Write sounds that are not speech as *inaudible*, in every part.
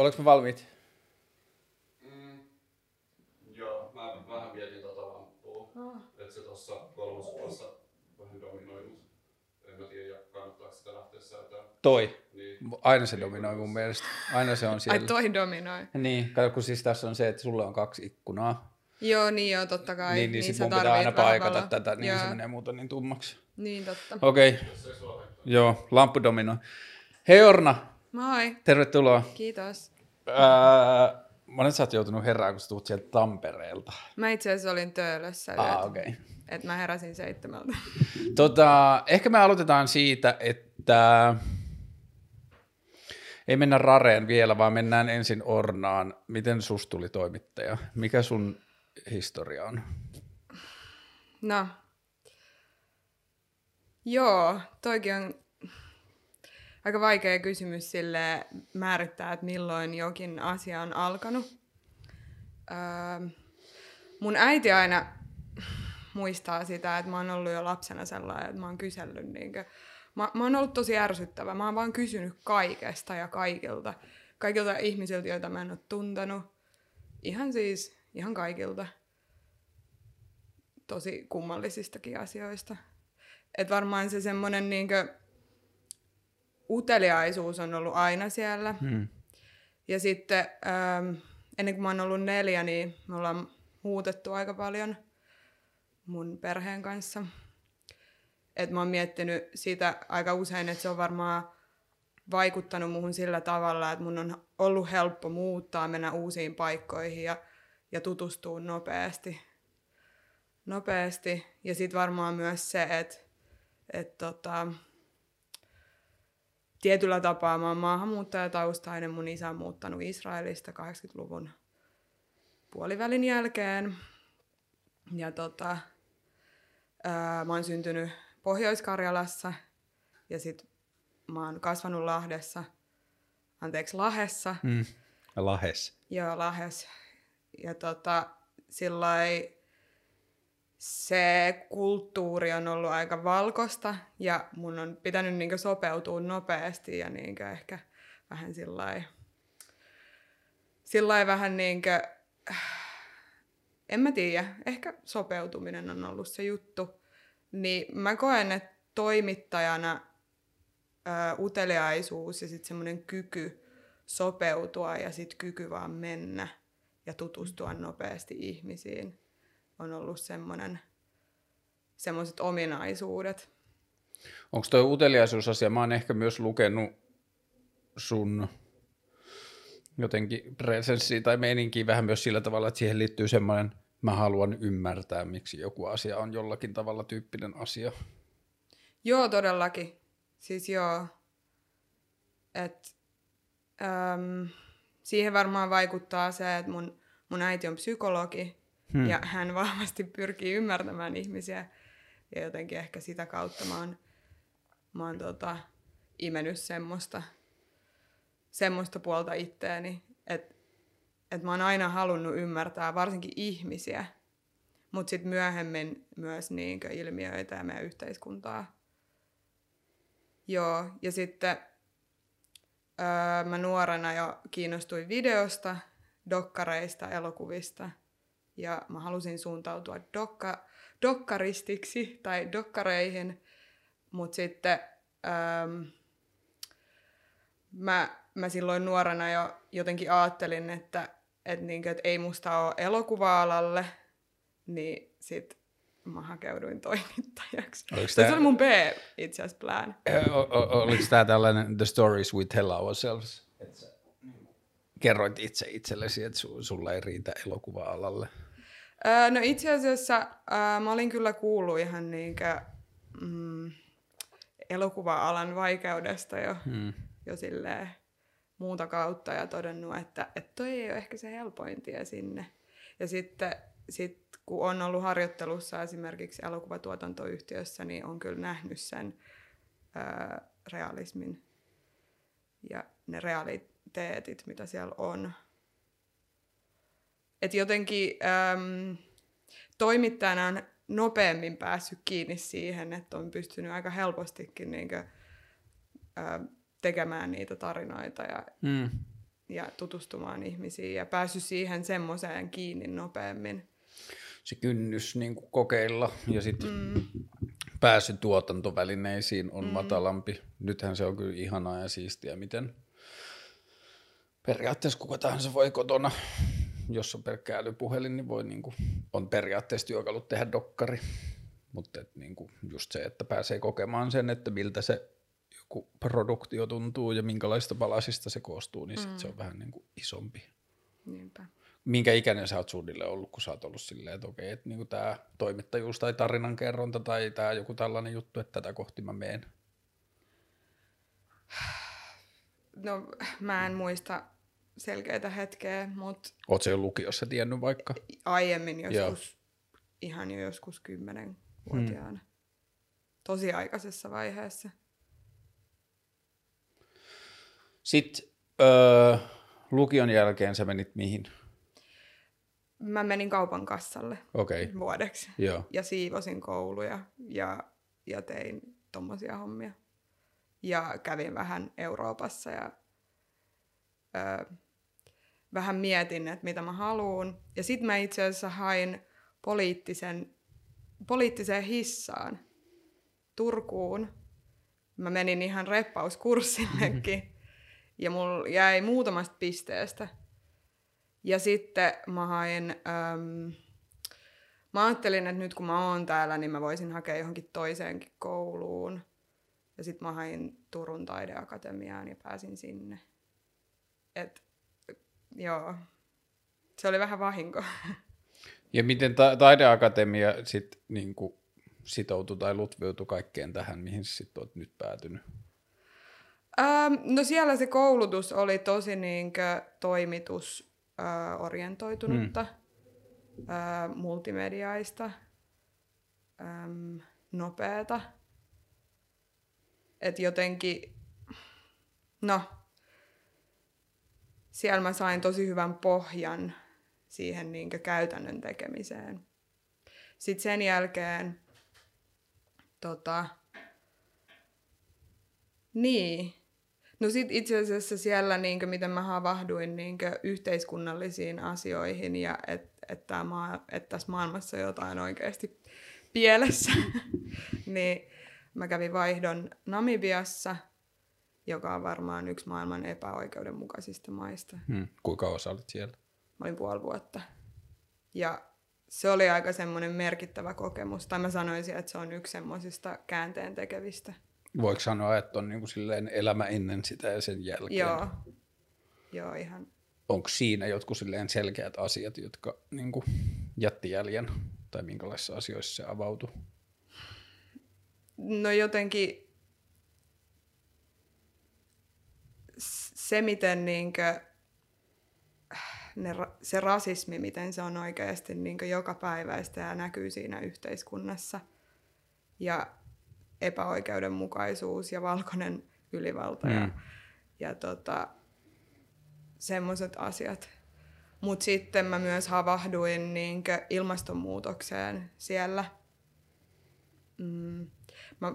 Oletko me valmiit? Mm. Joo, mä vähän mietin tota lamppua. Ah. Että se tossa kolmospuolessa vähän dominoi, mut en mä tiedä, kannattaako sitä lähteä. Toi. Niin. Aina se dominoi mun mielestä. Aina se on Ai siellä. toi dominoi. Niin, kato, kun siis tässä on se, että sulla on kaksi ikkunaa. Joo, niin joo, totta kai. niin, niin sit sä mun pitää aina paikata valoa. tätä, niin joo. se menee muuten niin tummaksi. Niin totta. Okei, okay. joo, lamppu dominoi. Hei Orna, Moi, tervetuloa. kiitos. Ää, monet sä oot joutunut herään, kun sä tuut sieltä Tampereelta. Mä itse asiassa olin töölössä Ah, okei. Okay. Et mä heräsin seitsemältä. *laughs* Tota, ehkä me aloitetaan siitä, että ei mennä Rareen vielä, vaan mennään ensin Ornaan. Miten sus tuli toimittaja? Mikä sun historia on? No. Joo, toikin on aika vaikea kysymys sille määrittää, että milloin jokin asia on alkanut. Öö, mun äiti aina muistaa sitä, että mä oon ollut jo lapsena sellainen, että mä oon kysellyt niinkö, mä, mä oon ollut tosi ärsyttävä. Mä oon vaan kysynyt kaikesta ja kaikilta. Kaikilta ihmisiltä, joita mä en ole tuntenut. Ihan siis, ihan kaikilta tosi kummallisistakin asioista. Et varmaan se semmoinen niinkö uteliaisuus on ollut aina siellä. Hmm. Ja sitten ähm, ennen kuin mä oon ollut neljä, niin me ollaan muutettu aika paljon mun perheen kanssa. Et mä oon miettinyt sitä aika usein, että se on varmaan vaikuttanut muuhun sillä tavalla, että mun on ollut helppo muuttaa, mennä uusiin paikkoihin ja, ja tutustua nopeasti. nopeasti. Ja sitten varmaan myös se, että et tota, tietyllä tapaa mä oon maahanmuuttajataustainen. Mun isä on muuttanut Israelista 80-luvun puolivälin jälkeen. Ja tota, ää, mä oon syntynyt Pohjois-Karjalassa ja sit mä oon kasvanut Lahdessa, anteeksi Lahessa. Hmm. Lahes. Joo, Lahes. Ja tota, sillai se kulttuuri on ollut aika valkosta ja mun on pitänyt niinku sopeutua nopeasti ja niinku ehkä vähän sillai, sillai vähän niinku, en mä tiedä, ehkä sopeutuminen on ollut se juttu. Niin mä koen, että toimittajana ää, uteliaisuus ja sitten semmoinen kyky sopeutua ja sitten kyky vaan mennä ja tutustua nopeasti ihmisiin on ollut semmoinen semmoiset ominaisuudet. Onko toi uteliaisuusasia? Mä oon ehkä myös lukenut sun jotenkin presenssiä tai meininkiä vähän myös sillä tavalla, että siihen liittyy semmoinen, mä haluan ymmärtää, miksi joku asia on jollakin tavalla tyyppinen asia. Joo, todellakin. Siis joo. Et, äm, siihen varmaan vaikuttaa se, että mun, mun äiti on psykologi hmm. ja hän *laughs* vahvasti pyrkii ymmärtämään ihmisiä. Ja jotenkin ehkä sitä kautta mä oon, mä oon tota, imennyt semmoista, semmoista puolta itteeni, että et mä oon aina halunnut ymmärtää varsinkin ihmisiä, mutta sitten myöhemmin myös niinkö ilmiöitä ja meidän yhteiskuntaa. Joo, ja sitten öö, mä nuorena jo kiinnostuin videosta, dokkareista, elokuvista. Ja mä halusin suuntautua dokka, dokkaristiksi tai dokkareihin. Mutta sitten öö, mä, mä silloin nuorena jo jotenkin ajattelin, että et niinkö, et ei musta ole elokuva-alalle. Niin sit mä hakeuduin toimittajaksi. Oliko Se tää- oli mun B itse asiassa plan. O- o- Oliko tämä tällainen The Stories We Tell Ourselves? Kerroit itse itsellesi, että su- sulla ei riitä elokuva-alalle. Öö, no itse asiassa öö, mä olin kyllä kuullut ihan niinkö, mm, elokuva-alan vaikeudesta jo, Hmm. jo silleen muuta kautta ja todennut, että, että toi ei ole ehkä se helpoin tie sinne. Ja sitten sit, kun on ollut harjoittelussa esimerkiksi elokuvatuotantoyhtiössä, niin on kyllä nähnyt sen öö, realismin ja ne realiteetit, mitä siellä on. Et jotenkin äm, toimittajana on nopeammin päässyt kiinni siihen, että on pystynyt aika helpostikin niinkö, ä, tekemään niitä tarinoita ja, Hmm. ja tutustumaan ihmisiin ja päässyt siihen semmoiseen kiinni nopeammin. Se kynnys niin kuin kokeilla ja sitten mm. pääsy tuotantovälineisiin on mm. matalampi. Nythän se on kyllä ihanaa ja siistiä, miten periaatteessa kuka tahansa voi kotona, jos on pelkkä älypuhelin, niin voi niin kuin, on periaatteessa työkalut tehdä dokkari. Mutta niin kuin just se, että pääsee kokemaan sen, että miltä se joku produktio tuntuu ja minkälaista palasista se koostuu, niin mm. sit se on vähän niin kuin isompi. Niinpä. Minkä ikäinen sä oot suunnilleen ollut, kun sä oot ollut silleen, että okei, että niin tämä toimittajuus tai tarinankerronta tai tämä joku tällainen juttu, että tätä kohti mä meen? No mä en muista selkeitä hetkeä, mutta... Se jo lukiossa tiennyt vaikka? Aiemmin joskus, Joo. ihan jo joskus kymmenenvuotiaana. Hmm. Tosi aikaisessa vaiheessa. Sitten öö, lukion jälkeen sä menit mihin? Mä menin kaupan kassalle okay. vuodeksi. Joo. Ja siivosin kouluja ja, ja tein tommosia hommia. Ja kävin vähän Euroopassa ja öö, vähän mietin, että mitä mä haluan. Ja sitten mä itse asiassa hain poliittisen, poliittiseen hissaan Turkuun. Mä menin ihan reppauskurssillekin. ja mulla jäi muutamasta pisteestä. Ja sitten mä hain, äm, mä ajattelin, että nyt kun mä oon täällä, niin mä voisin hakea johonkin toiseenkin kouluun. Ja sitten mä hain Turun taideakatemiaan ja pääsin sinne. Et, joo, se oli vähän vahinko. Ja miten ta- taideakatemia sitten niinku sitoutui tai lutviutui kaikkeen tähän, mihin sä sitten oot nyt päätynyt? Ähm, no siellä se koulutus oli tosi niinkö toimitusorientoitunutta, mm. äh, multimediaista, ähm, nopeata. Et jotenkin, no, siellä mä sain tosi hyvän pohjan siihen niinkö käytännön tekemiseen. Sitten sen jälkeen, tota, niin, No sit itse asiassa siellä, niin miten mä havahduin niin yhteiskunnallisiin asioihin ja että et, maa, et tässä maailmassa jotain oikeasti pielessä, *laughs* niin mä kävin vaihdon Namibiassa, joka on varmaan yksi maailman epäoikeudenmukaisista maista. Hmm. Kuinka kauan olit siellä? Mä olin puoli vuotta. Ja se oli aika semmoinen merkittävä kokemus. Tai mä sanoisin, että se on yksi semmoisista käänteen tekevistä Voiko sanoa, että on niin kuin silleen elämä ennen sitä ja sen jälkeen? Joo, Joo ihan. Onko siinä jotkut silleen selkeät asiat, jotka niin kuin jätti jäljen, tai minkälaisissa asioissa se avautui? No jotenkin se, miten niinkö, ne, se rasismi, miten se on oikeasti niinkö joka päiväistä ja näkyy siinä yhteiskunnassa. Ja epäoikeudenmukaisuus ja valkoinen ylivalta mm. ja, ja tota, semmoiset asiat. Mutta sitten mä myös havahduin niinkö ilmastonmuutokseen siellä. Mm, mä,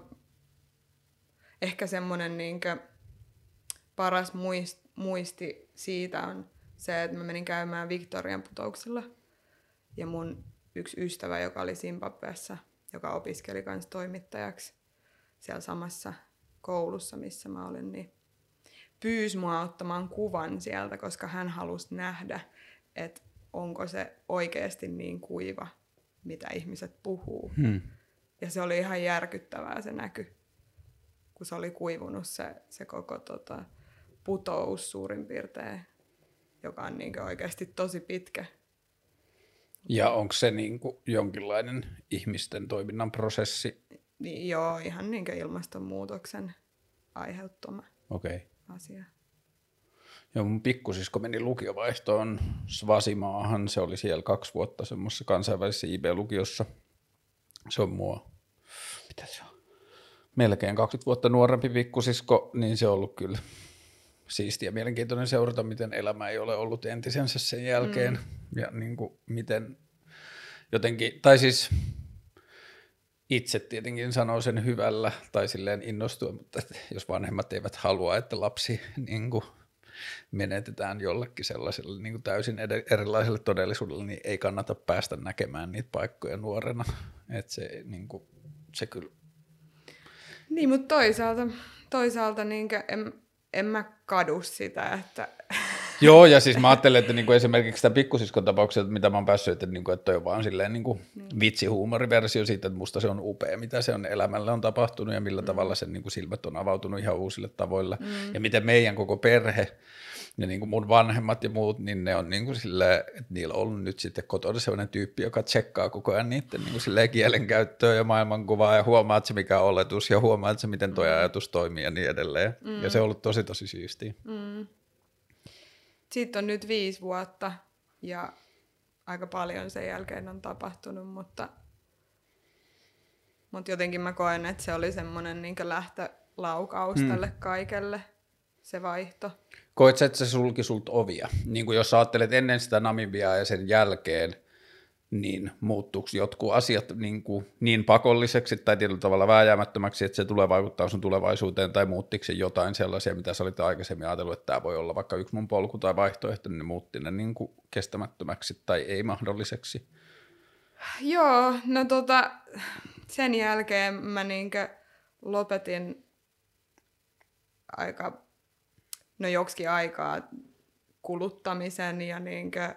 ehkä semmoinen niinkö paras muist, muisti siitä on se, että mä menin käymään Victorian putouksilla. Ja mun yksi ystävä, joka oli Zimbabweessa, joka opiskeli kanssa toimittajaksi, siellä samassa koulussa, missä mä olin, niin pyysi mua ottamaan kuvan sieltä, koska hän halusi nähdä, että onko se oikeasti niin kuiva, mitä ihmiset puhuu. Hmm. Ja se oli ihan järkyttävää se näky, kun se oli kuivunut se, se koko tota, putous suurin piirtein, joka on niin oikeasti tosi pitkä. Ja onko se niin jonkinlainen ihmisten toiminnan prosessi, niin, joo, ihan niin ilmastonmuutoksen aiheuttama okay. asia. Joo, mun pikkusisko meni lukiovaihtoon Svasimaahan. Se oli siellä kaksi vuotta semmoisessa kansainvälisessä IB-lukiossa. Se on mua, mitä se on, melkein 20 vuotta nuorempi pikkusisko, niin se on ollut kyllä siistiä mielenkiintoinen seurata, miten elämä ei ole ollut entisensä sen jälkeen. Mm. Ja niin kuin miten jotenkin, tai siis itse tietenkin sanoo sen hyvällä tai silleen innostua, mutta jos vanhemmat eivät halua, että lapsi niin kuin, menetetään jollekin sellaiselle niin kuin täysin ed- erilaiselle todellisuudelle, niin ei kannata päästä näkemään niitä paikkoja nuorena. Et se, niin kuin, se kyllä... Niin, mutta toisaalta, toisaalta niin en, en mä kadu sitä, että Joo, ja siis mä ajattelen, että niinku esimerkiksi sitä pikkusiskon tapauksia, mitä mä oon päässyt, että, niinku, että toi on vaan silleen niinku mm. vitsihuumoriversio siitä, että musta se on upea, mitä se on elämällä on tapahtunut ja millä mm. tavalla sen niinku silmät on avautunut ihan uusille tavoilla. Mm. Ja miten meidän koko perhe ja niin kuin mun vanhemmat ja muut, niin ne on niin kuin silleen, että niillä on ollut nyt sitten kotona sellainen tyyppi, joka tsekkaa koko ajan niiden niin kuin kielenkäyttöä ja maailmankuvaa ja huomaa, että se mikä on oletus ja huomaa, että se miten tuo mm. ajatus toimii ja niin edelleen. Mm. Ja se on ollut tosi tosi siistiä. Mm siitä on nyt viisi vuotta ja aika paljon sen jälkeen on tapahtunut, mutta, mutta jotenkin mä koen, että se oli semmoinen niin lähtölaukaus hmm. tälle kaikelle, se vaihto. Koet sä, että se sulki sulta ovia? Niin kuin jos ajattelet ennen sitä Namibiaa ja sen jälkeen, niin muuttuuko jotkut asiat niin, kuin niin pakolliseksi tai tietyllä tavalla vääjäämättömäksi, että se tulee vaikuttaa sun tulevaisuuteen, tai muuttiko se jotain sellaisia, mitä sä olit aikaisemmin ajatellut, että tämä voi olla vaikka yksi mun polku tai vaihtoehto, niin muutti ne niin kuin kestämättömäksi tai ei mahdolliseksi? Joo, no tota, sen jälkeen mä niinkö lopetin aika, no joksikin aikaa kuluttamisen ja niinkö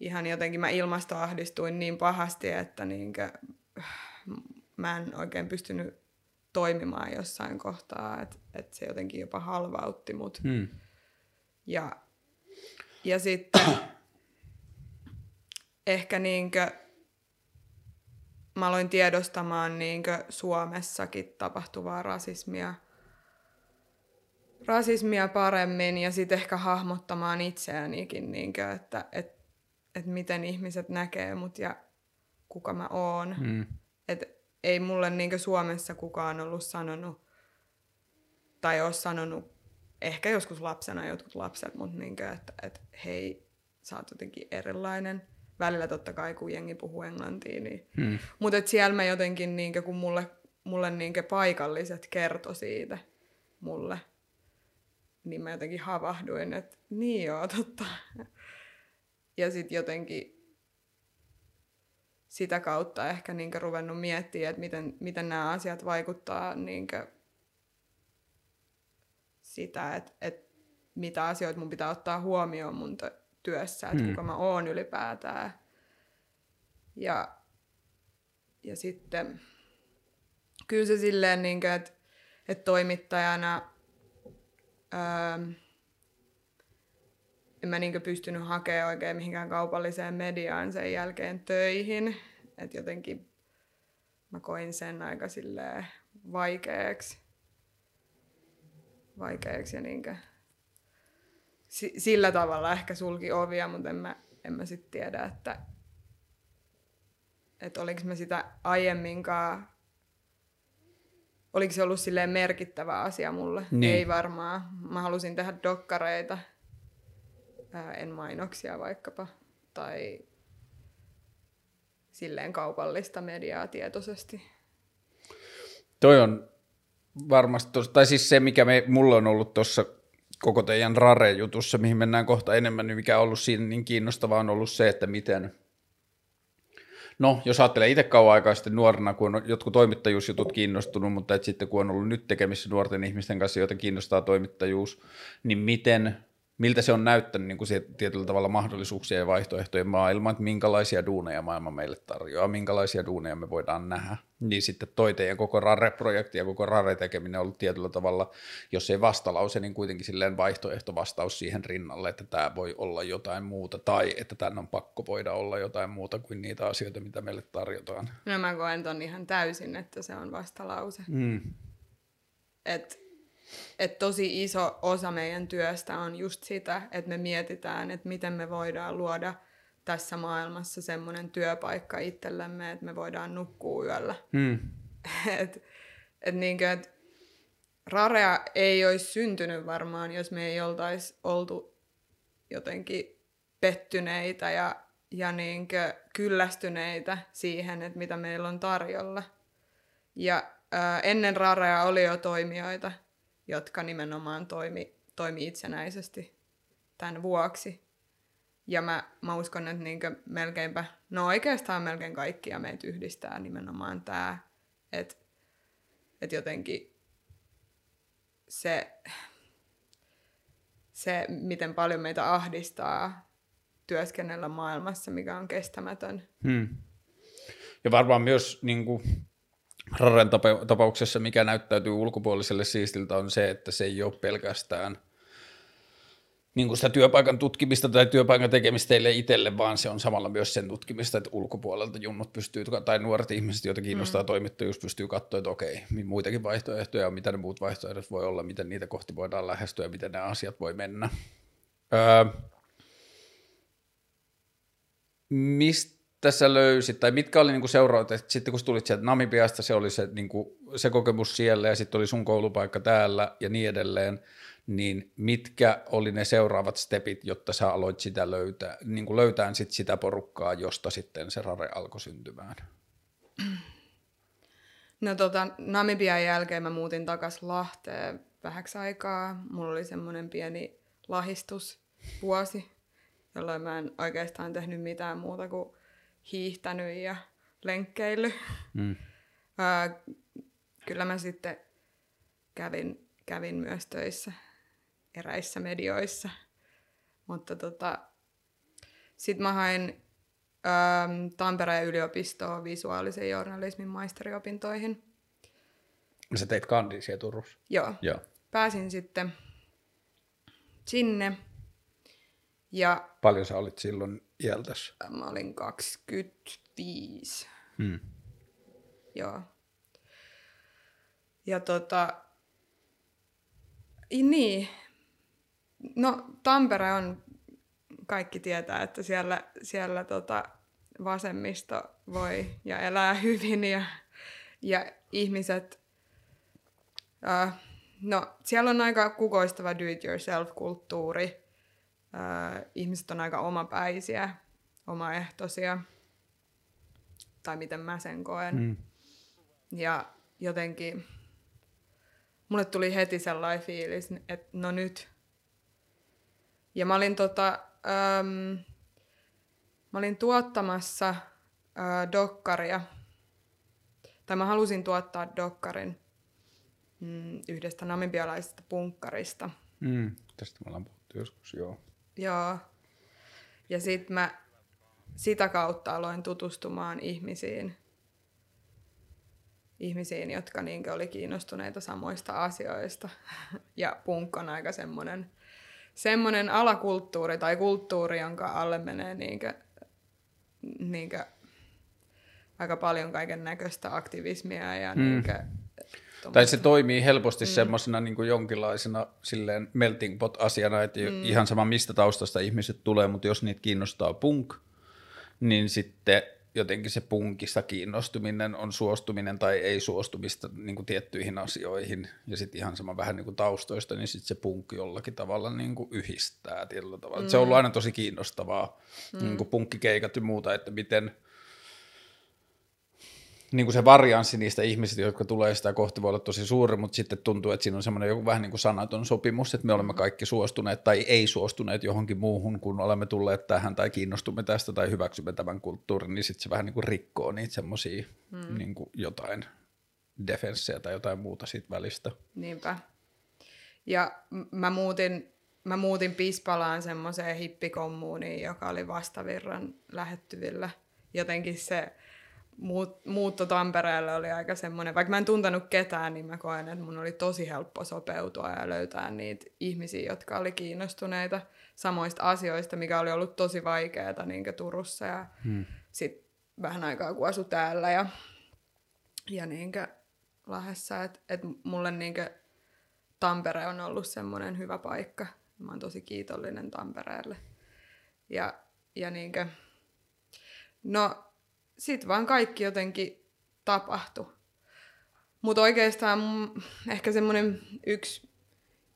ihan jotenkin mä ilmastoahdistuin niin pahasti, että niinkö, mä en oikein pystynyt toimimaan jossain kohtaa, että et se jotenkin jopa halvautti mut. Hmm. Ja, ja sitten *clears throat* ehkä niinkö, mä aloin tiedostamaan niinkö Suomessakin tapahtuvaa rasismia, rasismia paremmin ja sitten ehkä hahmottamaan itseänikin, niinkö, että, että että miten ihmiset näkee mut ja kuka mä oon. Mm. Et ei mulle niinkö Suomessa kukaan ollut sanonut, tai ole sanonut, ehkä joskus lapsena jotkut lapset, mutta niinkö, että, että hei, sä oot jotenkin erilainen. Välillä totta kai, kun jengi puhuu englantia. Niin. Hmm. Mutta siellä mä jotenkin, niinkö, kun mulle, mulle niinkö paikalliset kertoi siitä mulle, niin mä jotenkin havahduin, että niin joo, totta. Ja sitten jotenkin sitä kautta ehkä niinkö ruvennut miettimään, että miten, miten nämä asiat vaikuttaa niinkö sitä, että, että mitä asioita mun pitää ottaa huomioon mun työssä, että hmm. kuka mä oon ylipäätään. Ja, ja sitten kyllä se silleen, niin kuin, että, että toimittajana öö, en mä niinku pystynyt hakemaan oikein mihinkään kaupalliseen mediaan sen jälkeen töihin. Että jotenkin mä koin sen aika silleen vaikeaksi. Vaikeaksi ja niinkö, sillä tavalla ehkä sulki ovia, mutta en mä, en mä sit tiedä, että, että oliko mä sitä aiemminkaan, oliko se ollut silleen merkittävä asia mulle? Niin. Ei varmaan. Mä halusin tehdä dokkareita ää, en mainoksia vaikkapa, tai silleen kaupallista mediaa tietoisesti. Toi on varmasti, tos, tai siis se, mikä me, mulla on ollut tuossa koko teidän Rare-jutussa, mihin mennään kohta enemmän, niin mikä on ollut siinä niin kiinnostavaa on ollut se, että miten, no jos ajattelee itse kauan aikaa sitten nuorena, kun on jotkut toimittajuusjutut kiinnostunut, mutta et sitten kun on ollut nyt tekemissä nuorten ihmisten kanssa, joita kiinnostaa toimittajuus, niin miten miltä se on näyttänyt niin kuin se, tietyllä tavalla mahdollisuuksia ja vaihtoehtojen maailma, että minkälaisia duuneja maailma meille tarjoaa, minkälaisia duuneja me voidaan nähdä. Niin sitten toi teidän koko RARE-projekti ja koko RARE-tekeminen on ollut tietyllä tavalla, jos ei vastalause, niin kuitenkin silleen vaihtoehtovastaus siihen rinnalle, että tämä voi olla jotain muuta tai että tämän on pakko voida olla jotain muuta kuin niitä asioita, mitä meille tarjotaan. No mä koen ton ihan täysin, että se on vastalause. Mm. Että et tosi iso osa meidän työstä on just sitä, että me mietitään, että miten me voidaan luoda tässä maailmassa semmoinen työpaikka itsellemme, että me voidaan nukkua yöllä. Mm. *laughs* et, et niinkö, et Rarea ei olisi syntynyt varmaan, jos me ei oltaisi oltu jotenkin pettyneitä ja, ja niinkö kyllästyneitä siihen, että mitä meillä on tarjolla. Ja ää, ennen Rarea oli jo toimijoita, jotka nimenomaan toimi, toimi itsenäisesti tämän vuoksi. Ja mä, mä uskon, että niinkö melkeinpä, no oikeastaan melkein kaikkia meitä yhdistää nimenomaan tämä, että et jotenkin se, se, miten paljon meitä ahdistaa työskennellä maailmassa, mikä on kestämätön. Hmm. Ja varmaan myös niin kuin, Raren tapa- tapauksessa, mikä näyttäytyy ulkopuoliselle siistiltä, on se, että se ei ole pelkästään niin kuin sitä työpaikan tutkimista tai työpaikan tekemistä teille itselle, vaan se on samalla myös sen tutkimista, että ulkopuolelta junnut pystyy, tai nuoret ihmiset, joita kiinnostaa mm. toimittajuus, pystyy katsoa, että okei, muitakin vaihtoehtoja on, mitä ne muut vaihtoehdot voi olla, miten niitä kohti voidaan lähestyä ja miten ne asiat voi mennä. Öö, mistä sä löysit, tai mitkä oli niinku seuraavat, että sitten kun tulit sieltä Namibiasta, se oli se, niinku, se kokemus siellä, ja sitten oli sun koulupaikka täällä, ja niin edelleen, niin mitkä oli ne seuraavat stepit, jotta sä aloit sitä löytää, niin kuin löytään sit sitä porukkaa, josta sitten se rare alkoi syntymään? No tota, Namibian jälkeen mä muutin takas Lahteen vähäksi aikaa. Mulla oli semmoinen pieni lahistusvuosi, jolloin mä en oikeastaan tehnyt mitään muuta kuin hiihtänyt ja lenkkeily. Mm. kyllä mä sitten kävin, kävin myös töissä eräissä medioissa. Mutta tota, sitten mä hain äm, Tampereen yliopistoon visuaalisen journalismin maisteriopintoihin. Sä teit kandi siellä Turussa? Joo. Joo. Pääsin sitten sinne. Ja Paljon sä olit silloin iältäs? Mä olin 25. Hmm. Joo. Ja tota, niin, No Tampere on, kaikki tietää, että siellä, siellä tota, vasemmisto voi ja elää *laughs* hyvin ja, ja ihmiset, uh, no siellä on aika kukoistava do-it-yourself-kulttuuri. Uh, ihmiset on aika omapäisiä, omaehtoisia, tai miten mä sen koen. Mm. Ja jotenkin mulle tuli heti sellainen fiilis, että no nyt ja mä olin, tota, äm, mä olin tuottamassa ää, dokkaria, tai mä halusin tuottaa dokkarin mm, yhdestä namibialaisesta punkkarista. Mm, tästä me ollaan puhuttu joskus, joo. Joo. Ja sitten mä sitä kautta aloin tutustumaan ihmisiin, ihmisiin, jotka niin oli kiinnostuneita samoista asioista. *laughs* Ja punk on aika semmoinen semmoinen alakulttuuri tai kulttuuri, jonka alle menee niinkö, niinkö aika paljon kaiken näköistä aktivismia ja mm. niinkö, tai se toimii helposti mm. semmoisena niin jonkinlaisena silleen melting pot-asiana, että mm. ihan sama mistä taustasta ihmiset tulee, mutta jos niitä kiinnostaa punk, niin sitten jotenkin se punkista kiinnostuminen on suostuminen tai ei suostumista niin kuin tiettyihin asioihin ja sitten ihan sama vähän niin kuin taustoista, niin sitten se punkki jollakin tavalla niin kuin yhdistää tietyllä tavalla. Mm. Se on ollut aina tosi kiinnostavaa, mm. niin kuin punkkikeikat ja muuta, että miten – niin kuin se varianssi niistä ihmisistä, jotka tulee sitä kohti, voi olla tosi suuri, mutta sitten tuntuu, että siinä on semmoinen joku vähän niin kuin sanaton sopimus, että me olemme kaikki suostuneet tai ei suostuneet johonkin muuhun, kun olemme tulleet tähän tai kiinnostumme tästä tai hyväksymme tämän kulttuurin, niin sitten se vähän niin kuin rikkoo niitä semmoisia hmm. niin kuin jotain defenssejä tai jotain muuta siitä välistä. Niinpä. Ja mä muutin, mä muutin Pispalaan semmoiseen hippikommuuniin, joka oli vastavirran lähettyvillä. Jotenkin se muut, muutto Tampereelle oli aika semmoinen, vaikka mä en tuntenut ketään, niin mä koen, että mun oli tosi helppo sopeutua ja löytää niitä ihmisiä, jotka oli kiinnostuneita samoista asioista, mikä oli ollut tosi vaikeaa niin Turussa ja hmm. sitten vähän aikaa kun asu täällä ja, ja niin Lahdessa, että et mulle niin Tampere on ollut semmoinen hyvä paikka. Mä oon tosi kiitollinen Tampereelle. Ja, ja niin kuin, no sit vaan kaikki jotenkin tapahtui. Mutta oikeastaan ehkä semmoinen yksi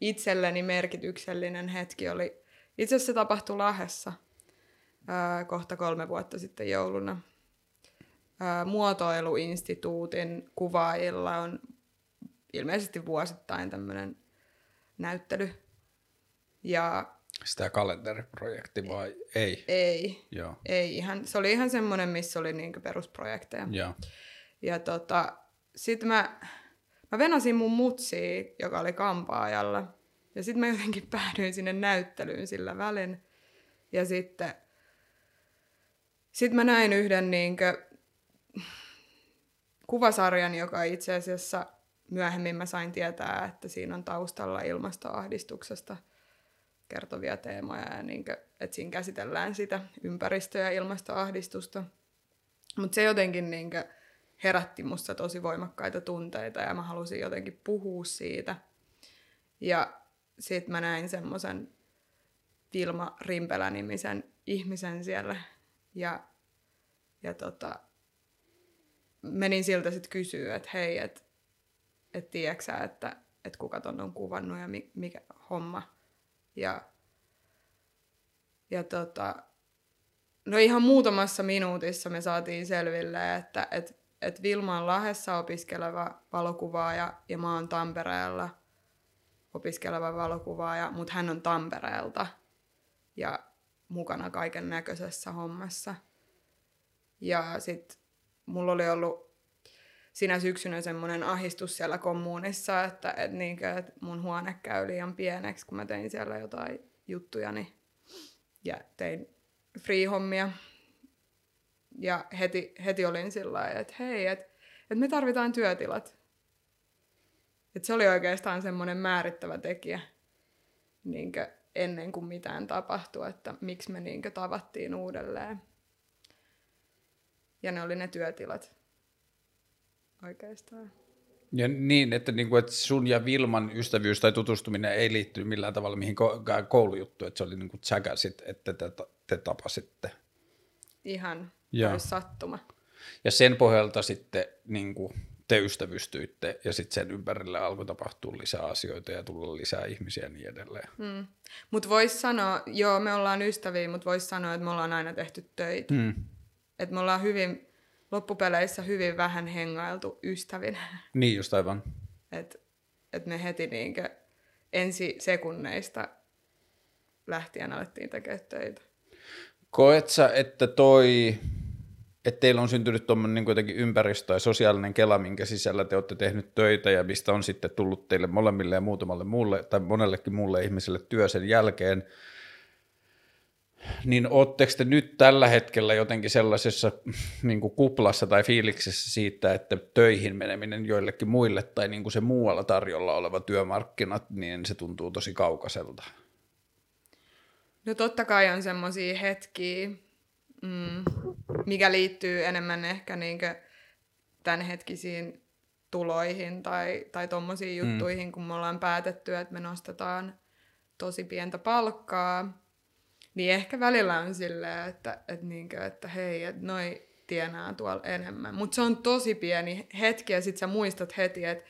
itselleni merkityksellinen hetki oli, itse asiassa se tapahtui Lahessa ää, kohta kolme vuotta sitten jouluna. Ää, muotoiluinstituutin kuvaajilla on ilmeisesti vuosittain tämmöinen näyttely, Ja Sitä kalenteriprojekti vai ei? ei, Joo. ei ihan, se oli ihan semmoinen, missä oli niinku perusprojekteja. Joo. Ja tota, sit mä, mä venasin mun mutsia, joka oli kampaajalla. Ja sitten mä jotenkin *laughs* päädyin sinne näyttelyyn sillä välin. Ja sitten sit mä näin yhden niinkö kuvasarjan, joka itse asiassa myöhemmin mä sain tietää, että siinä on taustalla ilmastoahdistuksesta kertovia teemoja ja niinkö, että siinä käsitellään sitä ympäristö- ja ilmastoahdistusta. Mutta se jotenkin niinkö herätti musta tosi voimakkaita tunteita ja mä halusin jotenkin puhua siitä. Ja sit mä näin semmoisen Vilma Rimpelä-nimisen ihmisen siellä ja, ja tota, menin siltä sitten kysyä, että hei, että et tiedätkö että, että kuka ton on kuvannut ja mi, mikä homma. Ja, ja tota, no ihan muutamassa minuutissa me saatiin selville, että et, et Vilma on Lahdessa opiskeleva valokuvaaja ja mä oon Tampereella opiskeleva valokuvaaja, mutta hän on Tampereelta ja mukana kaiken näköisessä hommassa. Ja sitten mulla oli ollut sinä syksynä semmoinen ahistus siellä kommunissa, että, että, niinkö, että mun huone käy liian pieneksi, kun mä tein siellä jotain juttujani ja tein free-hommia. Ja heti, heti olin sillä että hei, että, että me tarvitaan työtilat. Että se oli oikeastaan semmoinen määrittävä tekijä niinkö, ennen kuin mitään tapahtui, että miksi me niinkö tavattiin uudelleen. Ja ne oli ne työtilat oikeastaan. Ja niin, että, niin kuin, että sun ja Vilman ystävyys tai tutustuminen ei liittynyt millään tavalla mihin ko- koulujuttuun, että se oli niin kuin tsäkäsit, että te, te tapasitte. Ihan olisi sattuma. Ja sen pohjalta sitten niin kuin, te ystävystyitte ja sitten sen ympärille alkoi tapahtua lisää asioita ja tulla lisää ihmisiä ja niin edelleen. Mm. Mutta voisi sanoa, joo, me ollaan ystäviä, mutta voisi sanoa, että me ollaan aina tehty töitä. Mm. Että me ollaan hyvin, loppupeleissä hyvin vähän hengailtu ystävinä. Niin just aivan. Että et me heti niinkö ensi sekunneista lähtien alettiin tekemään töitä. Koet sä, että toi, että teillä on syntynyt tuommoinen niin jotenkin ympäristö ja sosiaalinen kela, minkä sisällä te olette tehnyt töitä ja mistä on sitten tullut teille molemmille ja muutamalle muulle tai monellekin muulle ihmiselle työ sen jälkeen, niin ootteko te nyt tällä hetkellä jotenkin sellaisessa niin kuin kuplassa tai fiiliksessä siitä, että töihin meneminen joillekin muille tai niin kuin se muualla tarjolla oleva työmarkkinat, niin se tuntuu tosi kaukaiselta? No totta kai on semmoisia hetkiä, mm, mikä liittyy enemmän ehkä niinkö tämänhetkisiin tuloihin tai, tai tommosiin juttuihin, mm. kun me ollaan päätetty, että me nostetaan tosi pientä palkkaa, niin ehkä välillä on silleen, että, että, niinkö, että hei, että noi tienaa tuolla enemmän. Mutta se on tosi pieni hetki ja sit sä muistat heti, että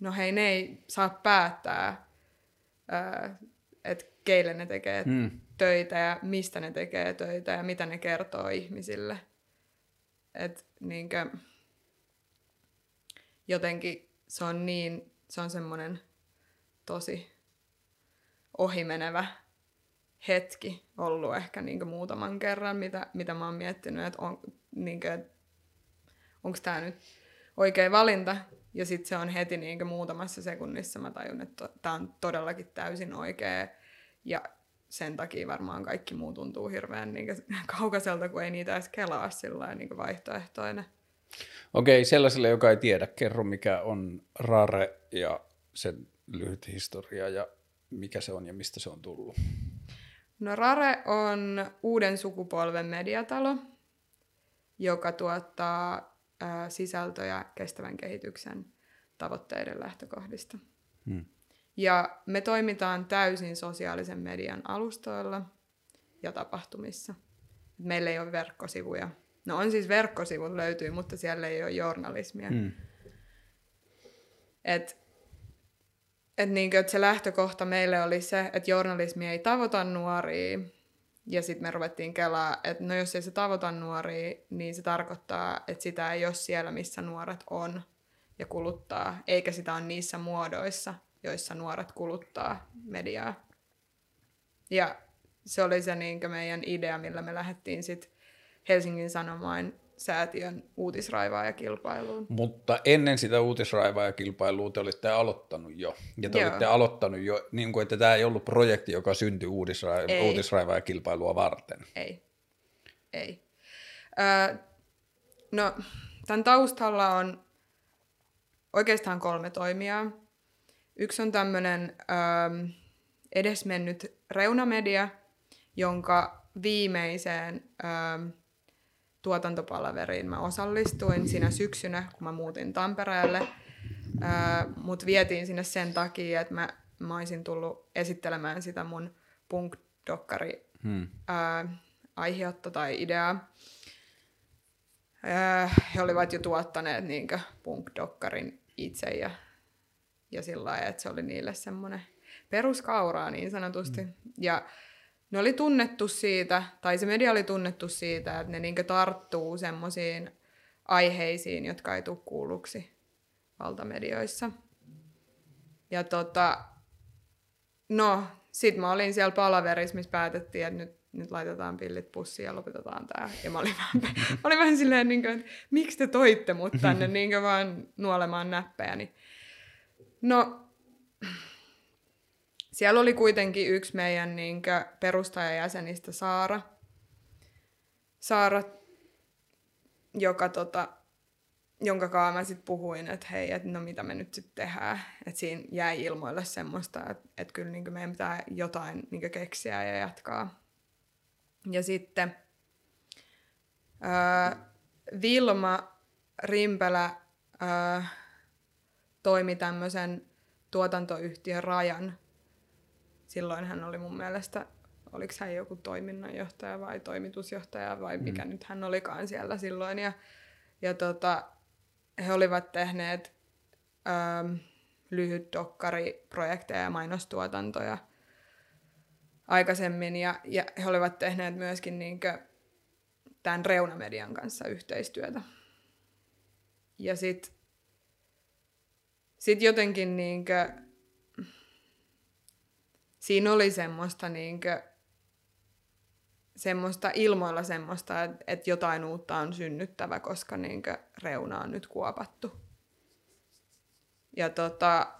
no hei, ne ei saa päättää, ää, että keille ne tekee Mm. töitä ja mistä ne tekee töitä ja mitä ne kertoo ihmisille. Et niinkö, jotenkin se on niin, se on semmoinen tosi ohimenevä hetki ollut ehkä niinkö muutaman kerran, mitä, mitä mä oon miettinyt, että on, niinkö, et onko tämä nyt oikea valinta. Ja sitten se on heti niinkö muutamassa sekunnissa mä tajun, että tämä on todellakin täysin oikea. Ja sen takia varmaan kaikki muu tuntuu hirveän niinkö *laughs* kaukaiselta, kun ei niitä edes kelaa sillä niin vaihtoehtoinen. Okei, sellaiselle, joka ei tiedä, kerro mikä on Rare ja sen lyhyt historia ja mikä se on ja mistä se on tullut. No Rare on uuden sukupolven mediatalo, joka tuottaa ää, sisältöjä kestävän kehityksen tavoitteiden lähtökohdista. Hmm. Ja me toimitaan täysin sosiaalisen median alustoilla ja tapahtumissa. Meillä ei ole verkkosivuja. No on siis verkkosivut löytyy, mutta siellä ei ole journalismia. Hmm. Et, et niinkö, et se lähtökohta meille oli se, että journalismi ei tavoita nuoria. Ja sitten me ruvettiin kelaa, että no jos ei se tavoita nuoria, niin se tarkoittaa, että sitä ei ole siellä, missä nuoret on ja kuluttaa, eikä sitä ole niissä muodoissa, joissa nuoret kuluttaa mediaa. Ja se oli se niin meidän idea, millä me lähdettiin sitten Helsingin Sanomain säätiön uutisraivaajakilpailuun. Mutta ennen sitä uutisraivaajakilpailua te olitte aloittanut jo. Ja te Joo. olitte aloittanut jo, niin kuin, että tämä ei ollut projekti, joka syntyi uutisra- Ei. uutisraivaajakilpailua varten. Ei. Ei. Öö, no, tämän taustalla on oikeastaan kolme toimijaa. Yksi on tämmöinen öö, edesmennyt reunamedia, jonka viimeiseen öö, tuotantopalaveriin mä osallistuin siinä syksynä, kun mä muutin Tampereelle. Mut vietiin sinne sen takia, että mä, mä olisin tullut esittelemään sitä mun punk-dokkari Hmm. ää, aihetta tai ideaa. Ää, he olivat jo tuottaneet niinkö punk-dokkarin itse ja, ja sillä lailla, että se oli niille semmoinen peruskauraa niin sanotusti. Mm. Ja ne oli tunnettu siitä, tai se media oli tunnettu siitä, että ne niinkö tarttuu semmoisiin aiheisiin, jotka ei tule kuulluksi valtamedioissa. Ja tota, no, sit mä olin siellä palaverissa, missä päätettiin, että nyt, nyt laitetaan pillit pussiin ja lopetetaan tää. Ja mä olin vähän, mä *laughs* olin vähän silleen, niin kuin, että miksi te toitte mut tänne *laughs* niin kuin vaan nuolemaan näppejäni. No, siellä oli kuitenkin yksi meidän niin perustajajäsenistä Saara. Saara, joka tota, jonka kanssa mä sitten puhuin, että hei, että no mitä me nyt sitten tehdään. Että siinä jäi ilmoille semmoista, että, että kyllä niin meidän pitää jotain niin keksiä ja jatkaa. Ja sitten ää, Vilma Rimpelä ää, toimi tämmöisen tuotantoyhtiön Rajan. Silloin hän oli mun mielestä, oliko hän joku toiminnanjohtaja vai toimitusjohtaja vai mikä mm. nyt hän olikaan siellä silloin. Ja, ja tota, he olivat tehneet ähm, lyhyt dokkariprojekteja ja mainostuotantoja aikaisemmin ja, ja he olivat tehneet myöskin niinkö tämän reunamedian kanssa yhteistyötä. Ja sitten sit jotenkin niinkö, siinä oli semmoista niinkö, semmoista ilmoilla semmoista, että, että jotain uutta on synnyttävä, koska niinkö reuna on nyt kuopattu. Ja tota,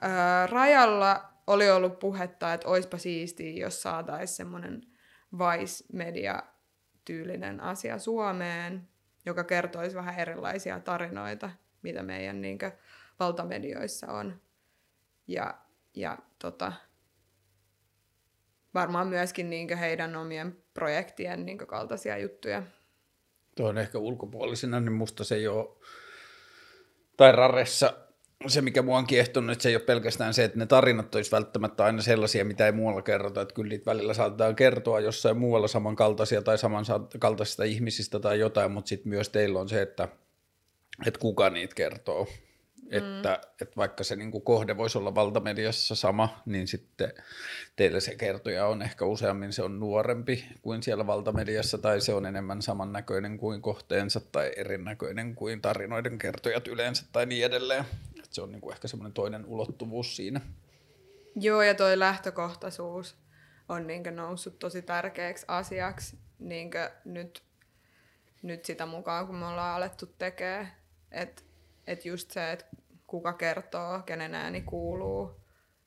ää, rajalla oli ollut puhetta, että oispa siistiä, jos saataisiin semmoinen Vice-media-tyylinen asia Suomeen, joka kertoisi vähän erilaisia tarinoita, mitä meidän niinkö valtamedioissa on. Ja, ja tota, varmaan myöskin niinkö heidän omien projektien niinkö kaltaisia juttuja. Tuo on ehkä ulkopuolisena, niin musta se ei ole, tai Raressa se, mikä mua on kiehtonut, että se ei ole pelkästään se, että ne tarinat olisi välttämättä aina sellaisia, mitä ei muualla kerrota, että kyllä niitä välillä saatetaan kertoa jossain muualla samankaltaisia tai samankaltaisista ihmisistä tai jotain, mutta sitten myös teillä on se, että, että kuka niitä kertoo. Mm. Että, että vaikka se niin kuin kohde voisi olla valtamediassa sama, niin sitten teillä se kertoja on ehkä useammin se on nuorempi kuin siellä valtamediassa, tai se on enemmän samannäköinen kuin kohteensa, tai erinäköinen kuin tarinoiden kertojat yleensä, tai niin edelleen. Että se on niin kuin ehkä semmoinen toinen ulottuvuus siinä. Joo, ja toi lähtökohtaisuus on niinkö noussut tosi tärkeäksi asiaksi niinkö nyt, nyt sitä mukaan, kun me ollaan alettu tekemään. Että et just se, että kuka kertoo, kenen ääni kuuluu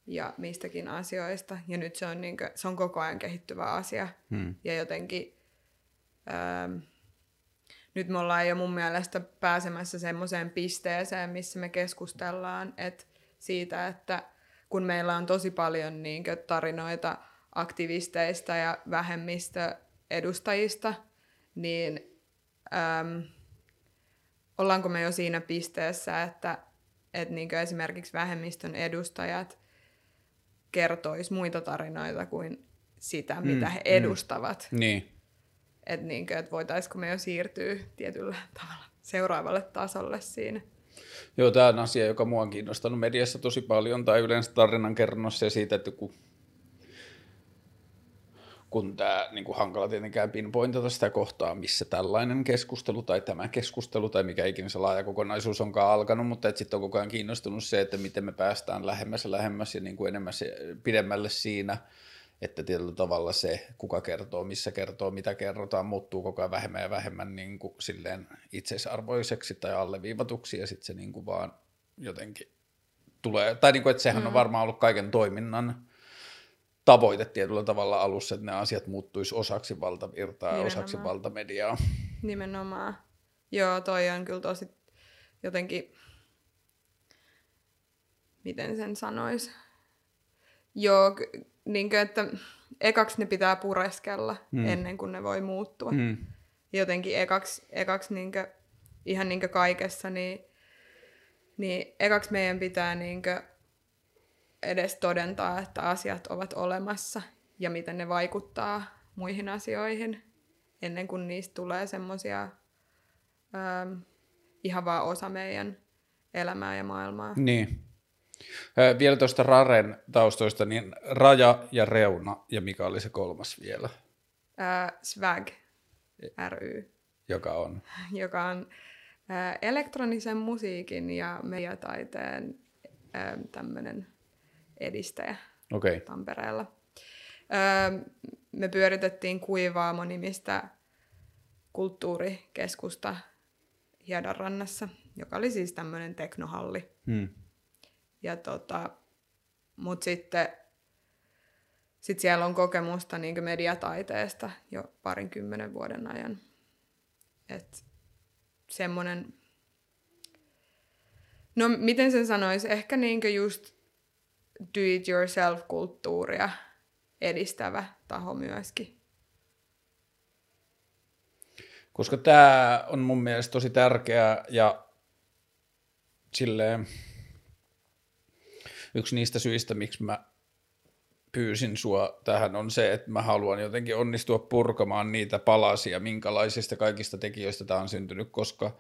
ja mistäkin asioista. Ja nyt se on, niinkö, se on koko ajan kehittyvä asia. Hmm. Ja jotenkin ähm, nyt me ollaan jo mun mielestä pääsemässä semmoiseen pisteeseen, missä me keskustellaan et siitä, että kun meillä on tosi paljon niinkö, tarinoita aktivisteista ja vähemmistöedustajista, niin äm, ollaanko me jo siinä pisteessä, että et niinkö esimerkiksi vähemmistön edustajat kertois muita tarinoita kuin sitä, mitä he edustavat. Niin. Että niinkö, et voitaisiko me jo siirtyä tietyllä tavalla seuraavalle tasolle siinä. Joo, tämä on asia, joka mua on kiinnostanut mediassa tosi paljon, tai yleensä tarinankerronnossa ja siitä, että kun, kun tämä niin kuin hankala tietenkään pinpointata sitä kohtaa, missä tällainen keskustelu tai tämä keskustelu tai mikä ikinä se laaja kokonaisuus onkaan alkanut, mutta sitten on koko ajan kiinnostunut se, että miten me päästään lähemmäs ja lähemmäs ja niin kuin enemmän se, pidemmälle siinä, että tietyllä tavalla se, kuka kertoo, missä kertoo, mitä kerrotaan, muuttuu koko ajan vähemmän ja vähemmän niin kuin silleen itseisarvoiseksi tai alleviivatuksi ja sitten se niin kuin vaan jotenkin tulee, tai niin kuin, että sehän mm. on varmaan ollut kaiken toiminnan tavoite tietyllä tavalla alussa, että ne asiat muuttuisi osaksi valtavirtaa ja osaksi valtamediaa. Nimenomaan. Joo, toi on kyllä tosi jotenkin, miten sen sanoisi. Joo, niin kuin, että ekaksi ne pitää pureskella mm. ennen kuin ne voi muuttua. Mm. Jotenkin ekaksi, ekaksi niin kuin, ihan niin kuin kaikessa, niin, niin ekaksi meidän pitää niin kuin, edes todentaa, että asiat ovat olemassa ja miten ne vaikuttaa muihin asioihin, ennen kuin niistä tulee semmoisia ähm, ihan vaan osa meidän elämää ja maailmaa. Niin. Äh, vielä tuosta Raren taustoista, niin Raja ja Reuna, ja mikä oli se kolmas vielä? Äh, Swag ry. Joka on? *laughs* Joka on äh, elektronisen musiikin ja mediataiteen tämmöinen edistäjä okay. Tampereella. Öö, me pyöritettiin Kuivaamo-nimistä kulttuurikeskusta Hiedanrannassa, joka oli siis tämmöinen teknohalli. Hmm. Ja tota, mut sitten sit siellä on kokemusta niin mediataiteesta jo parin kymmenen vuoden ajan. Et semmoinen, no miten sen sanoisi, ehkä niin just do-it-yourself-kulttuuria edistävä taho myöskin. Koska tämä on mun mielestä tosi tärkeää ja silleen yksi niistä syistä, miksi mä pyysin sua tähän on se, että mä haluan jotenkin onnistua purkamaan niitä palasia, minkälaisista kaikista tekijöistä tämä on syntynyt, koska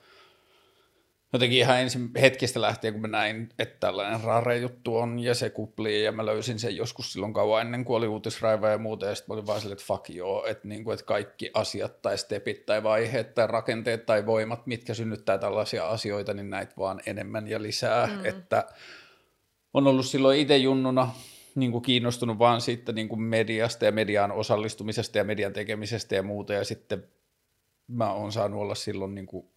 jotenkin ihan ensin hetkestä lähtien, kun mä näin, että tällainen rare-juttu on ja se kuplii ja mä löysin sen joskus silloin kauan ennen kuin oli uutisraiva ja muuta. Ja sitten mä olin vaan silleen, että fuck joo, että, niin kuin, että kaikki asiat tai stepit tai vaiheet tai rakenteet tai voimat, mitkä synnyttää tällaisia asioita, niin näitä vaan enemmän ja lisää, mm. että on ollut silloin itse junnuna niin kuin kiinnostunut vaan siitä niin kuin mediasta ja mediaan osallistumisesta ja median tekemisestä ja muuta. Ja sitten mä oon saanut olla silloin niin kuin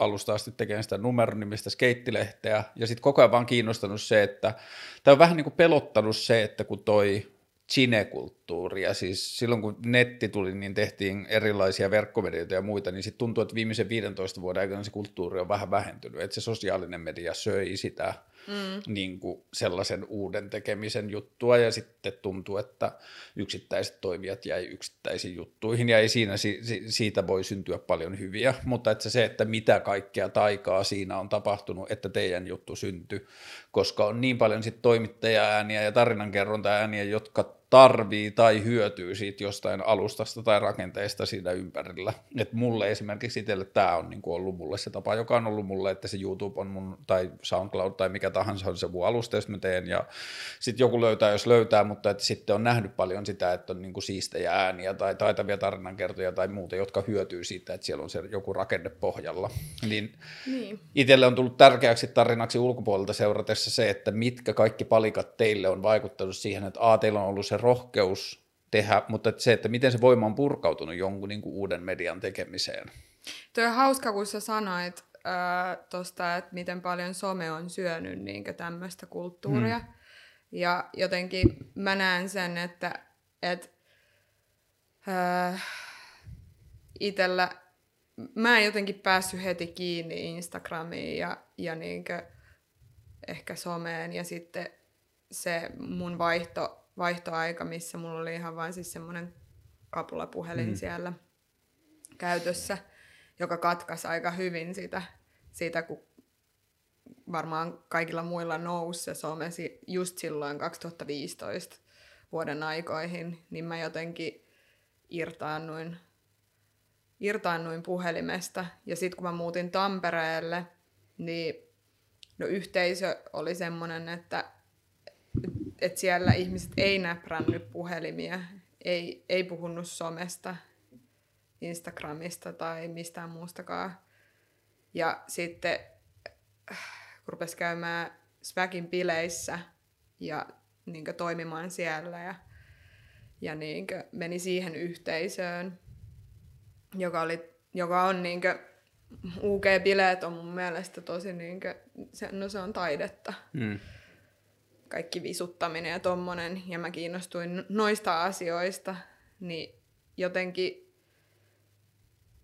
alusta asti tekemään sitä numeronimistä skeittilehteä, ja sitten koko ajan vaan kiinnostanut se, että tämä on vähän niin kuin pelottanut se, että kun toi chinekulttuuri, ja siis silloin kun netti tuli, niin tehtiin erilaisia verkkomedioita ja muita, niin sitten tuntuu, että viimeisen 15 vuoden aikana se kulttuuri on vähän vähentynyt, että se sosiaalinen media söi sitä mm. niin kuin sellaisen uuden tekemisen juttua. Ja sitten tuntuu, että yksittäiset toimijat jäi yksittäisiin juttuihin. Ja ei siinä siitä voi syntyä paljon hyviä, mutta että se, että mitä kaikkea taikaa siinä on tapahtunut, että teidän juttu syntyi, koska on niin paljon sitten toimittaja-ääniä ja tarinankerronta-ääniä, jotka tarvii tai hyötyy siitä jostain alustasta tai rakenteesta siinä ympärillä. Et mulle esimerkiksi itselle tämä on niin ollut mulle se tapa, joka on ollut mulle, että se YouTube on mun, tai SoundCloud tai mikä tahansa on se mun alusta, jos mä teen, ja sitten joku löytää, jos löytää, mutta että sitten on nähnyt paljon sitä, että on niin kuin siistejä ääniä tai taitavia tarinankertoja tai muuta, jotka hyötyy siitä, että siellä on se joku rakenne pohjalla. Niin, niin. itselle on tullut tärkeäksi tarinaksi ulkopuolelta seuratessa se, että mitkä kaikki palikat teille on vaikuttanut siihen, että A, teillä on ollut se rohkeus tehdä, mutta että se, että miten se voima on purkautunut jonkun niin kuin uuden median tekemiseen. Tuo on hauska, kun sä sanoit äh, tosta, että miten paljon some on syönyt niin tämmöistä kulttuuria. Hmm. Ja jotenkin mä näen sen, että et, äh, itellä mä en jotenkin päässyt heti kiinni Instagramiin ja, ja niinkö ehkä someen ja sitten se mun vaihto vaihtoaika, missä mulla oli ihan vain siis semmoinen kapulapuhelin mm. siellä käytössä, joka katkaisi aika hyvin sitä, siitä, kun varmaan kaikilla muilla nousi se some just silloin 2015 vuoden aikoihin, niin mä jotenkin irtaannuin, irtaannuin puhelimesta. Ja sitten kun mä muutin Tampereelle, niin no yhteisö oli semmoinen, että että siellä ihmiset ei näprännyt puhelimia, ei, ei puhunut somesta, Instagramista tai mistään muustakaan. Ja sitten kun rupesi käymään Sväkin pileissä ja niin toimimaan siellä ja, ja niinkö meni siihen yhteisöön, joka, oli, joka on niinkö, UG-bileet on mun mielestä tosi niinkö, se, no se on taidetta. Mm. Kaikki visuttaminen ja tommonen, ja mä kiinnostuin noista asioista, niin jotenkin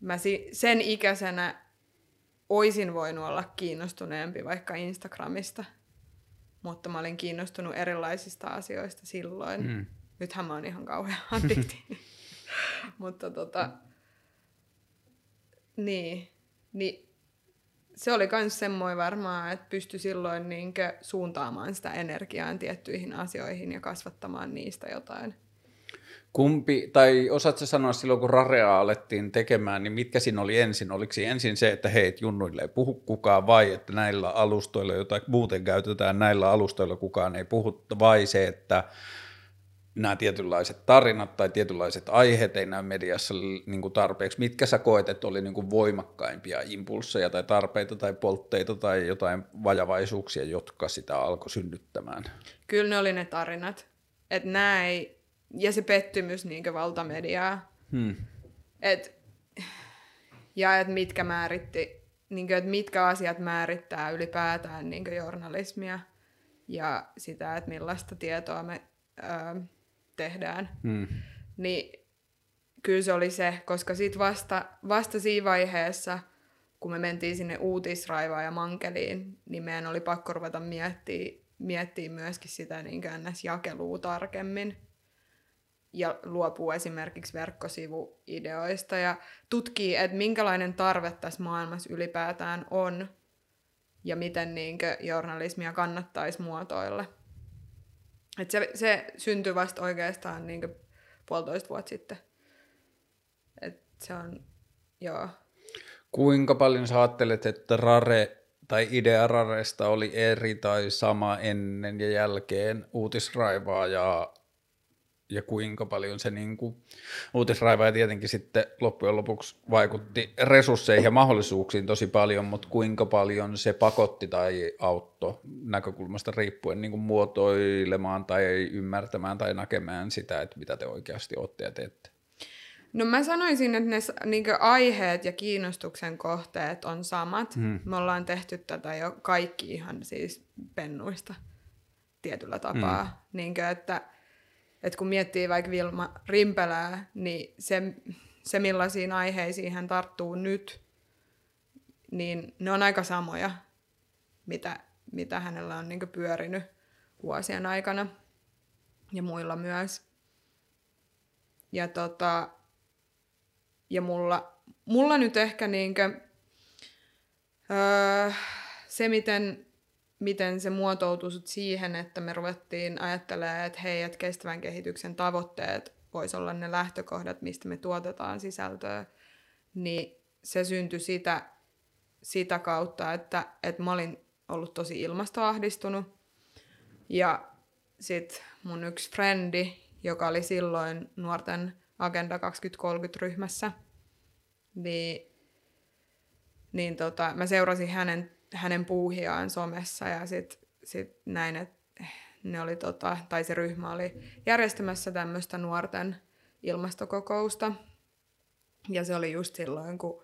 mä sen ikäisenä oisin voinut olla kiinnostuneempi vaikka Instagramista, mutta mä olin kiinnostunut erilaisista asioista silloin. Mm. Nythän mä oon ihan kauhean *laughs* addikti. mutta tota, niin, niin se oli myös semmoinen varmaan, että pystyi silloin niinkö suuntaamaan sitä energiaa tiettyihin asioihin ja kasvattamaan niistä jotain. Kumpi, tai osaatko sanoa silloin, kun Rarea alettiin tekemään, niin mitkä siinä oli ensin? Oliko siinä ensin se, että hei, junnuille ei puhu kukaan, vai että näillä alustoilla, joita muuten käytetään, näillä alustoilla kukaan ei puhu, vai se, että nämä tietynlaiset tarinat tai tietynlaiset aiheet ei näy mediassa niin kuin tarpeeksi. Mitkä sä koet, että oli niin kuin voimakkaimpia impulsseja tai tarpeita tai poltteita tai jotain vajavaisuuksia, jotka sitä alkoi synnyttämään? Kyllä ne oli ne tarinat. Että näin, ja se pettymys niin valtamediaa. Hmm. Et, *sighs* ja että mitkä määritti, niin kuin, että mitkä asiat määrittää ylipäätään niin journalismia ja sitä, että millaista tietoa me ö, tehdään. Hmm. Niin kyllä se oli se, koska sitten vasta, vasta siinä vaiheessa, kun me mentiin sinne uutisraivaan ja mankeliin, niin meidän oli pakko ruveta miettiä, miettiä myöskin sitä niin jakelua tarkemmin ja luopuu esimerkiksi verkkosivuideoista ja tutkii, että minkälainen tarve tässä maailmassa ylipäätään on ja miten niinkö journalismia kannattaisi muotoilla. Et se, se syntyi vasta oikeastaan niinkö puolitoista vuotta sitten. Et se on, joo. Kuinka paljon sä ajattelet, että Rare tai idea Raresta oli eri tai sama ennen ja jälkeen uutisraivaa ja ja kuinka paljon se niin kuin, uutisraiva tietenkin sitten loppujen lopuksi vaikutti resursseihin ja mahdollisuuksiin tosi paljon, mutta kuinka paljon se pakotti tai auttoi näkökulmasta riippuen niin kuin muotoilemaan tai ymmärtämään tai näkemään sitä, että mitä te oikeasti olette ja teette? No mä sanoisin, että ne niin aiheet ja kiinnostuksen kohteet on samat. Hmm. Me ollaan tehty tätä jo kaikki ihan siis pennuista tietyllä tapaa. Hmm. Niin kuin, että että kun miettii vaikka Vilma Rimpelää, niin se, se millaisiin aiheisiin hän tarttuu nyt, niin ne on aika samoja, mitä, mitä hänellä on niin pyörinyt vuosien aikana ja muilla myös. Ja, tota, ja mulla, mulla nyt ehkä niinkö, öö, se, miten miten se muotoutui siihen, että me ruvettiin ajattelemaan, että hei, että kestävän kehityksen tavoitteet voisi olla ne lähtökohdat, mistä me tuotetaan sisältöä, niin se syntyi sitä, sitä kautta, että, että mä olin ollut tosi ilmastoahdistunut. Ja sitten mun yksi frendi, joka oli silloin nuorten Agenda 2030-ryhmässä, niin, niin tota, mä seurasin hänen hänen puuhiaan somessa ja sitten sit näin, että ne oli tota, tai se ryhmä oli järjestämässä tämmöistä nuorten ilmastokokousta. Ja se oli just silloin, kun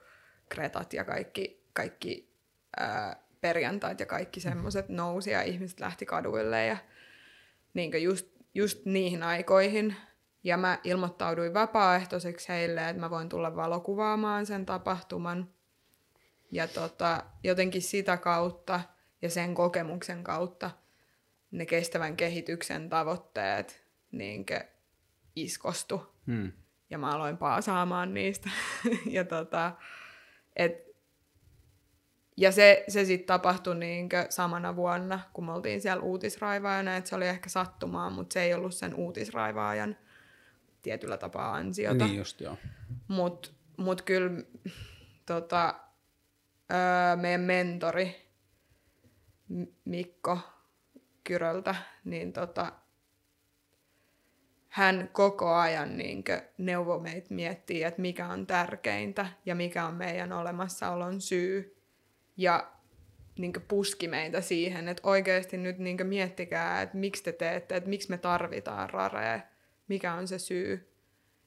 Kretat ja kaikki, kaikki ää, perjantait ja kaikki semmoiset nousi ja ihmiset lähti kaduille ja niin just, just niihin aikoihin. Ja mä ilmoittauduin vapaaehtoiseksi heille, että mä voin tulla valokuvaamaan sen tapahtuman – ja tota, jotenkin sitä kautta ja sen kokemuksen kautta ne kestävän kehityksen tavoitteet niinkö iskostu. Hmm. Ja mä aloin paasaamaan niistä. *laughs* ja tota, et, ja se, se sitten tapahtui niinkö samana vuonna, kun me oltiin siellä uutisraivaajana, että se oli ehkä sattumaa, mutta se ei ollut sen uutisraivaajan tietyllä tapaa ansiota. Niin just, joo. Mutta mut kyllä tota, öö, meidän mentori Mikko Kyröltä, niin tota, hän koko ajan niin neuvoi meitä miettiä, että mikä on tärkeintä ja mikä on meidän olemassaolon syy. Ja niin puski meitä siihen, että oikeasti nyt niin miettikää, että miksi te teette, että miksi me tarvitaan rarea, mikä on se syy.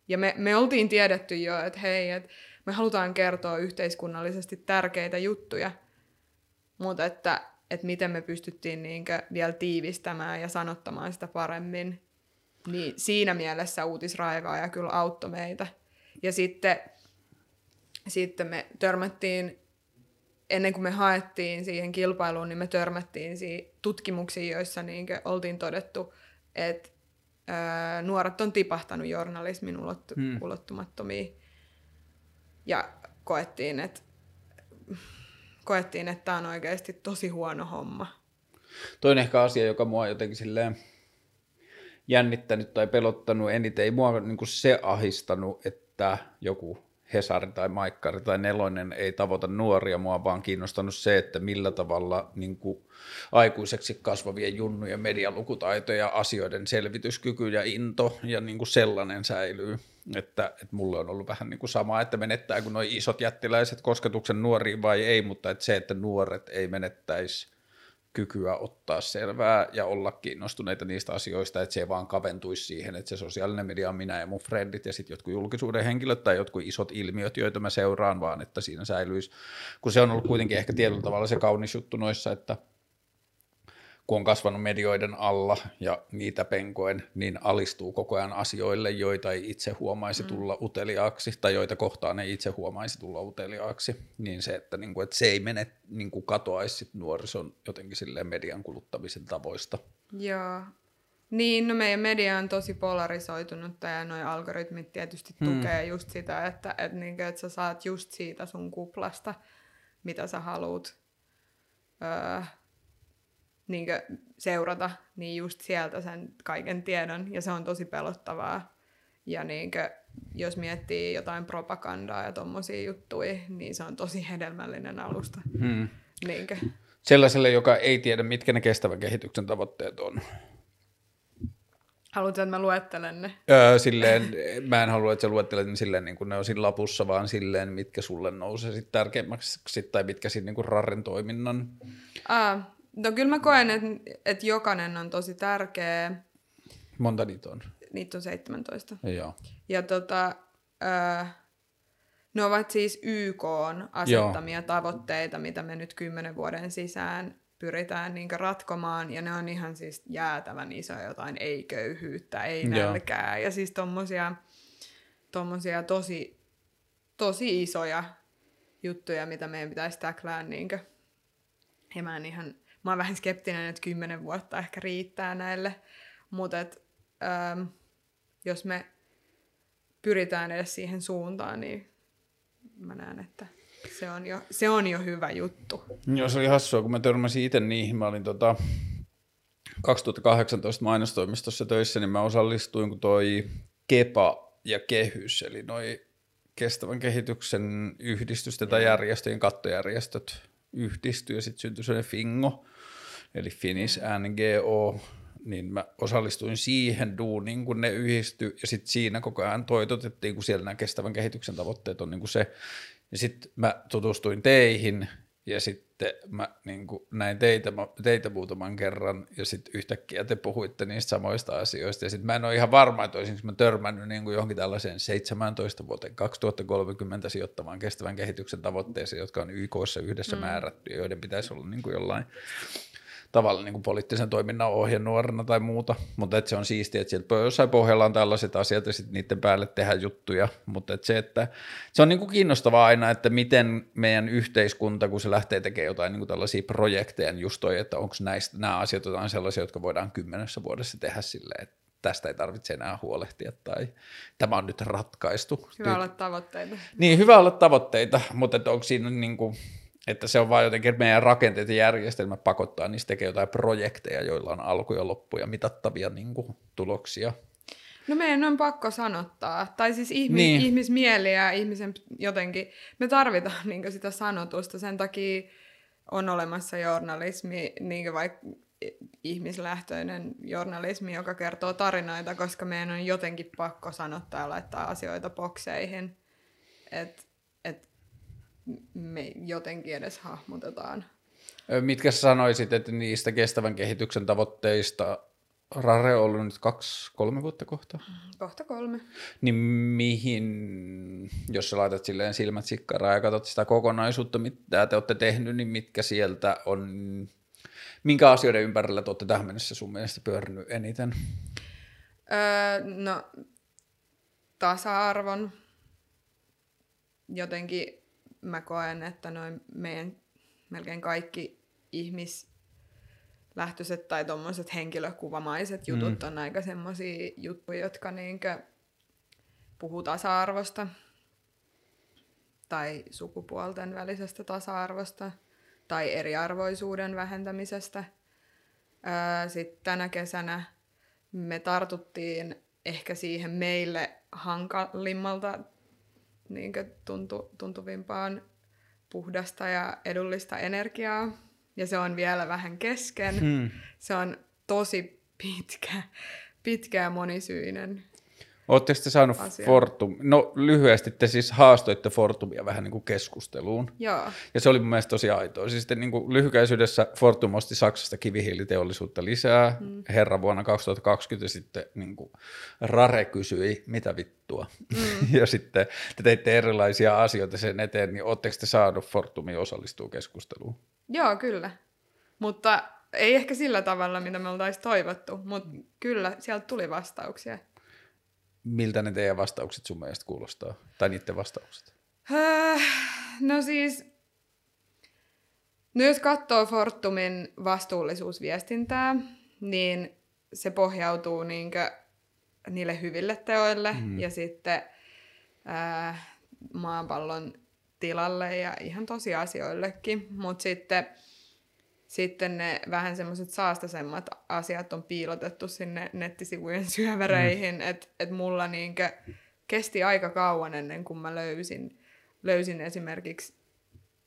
Ja me, me oltiin tiedetty jo, että hei, että me halutaan kertoa yhteiskunnallisesti tärkeitä juttuja, mutta että, että miten me pystyttiin niinkö vielä tiivistämään ja sanottamaan sitä paremmin, niin siinä mielessä uutisraivaaja kyllä auttoi meitä. Ja sitten, sitten me törmättiin, ennen kuin me haettiin siihen kilpailuun, niin me törmättiin siihen tutkimuksiin, joissa niinkö oltiin todettu, että ää, nuoret on tipahtanut journalismin ulottu- hmm. ulottumattomiin. Ja koettiin, että koettiin, että tämä on oikeasti tosi huono homma. Toinen ehkä asia, joka mua jotenkin silleen jännittänyt tai pelottanut eniten, ei mua niin kuin se ahistanut, että joku Hesari tai Maikkari tai Nelonen ei tavoita nuoria, mua vaan kiinnostanut se, että millä tavalla niin kuin aikuiseksi kasvavien junnujen medialukutaito ja asioiden selvityskyky ja into ja niin kuin sellainen säilyy. Että, että mulle on ollut vähän niin kuin sama, että menettääkö nuo isot jättiläiset kosketuksen nuoriin vai ei, mutta että se, että nuoret ei menettäisi kykyä ottaa selvää ja olla kiinnostuneita niistä asioista, että se ei vaan kaventuisi siihen, että se sosiaalinen media on minä ja mun friendit ja sitten jotkut julkisuuden henkilöt tai jotkut isot ilmiöt, joita mä seuraan, vaan että siinä säilyisi, kun se on ollut kuitenkin ehkä tietyllä tavalla se kaunis juttu noissa, että – kun on kasvanut medioiden alla ja niitä penkoen, niin alistuu koko ajan asioille, joita ei itse huomaisi mm. tulla uteliaaksi tai joita kohtaan ei itse huomaisi tulla uteliaaksi. Niin se, että, niin kuin, että se ei mene niin kuin katoaisi sit nuorison jotenkin silleen median kuluttamisen tavoista. Joo. Niin, no meidän media on tosi polarisoitunut ja nuo algoritmit tietysti hmm. tukee just sitä, että, että, niin kuin, että sä saat just siitä sun kuplasta, mitä sä haluat. Öö, niin seurata, niin just sieltä sen kaiken tiedon, ja se on tosi pelottavaa. Ja niin kuin, jos miettii jotain propagandaa ja tommosia juttuja, niin se on tosi hedelmällinen alusta. Hmm. Niin Sellaiselle, joka ei tiedä, mitkä ne kestävän kehityksen tavoitteet on. Haluatko, että mä luettelen ne? Öö, silleen, *laughs* mä en halua, että sä luettelet ne silleen niin kuin ne on siinä lapussa, vaan silleen, mitkä sulle nousee sit tärkeimmäksi, tai mitkä siinä niin kuin Rarren toiminnan. Aa, No kyllä mä koen, että et jokainen on tosi tärkeä. Monta niitä on? Niitä on 17. Joo. Ja tota, öö, ne ovat siis YK on asettamia Joo. tavoitteita, mitä me nyt kymmenen vuoden sisään pyritään niin ratkomaan, ja ne on ihan siis jäätävän isoja jotain ei-köyhyyttä, ei nälkää, ja siis tommosia, tommosia tosi, tosi isoja juttuja, mitä meidän pitäisi täklää, niin ja mä en ihan mä oon vähän skeptinen, että kymmenen vuotta ehkä riittää näille, mutta et, ähm, jos me pyritään edes siihen suuntaan, niin mä näen, että se on jo, se on jo hyvä juttu. Joo, se oli hassua, kun mä törmäsin itse niihin. Mä olin tota 2018 mainostoimistossa töissä, niin mä osallistuin, kun toi KEPA ja KEHYS, eli noi kestävän kehityksen yhdistysten tai järjestöjen kattojärjestöt yhdistyi ja sitten syntyi sellainen Fingo, eli Finnish NGO, niin mä osallistuin siihen duuniin, kun ne yhdistyi, ja sitten siinä koko ajan toitotettiin, kun siellä nämä kestävän kehityksen tavoitteet on niin kuin se, ja sitten mä tutustuin teihin, ja sitten mä niin kuin näin teitä, teitä muutaman kerran, ja sitten yhtäkkiä te puhuitte niistä samoista asioista, ja sitten mä en ole ihan varma, että olisinko mä törmännyt niin kuin johonkin tällaiseen 17 vuoteen 2030 sijoittamaan kestävän kehityksen tavoitteeseen, jotka on YKssa yhdessä mm. määrätty, ja joiden pitäisi olla niin kuin jollain tavalla niin kuin poliittisen toiminnan ohjenuorana tai muuta, mutta että se on siistiä, että sieltä jossain pohjalla on tällaiset asiat ja sitten niiden päälle tehdä juttuja, mutta että se, että se on niin kuin kiinnostavaa aina, että miten meidän yhteiskunta, kun se lähtee tekemään jotain niin kuin tällaisia projekteja, niin just toi, että onko näistä nämä asiat jotain sellaisia, jotka voidaan kymmenessä vuodessa tehdä silleen, että tästä ei tarvitse enää huolehtia tai tämä on nyt ratkaistu. Hyvä olla tavoitteita. Niin, hyvä olla tavoitteita, mutta että onko siinä niin kuin, että se on vain jotenkin, että meidän rakenteet ja järjestelmä pakottaa niistä tekee jotain projekteja, joilla on alku ja loppu ja mitattavia niin kuin, tuloksia. No meidän on pakko sanottaa. Tai siis ihmis, niin. ihmismieli ja ihmisen jotenkin, me tarvitaan *laughs* niin sitä sanotusta. Sen takia on olemassa journalismi, niin vaikka ihmislähtöinen journalismi, joka kertoo tarinoita, koska meidän on jotenkin pakko sanottaa ja laittaa asioita bokseihin. Että me jotenkin edes hahmotetaan. Mitkä sanoisit, että niistä kestävän kehityksen tavoitteista Rare on ollut nyt kaksi, kolme vuotta kohta. Kohta kolme. Niin mihin, jos sä laitat silleen silmät sikkaraan ja katsot sitä kokonaisuutta, mitä te olette tehnyt, niin mitkä sieltä on, minkä asioiden ympärillä te olette tähän mennessä sun mielestä pyörinyt eniten? Öö, no, tasa-arvon. Jotenkin mä koen, että noin meidän melkein kaikki ihmislähtöiset tai tuommoiset henkilökuvamaiset jutut mm. on aika semmoisia juttuja, jotka niinkö puhuu tasa-arvosta tai sukupuolten välisestä tasa-arvosta tai eriarvoisuuden vähentämisestä. Sitten tänä kesänä me tartuttiin ehkä siihen meille hankalimmalta niin tuntu, tuntuvimpaan puhdasta ja edullista energiaa. Ja se on vielä vähän kesken. Hmm. Se on tosi pitkä, pitkä ja monisyinen. Oletteko te saanut Asia. Fortum, no lyhyesti te siis haastoitte Fortumia vähän niin kuin keskusteluun. Joo. Ja se oli mun mielestä tosi aitoa. Siis niin kuin lyhykäisyydessä Fortum osti Saksasta kivihiiliteollisuutta lisää. Mm. Herra vuonna 2020 sitten niin kuin Rare kysyi, mitä vittua. Mm. *laughs* ja sitten te teitte erilaisia asioita sen eteen, niin ootteko te saanut Fortumin osallistua keskusteluun? Joo, kyllä. Mutta ei ehkä sillä tavalla, mitä me oltaisiin toivottu, mutta kyllä sieltä tuli vastauksia. Miltä ne teidän vastaukset sun mielestä kuulostaa? Tai niiden vastaukset? Äh, No siis, no jos katsoo Fortumin vastuullisuusviestintää, niin se pohjautuu niinkö niille hyville teoille mm. ja sitten äh, maapallon tilalle ja ihan tosiasioillekin, mutta sitten, sitten ne vähän semmoiset saastasemmat asiat on piilotettu sinne nettisivujen *laughs* syövereihin, mm. että et mulla niinkö kesti aika kauan ennen kuin mä löysin, löysin esimerkiksi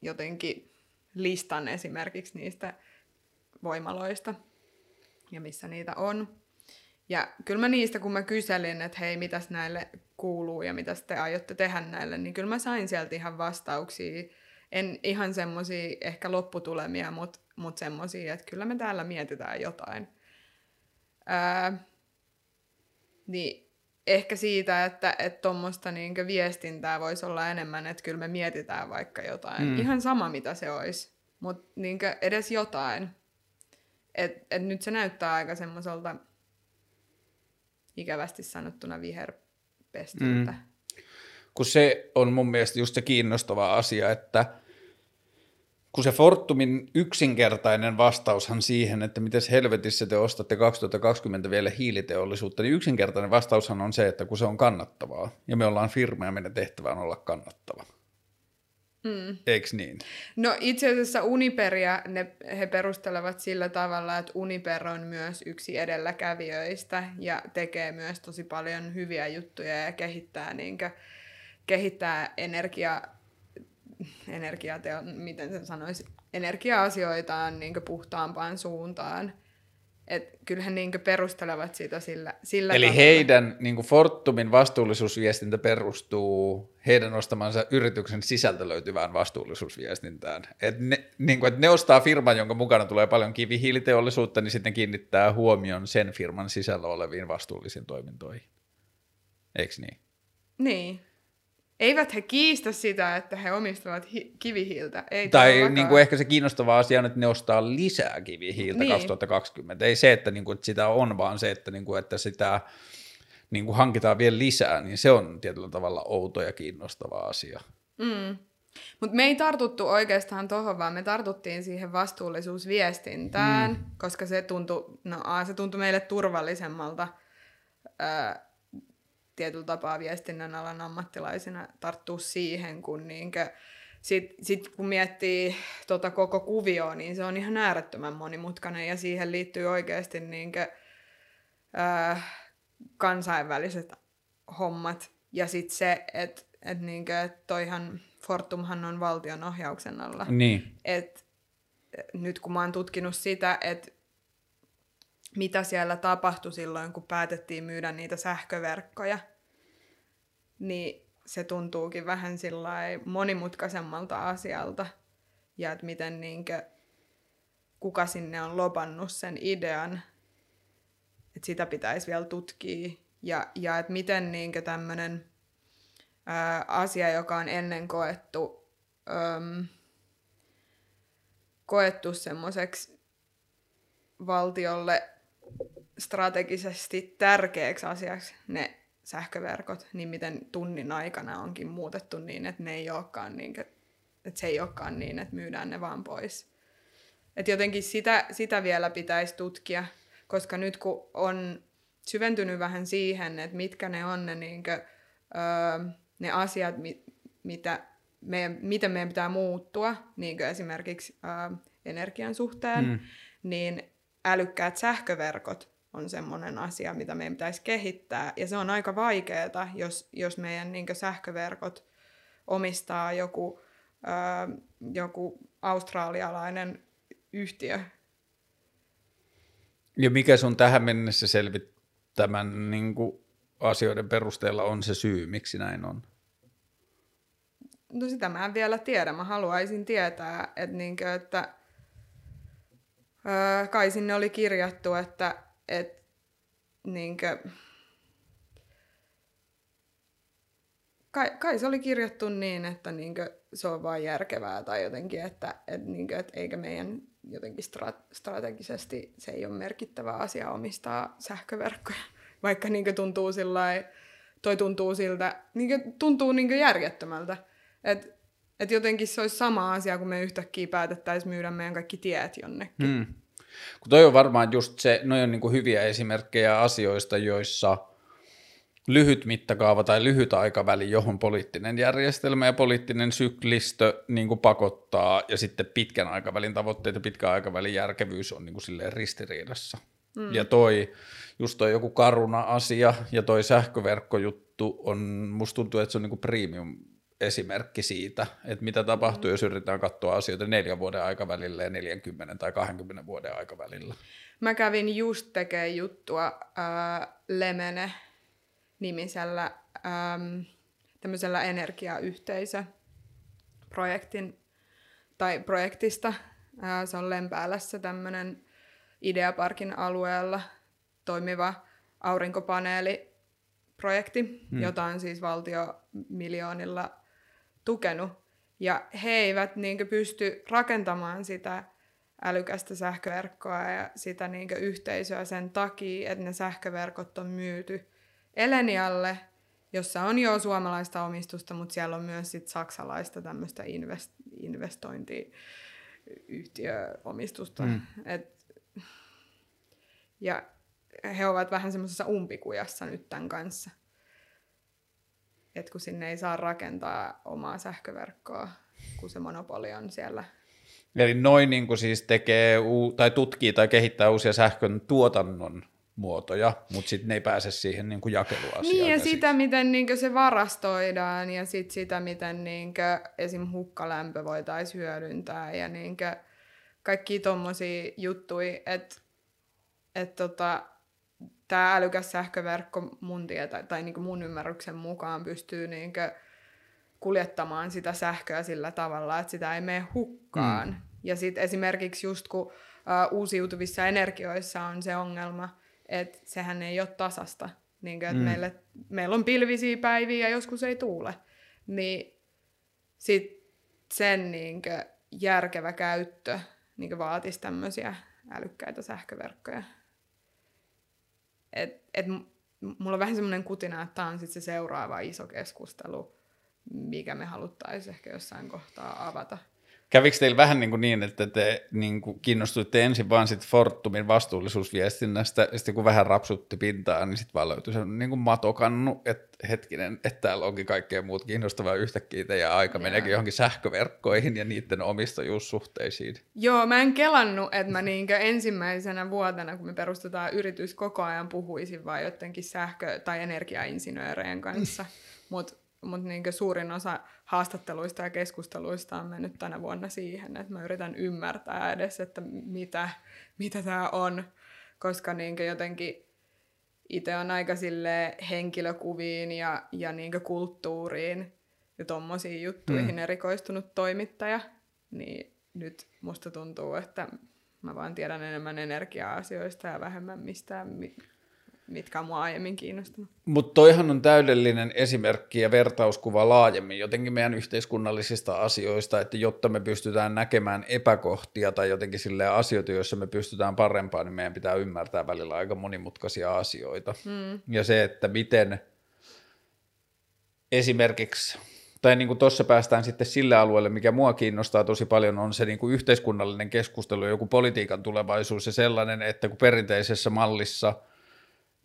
jotenkin listan esimerkiksi niistä voimaloista ja missä niitä on. Ja kyllä mä niistä, kun mä kyselin, että hei, mitäs näille kuuluu ja mitä te aiotte tehdä näille, niin kyllä mä sain sieltä ihan vastauksia. En ihan semmosia ehkä lopputulemia, mutta mut semmosia, että kyllä me täällä mietitään jotain. Ää, niin ehkä siitä, että että tuommoista niinkö viestintää voisi olla enemmän, että kyllä me mietitään vaikka jotain. Mm. Ihan sama, mitä se olisi, mutta niinkö edes jotain. Et, et nyt se näyttää aika semmoiselta ikävästi sanottuna viherpestyltä. Mm. kun se on mun mielestä just se kiinnostava asia, että kun se Fortumin yksinkertainen vastaushan siihen, että miten helvetissä te ostatte 2020 vielä hiiliteollisuutta, niin yksinkertainen vastaushan on se, että kun se on kannattavaa, ja me ollaan firma ja meidän tehtävä on olla kannattava. Mm. Eiks niin? No itse asiassa Uniperia ne, he perustelevat sillä tavalla, että Uniper on myös yksi edelläkävijöistä ja tekee myös tosi paljon hyviä juttuja ja kehittää, niinkö, kehittää energia, energiateo, miten sen sanoisi, energia-asioitaan niinkö puhtaampaan suuntaan. Et kyllähän niinkö perustelevat sitä sillä, sillä Eli tavalla. heidän niin kuin Fortumin vastuullisuusviestintä perustuu heidän ostamansa yrityksen sisältä löytyvään vastuullisuusviestintään. Et ne, niin kuin, että ne ostaa firman, jonka mukana tulee paljon kivihiiliteollisuutta, niin sitten kiinnittää huomion sen firman sisällä oleviin vastuullisiin toimintoihin. Eikö niin? Niin. Eivät he kiistä sitä, että he omistavat hi- kivihiiltä. Ei Tai niin kuin ehkä se kiinnostava asia on, että ne ostaa lisää kivihiiltä niin. Niin. 2020. Ei se, että, niin kuin, että sitä on, vaan se, että, niin kuin, että sitä niin kuin hankitaan vielä lisää, niin se on tietyllä tavalla outo ja kiinnostava asia. Mm. Mutta me ei tartuttu oikeastaan tuohon, vaan me tartuttiin siihen vastuullisuusviestintään, mm. koska se tuntui, no A, se tuntui meille turvallisemmalta ää, tietyllä tapaa viestinnän alan ammattilaisina tarttua siihen, kun niinkö, sit, sit kun miettii tota koko kuvioa, niin se on ihan äärettömän monimutkainen ja siihen liittyy oikeasti niinkö, ää, kansainväliset hommat. Ja sitten se, että et niinkö, et toihan Fortumhan on valtion ohjauksen alla. Niin. Et nyt kun mä oon tutkinut sitä, että mitä siellä tapahtui silloin, kun päätettiin myydä niitä sähköverkkoja, niin se tuntuukin vähän monimutkaisemmalta asialta. Ja että miten niinkö, kuka sinne on lopannut sen idean. että sitä pitäisi vielä tutkia. Ja, ja että miten niin tämmöinen asia, joka on ennen koettu, äm, koettu semmoiseksi valtiolle strategisesti tärkeäksi asiaksi ne sähköverkot, niin miten tunnin aikana onkin muutettu niin, että ne ei olekaan niin, että se ei olekaan niin, että myydään ne vaan pois. Et jotenkin sitä, sitä vielä pitäisi tutkia, koska nyt kun on syventynyt vähän siihen, että mitkä ne on ne, niin kuin, öö, ne asiat, mitä meidän, miten meidän pitää muuttua, niin kuin esimerkiksi öö, energian suhteen, mm. niin älykkäät sähköverkot on semmoinen asia, mitä meidän pitäisi kehittää. Ja se on aika vaikeaa, jos, jos meidän niin sähköverkot omistaa joku, öö, joku australialainen yhtiö. Ja mikä sun tähän mennessä selvittämän niin kuin asioiden perusteella on se syy, miksi näin on? No sitä mä en vielä tiedä. Mä haluaisin tietää, että, niin kuin, että öö, kai sinne oli kirjattu, että, että niin kuin, kai, kai se oli kirjattu niin, että niin kuin, se on vain järkevää tai jotenkin, että, että, niin kuin, että eikä meidän jotenkin strategisesti se ei ole merkittävä asia omistaa sähköverkkoja, *laughs* vaikka niin tuntuu sillai, toi tuntuu siltä, niin tuntuu niin järjettömältä, että et jotenkin se olisi sama asia, kun me yhtäkkiä päätettäisiin myydä meidän kaikki tiet jonnekin. Hmm. Kun toi on varmaan just se, noi on niin hyviä esimerkkejä asioista, joissa – lyhyt mittakaava tai lyhyt aikaväli, johon poliittinen järjestelmä ja poliittinen syklistö niin kuin pakottaa, ja sitten pitkän aikavälin tavoitteet ja pitkän aikavälin järkevyys on niin kuin silleen ristiriidassa. Mm. Ja toi, just toi joku karuna-asia ja toi sähköverkkojuttu on, musta tuntuu, että se on niin kuin premium esimerkki siitä, että mitä tapahtuu, mm. jos yritetään katsoa asioita neljän vuoden aikavälillä ja 40 tai 20 vuoden aikavälillä. Mä kävin just tekemään juttua äh, Lemene nimisellä äm, tämmöisellä energiayhteisöprojektin tai projektista. Ää, se on Lempäälässä tämmöinen Ideaparkin alueella toimiva aurinkopaneeliprojekti, hmm. jota on siis valtio miljoonilla tukenut. Ja he eivät niin pysty rakentamaan sitä älykästä sähköverkkoa ja sitä niin yhteisöä sen takia, että ne sähköverkot on myyty Elenialle, jossa on jo suomalaista omistusta, mutta siellä on myös sit saksalaista tämmöistä invest, investointiyhtiöomistusta. Mm. Et, ja he ovat vähän semmoisessa umpikujassa nyt tämän kanssa. Et kun sinne ei saa rakentaa omaa sähköverkkoa, kun se monopoli on siellä Eli noin niin kuin siis tekee tai tutkii tai kehittää uusia sähkön tuotannon muotoja, mutta sitten ne ei pääse siihen niin kuin jakeluasiaan. Niin ja käsiksi. sitä, miten niin se varastoidaan ja sit sitä, miten niin esim. hukkalämpö voitaisiin hyödyntää ja niin kaikki tommosia juttuja, että et tota, tämä älykäs sähköverkko mun tietä, tai niin mun ymmärryksen mukaan pystyy niin kuljettamaan sitä sähköä sillä tavalla, että sitä ei mene hukkaan. Mm. Ja sitten esimerkiksi just kun uh, uusiutuvissa energioissa on se ongelma, että sehän ei ole tasasta. Niin kuin, että mm. meille, meillä on pilvisiä päiviä ja joskus ei tuule. Niin sit sen niin kuin, järkevä käyttö niin vaatisi tämmöisiä älykkäitä sähköverkkoja. Et, et, mulla on vähän semmoinen kutina, että tämä on sit se seuraava iso keskustelu, mikä me haluttaisiin ehkä jossain kohtaa avata. Kävikö teillä vähän niin, kuin niin että te niin kuin kiinnostuitte ensin vaan sit Fortumin vastuullisuusviestinnästä, ja sitten kun vähän rapsutti pintaa, niin sitten vaan löytyi se niin kuin matokannu, että hetkinen, että täällä onkin kaikkea muut kiinnostavaa yhtäkkiä, ja aika meneekin johonkin sähköverkkoihin ja niiden omistajuussuhteisiin. Joo, mä en kelannut, että mä niin ensimmäisenä vuotena, kun me perustetaan yritys, koko ajan puhuisin vain jotenkin sähkö- tai energiainsinöörejä kanssa, mutta mutta niin suurin osa haastatteluista ja keskusteluista on mennyt tänä vuonna siihen, että mä yritän ymmärtää edes, että mitä, mitä tämä on, koska niin jotenkin itse on aika sille henkilökuviin ja, ja niin kulttuuriin ja tommosiin juttuihin mm. erikoistunut toimittaja, niin nyt musta tuntuu, että mä vaan tiedän enemmän energia-asioista ja vähemmän mistään mitkä on mua aiemmin kiinnostanut. Mutta toihan on täydellinen esimerkki ja vertauskuva laajemmin jotenkin meidän yhteiskunnallisista asioista, että jotta me pystytään näkemään epäkohtia tai jotenkin sille asioita, joissa me pystytään parempaan, niin meidän pitää ymmärtää välillä aika monimutkaisia asioita. Mm. Ja se, että miten esimerkiksi tai niin kuin tuossa päästään sitten sille alueelle, mikä mua kiinnostaa tosi paljon, on se niin kuin yhteiskunnallinen keskustelu, joku politiikan tulevaisuus ja sellainen, että kun perinteisessä mallissa –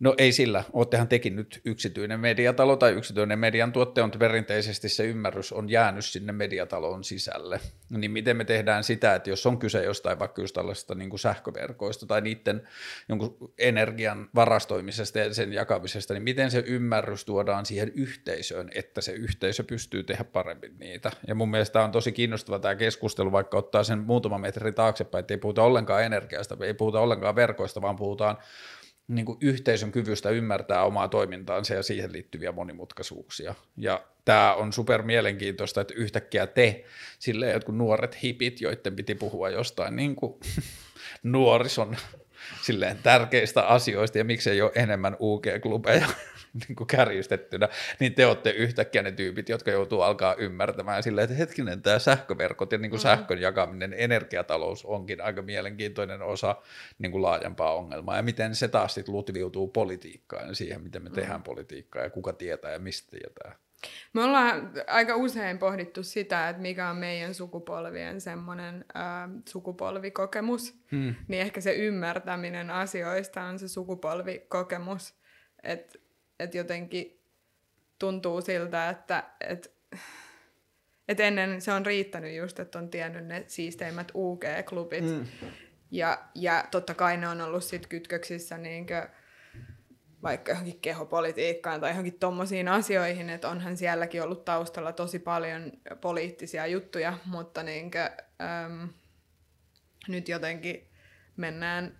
No ei sillä, oottehan tekin nyt yksityinen mediatalo tai yksityinen median tuotte, on perinteisesti se ymmärrys on jäänyt sinne mediataloon sisälle. Niin miten me tehdään sitä, että jos on kyse jostain vaikka just tällaisesta niin kuin sähköverkoista tai niiden jonkun energian varastoimisesta ja sen jakamisesta, niin miten se ymmärrys tuodaan siihen yhteisöön, että se yhteisö pystyy tehdä paremmin niitä. Ja mun mielestä on tosi kiinnostava tämä keskustelu, vaikka ottaa sen muutama metri taaksepäin, että ei puhuta ollenkaan energiasta, ei puhuta ollenkaan verkoista, vaan puhutaan niin kuin yhteisön kyvystä ymmärtää omaa toimintaansa ja siihen liittyviä monimutkaisuuksia. Ja tämä on super mielenkiintoista, että yhtäkkiä te, silleen jotkut nuoret hipit, joiden piti puhua jostain niin kuin *laughs* nuorison silleen tärkeistä asioista ja miksei ole enemmän UG-klubeja niin kuin kärjistettynä, niin te olette yhtäkkiä ne tyypit, jotka joutuu alkaa ymmärtämään silleen, että hetkinen, tämä sähköverkot ja niin kuin mm. sähkön jakaminen, energiatalous onkin aika mielenkiintoinen osa niin kuin laajempaa ongelmaa, ja miten se taas sitten lutviutuu politiikkaan ja siihen, miten me mm. tehdään politiikkaa ja kuka tietää ja mistä tietää. Me ollaan aika usein pohdittu sitä, että mikä on meidän sukupolvien semmoinen äh, sukupolvikokemus, hmm. niin ehkä se ymmärtäminen asioista on se sukupolvikokemus, että et jotenkin tuntuu siltä, että et, et ennen se on riittänyt just, että on tiennyt ne siisteimmät UG-klubit, hmm. ja, ja totta kai ne on ollut sit kytköksissä niinkö, vaikka johonkin kehopolitiikkaan tai johonkin tommosiin asioihin, että onhan sielläkin ollut taustalla tosi paljon poliittisia juttuja, mutta niinkö, äm, nyt jotenkin mennään,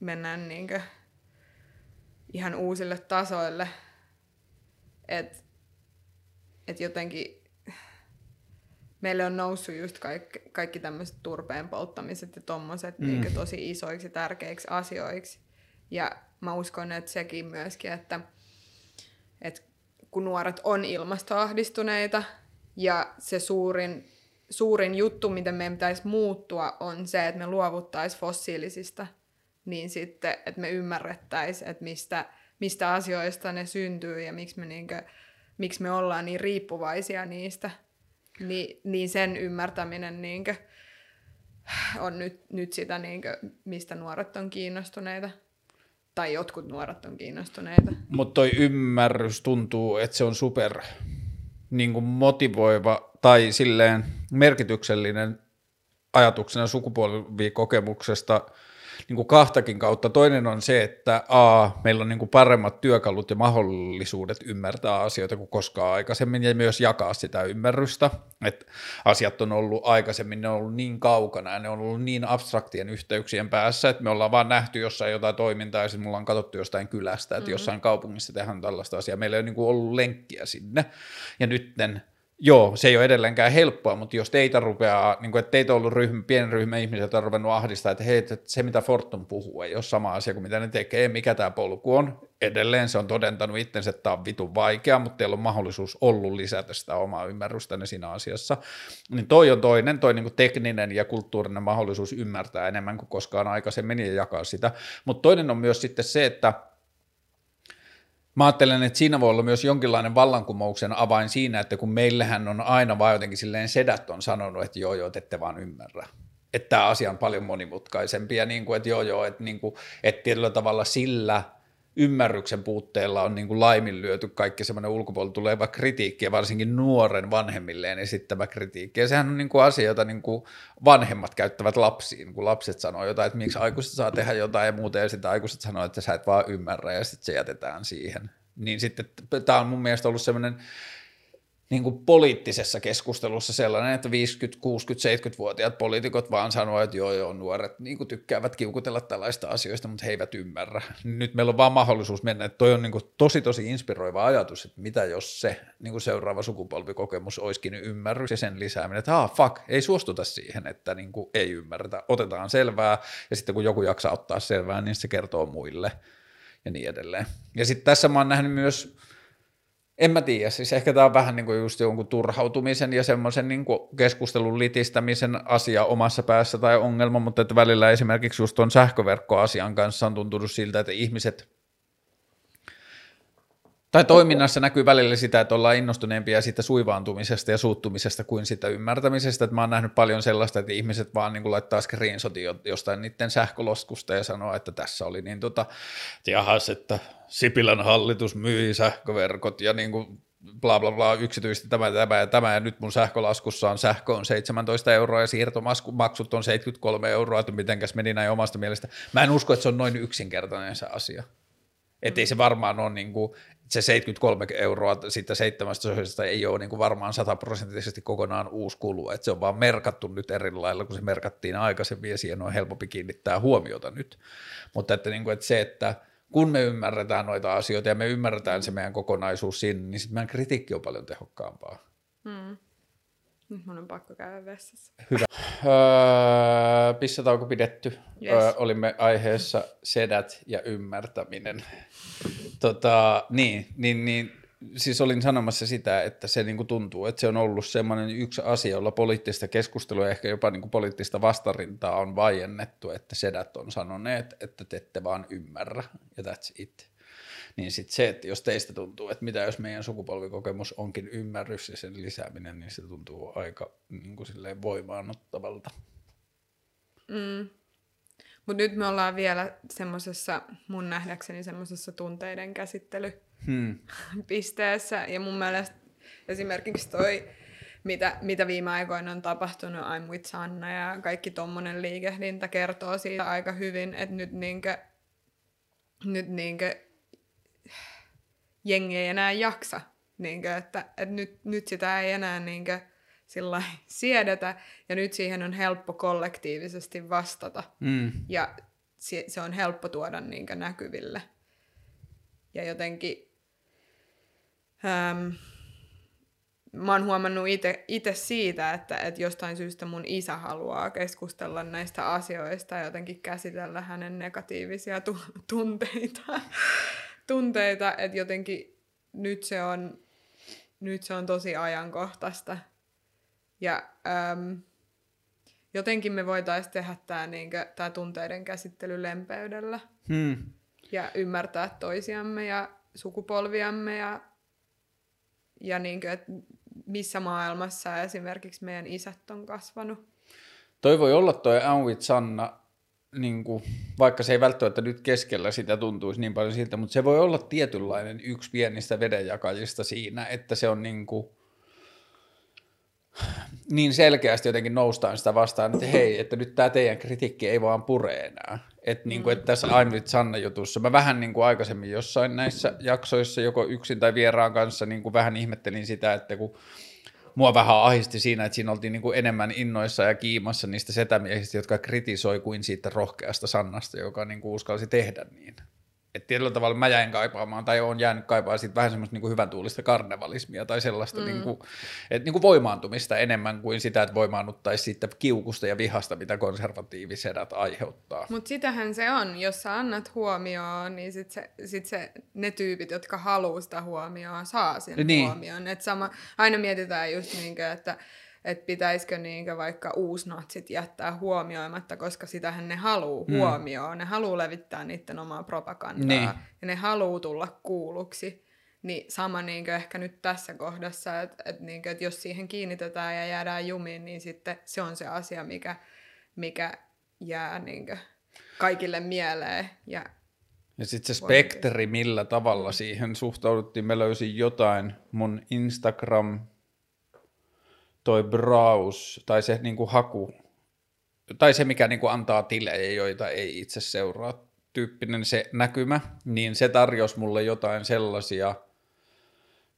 mennään niinkö ihan uusille tasoille, että et jotenkin meille on noussut just kaikki, kaikki tämmöiset turpeen polttamiset ja tommoset mm. niin tosi isoiksi tärkeiksi asioiksi. Ja mä uskon, että sekin myöskin, että, että kun nuoret on ilmastoahdistuneita ja se suurin, suurin juttu, miten meidän pitäisi muuttua, on se, että me luovuttaisiin fossiilisista, niin sitten, että me ymmärrettäisiin, että mistä, mistä asioista ne syntyy ja miksi me, niinkö, miksi me ollaan niin riippuvaisia niistä, niin, niin sen ymmärtäminen niinkö, on nyt, nyt sitä, niinkö, mistä nuoret on kiinnostuneita. Tai jotkut nuoret on kiinnostuneita. Mutta toi ymmärrys tuntuu, että se on super niin motivoiva tai silleen merkityksellinen ajatuksena sukupolvikokemuksesta – niin kuin kahtakin kautta. Toinen on se, että a, meillä on niin kuin paremmat työkalut ja mahdollisuudet ymmärtää asioita kuin koskaan aikaisemmin ja myös jakaa sitä ymmärrystä. Että asiat on ollut aikaisemmin, ne on ollut niin kaukana ja ne on ollut niin abstraktien yhteyksien päässä, että me ollaan vaan nähty jossain jotain toimintaa ja sitten mulla on katsottu jostain kylästä, että mm-hmm. jossain kaupungissa tehdään tällaista asiaa. Meillä ei ole niin kuin ollut lenkkiä sinne ja nytten Joo, se ei ole edelleenkään helppoa, mutta jos teitä rupeaa, niin kuin, että teitä on ollut ryhmä, pieni ryhmä ihmisiä, jotka on ruvennut ahdistaa, että hei, että se mitä Fortum puhuu ei ole sama asia kuin mitä ne tekee, mikä tämä polku on. Edelleen se on todentanut itsensä, että tämä on vitun vaikea, mutta teillä on mahdollisuus ollut lisätä sitä omaa ymmärrystänne siinä asiassa. Niin toi on toinen, toi niin kuin tekninen ja kulttuurinen mahdollisuus ymmärtää enemmän kuin koskaan aikaisemmin ja jakaa sitä. Mutta toinen on myös sitten se, että Mä ajattelen, että siinä voi olla myös jonkinlainen vallankumouksen avain siinä, että kun meillähän on aina vaan jotenkin silleen sedät on sanonut, että joo joo, te ette vaan ymmärrä. Että tämä asia on paljon monimutkaisempi ja niin kuin, että joo joo, että, niin kuin, että tietyllä tavalla sillä – ymmärryksen puutteella on niin kuin laiminlyöty kaikki semmoinen ulkopuolelta tuleva kritiikki ja varsinkin nuoren vanhemmilleen esittämä kritiikki. Ja sehän on niin kuin asia, jota niin kuin vanhemmat käyttävät lapsiin, kun lapset sanoo jotain, että miksi aikuiset saa tehdä jotain ja muuta, ja sitten aikuiset sanoo, että sä et vaan ymmärrä, ja sitten se jätetään siihen. Niin sitten tämä on mun mielestä ollut semmoinen niin kuin poliittisessa keskustelussa sellainen, että 50, 60, 70-vuotiaat poliitikot vaan sanoo, että joo, joo, nuoret niin kuin tykkäävät kiukutella tällaista asioista, mutta he eivät ymmärrä. Nyt meillä on vaan mahdollisuus mennä, että toi on niin kuin tosi, tosi inspiroiva ajatus, että mitä jos se niin kuin seuraava sukupolvikokemus olisikin ymmärrys ja sen lisääminen, että ah, fuck, ei suostuta siihen, että niin kuin ei ymmärretä, otetaan selvää ja sitten kun joku jaksaa ottaa selvää, niin se kertoo muille. ja niin edelleen. Ja sitten tässä mä oon nähnyt myös, en mä tiedä, siis ehkä tämä on vähän niin kuin just jonkun turhautumisen ja semmoisen niin kuin keskustelun litistämisen asia omassa päässä tai ongelma, mutta että välillä esimerkiksi just tuon sähköverkkoasian kanssa on tuntunut siltä, että ihmiset tai toiminnassa näkyy välillä sitä, että ollaan innostuneempia siitä suivaantumisesta ja suuttumisesta kuin sitä ymmärtämisestä. Että mä oon nähnyt paljon sellaista, että ihmiset vaan niin laittaa screenshotin jostain niiden sähköloskusta ja sanoo, että tässä oli niin tota, jahas, että Sipilän hallitus myi sähköverkot ja niin kuin bla bla bla yksityisesti tämä, tämä ja tämä, ja nyt mun sähkölaskussa on sähkö on 17 euroa ja siirtomaksut on 73 euroa, että mitenkäs meni näin omasta mielestä. Mä en usko, että se on noin yksinkertainen se asia. Että ei se varmaan ole niin kuin, se 73 euroa siitä seitsemästä sosiaalista ei ole niin kuin varmaan sataprosenttisesti kokonaan uusi kulu, että se on vaan merkattu nyt eri lailla, kun se merkattiin aikaisemmin ja siihen on helpompi kiinnittää huomiota nyt. Mutta että, niin kuin, että se, että kun me ymmärretään noita asioita ja me ymmärretään se meidän kokonaisuus siinä, niin sitten meidän kritiikki on paljon tehokkaampaa. Mm. Nyt mun on pakko käydä vessassa. Hyvä. *laughs* Öö, pissatauko pidetty. Yes. Öö, olimme aiheessa sedät ja ymmärtäminen. Tota, niin, niin, niin, siis olin sanomassa sitä, että se niinku tuntuu, että se on ollut semmoinen yksi asia, jolla poliittista keskustelua ja ehkä jopa niinku poliittista vastarintaa on vaiennettu, että sedät on sanoneet, että te ette vaan ymmärrä ja that's it. Niin sitten se, että jos teistä tuntuu, että mitä jos meidän sukupolvikokemus onkin ymmärrys ja sen lisääminen, niin se tuntuu aika niin kuin silleen voimaanottavalta. Mm. Mutta nyt me ollaan vielä semmoisessa, mun nähdäkseni semmoisessa tunteiden käsittelypisteessä. Hmm. *laughs* Ja mun mielestä esimerkiksi toi, mitä, mitä viime aikoina on tapahtunut I'm with Sanna ja kaikki tommonen liikehdintä kertoo siitä aika hyvin, että nyt niinkö, nyt niinkö jengi ei enää jaksa. Niinkö, että, että nyt, nyt sitä ei enää niinkö, sillä *laughs* siedetä, ja nyt siihen on helppo kollektiivisesti vastata. Mm. Ja se, se on helppo tuoda niinkö näkyville. Ja jotenkin... Ähm, mä oon huomannut itse siitä, että, että jostain syystä mun isä haluaa keskustella näistä asioista ja jotenkin käsitellä hänen negatiivisia tu- tunteita. Tunteita, että jotenkin nyt se on, nyt se on tosi ajankohtaista. Ja äm, jotenkin me voitaisiin tehdä tämä niinkö, tää tunteiden käsittely lempeydellä Hmm. ja ymmärtää toisiamme ja sukupolviamme ja, ja niinkö, että missä maailmassa esimerkiksi meidän isät on kasvanut. Toi voi olla toi Anwit Sanna, niin kuin, vaikka se ei välttämättä nyt keskellä sitä tuntuisi niin paljon siltä, mutta se voi olla tietynlainen yksi pienistä vedenjakajista siinä, että se on niin kuin, niin selkeästi jotenkin noustaan sitä vastaan, että hei, että nyt tämä teidän kritiikki ei vaan pure enää. Että niin kuin, että tässä I'm with Sanna jutussa, mä vähän niin kuin aikaisemmin jossain näissä jaksoissa, joko yksin tai vieraan kanssa, niin kuin vähän ihmettelin sitä, että kun mua vähän ahisti siinä, että siinä oltiin niin kuin enemmän innoissa ja kiimassa niistä setämiehistä, jotka kritisoi kuin siitä rohkeasta Sannasta, joka niin kuin uskalsi tehdä niin. Et tietyllä tavalla mä jäin kaipaamaan, tai on jäänyt kaipaamaan siitä vähän semmoista niin hyvän tuulista karnevalismia tai sellaista mm. niin kuin, et niin kuin voimaantumista enemmän kuin sitä, että voimaannuttaisi siitä kiukusta ja vihasta, mitä konservatiivisedät aiheuttaa. Mutta sitähän se on, jos sä annat huomioon, niin sit se, sit se, ne tyypit, jotka haluaa sitä huomioon, saa sen Niin. huomioon. Et sama, aina mietitään just niinkö, että et pitäisikö niinkö vaikka uusnatsit jättää huomioimatta, koska sitähän ne haluaa Mm. huomioon. Ne haluaa levittää niiden omaa propagandaa Niin. ja ne haluaa tulla kuulluksi. Niin sama niinkö ehkä nyt tässä kohdassa, että et niinkö, et jos siihen kiinnitetään ja jäädään jumiin, niin sitten se on se asia, mikä, mikä jää niinkö kaikille mieleen. Ja Ja sitten se spektri, millä tavalla siihen suhtauduttiin. Mä löysin jotain mun Instagram, toi browse, tai se niinku haku, tai se mikä niinku antaa tilejä, joita ei itse seuraa, tyyppinen se näkymä, niin se tarjosi mulle jotain sellaisia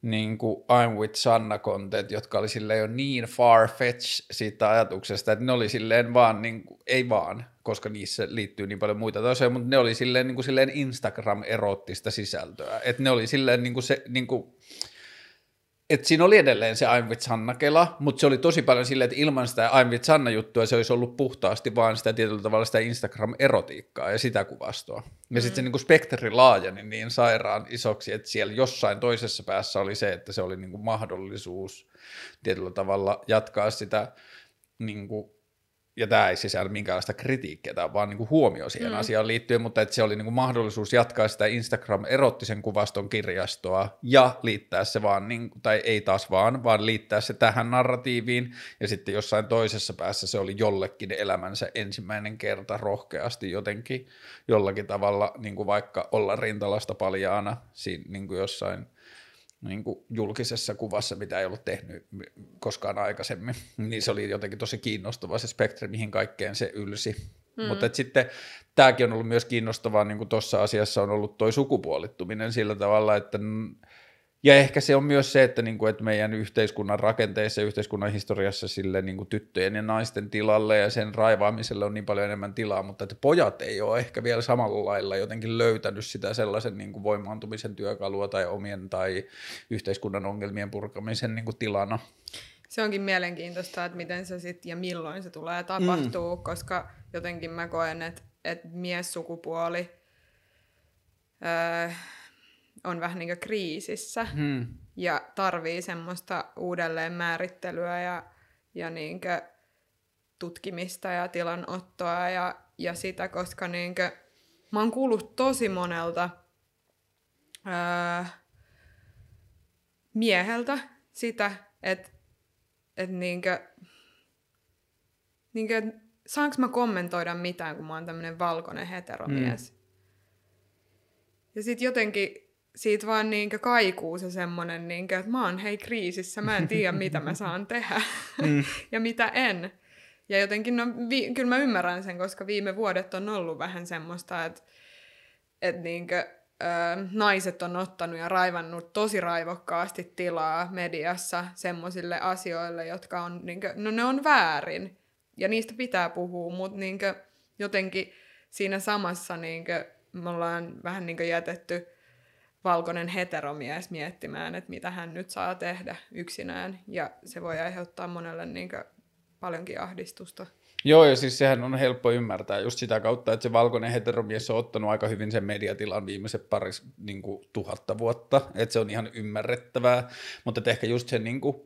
niin kuin I'm with Sanna content, jotka oli silleen jo niin far-fetched siitä ajatuksesta, että ne oli silleen vaan, niin kuin, ei vaan, koska niissä liittyy niin paljon muita tosiaan, mutta ne oli silleen, niin kuin silleen Instagram-erottista sisältöä, että ne oli silleen niin kuin se, niin kuin, et siinä oli edelleen se I'm with Sanna-kela, mutta se oli tosi paljon silleen, että ilman sitä I'm with Sanna-juttua se olisi ollut puhtaasti vaan sitä tietyllä tavalla sitä Instagram-erotiikkaa ja sitä kuvastoa. Ja mm. sitten se niin kuin spektri laajeni niin sairaan isoksi, että siellä jossain toisessa päässä oli se, että se oli niin kuin mahdollisuus tietyllä tavalla jatkaa sitä niin kuin ja tämä ei sisällä minkäänlaista kritiikkiä, tämä on vaan niin kuin huomio siihen mm. asiaan liittyen, mutta että se oli niin kuin mahdollisuus jatkaa sitä Instagram-erottisen kuvaston kirjastoa ja liittää se vaan, niin kuin, tai ei taas vaan, vaan liittää se tähän narratiiviin ja sitten jossain toisessa päässä se oli jollekin elämänsä ensimmäinen kerta rohkeasti jotenkin jollakin tavalla niin kuin vaikka olla rintalasta paljaana siinä niin kuin jossain – niin kuin julkisessa kuvassa, mitä ei ollut tehnyt koskaan aikaisemmin, *laughs* niin se oli jotenkin tosi kiinnostava se spektri, mihin kaikkeen se ylsi. Mm. Mutta sitten tämäkin on ollut myös kiinnostavaa, niin kuin tuossa asiassa on ollut tuo sukupuolittuminen sillä tavalla, että ja ehkä se on myös se, että, niin kuin, että meidän yhteiskunnan rakenteissa ja yhteiskunnan historiassa sille niin kuin tyttöjen ja naisten tilalle ja sen raivaamiselle on niin paljon enemmän tilaa, mutta että pojat ei ole ehkä vielä samalla lailla jotenkin löytänyt sitä sellaisen niin kuin voimaantumisen työkalua tai omien tai yhteiskunnan ongelmien purkamisen niin kuin tilana. Se onkin mielenkiintoista, että miten se sitten ja milloin se tulee tapahtuu, mm. koska jotenkin mä koen, että, että miessukupuoli... Öö, on vähän niin kuin kriisissä hmm. ja tarvii semmoista uudelleen määrittelyä ja, ja niin kuin tutkimista ja tilanottoa ja, ja sitä, koska niin kuin, mä oon kuullut tosi monelta ää, mieheltä sitä, että et niin niin kuin, saanko mä kommentoida mitään, kun mä oon tämmönen valkoinen heteromies. Hmm. Ja sitten jotenkin siitä vaan niinkö kaikuu se semmonen, niinkö, että mä oon hei kriisissä, mä en tiedä mitä mä saan tehdä *laughs* mm. *laughs* ja mitä en. Ja jotenkin, no vi- kyllä mä ymmärrän sen, koska viime vuodet on ollut vähän semmoista, että, että niinkö, ö, naiset on ottanut ja raivannut tosi raivokkaasti tilaa mediassa semmoisille asioille, jotka on, niinkö, no ne on väärin. Ja niistä pitää puhua, mutta niinkö, jotenkin siinä samassa niinkö, me ollaan vähän niinkö jätetty valkoinen heteromies miettimään, että mitä hän nyt saa tehdä yksinään. Ja se voi aiheuttaa monelle niin kuin, paljonkin ahdistusta. Joo, ja siis sehän on helppo ymmärtää just sitä kautta, että se valkoinen heteromies on ottanut aika hyvin sen mediatilan viimeiset paris niin kuin, tuhatta vuotta, että se on ihan ymmärrettävää, mutta ehkä just sen, niin kuin,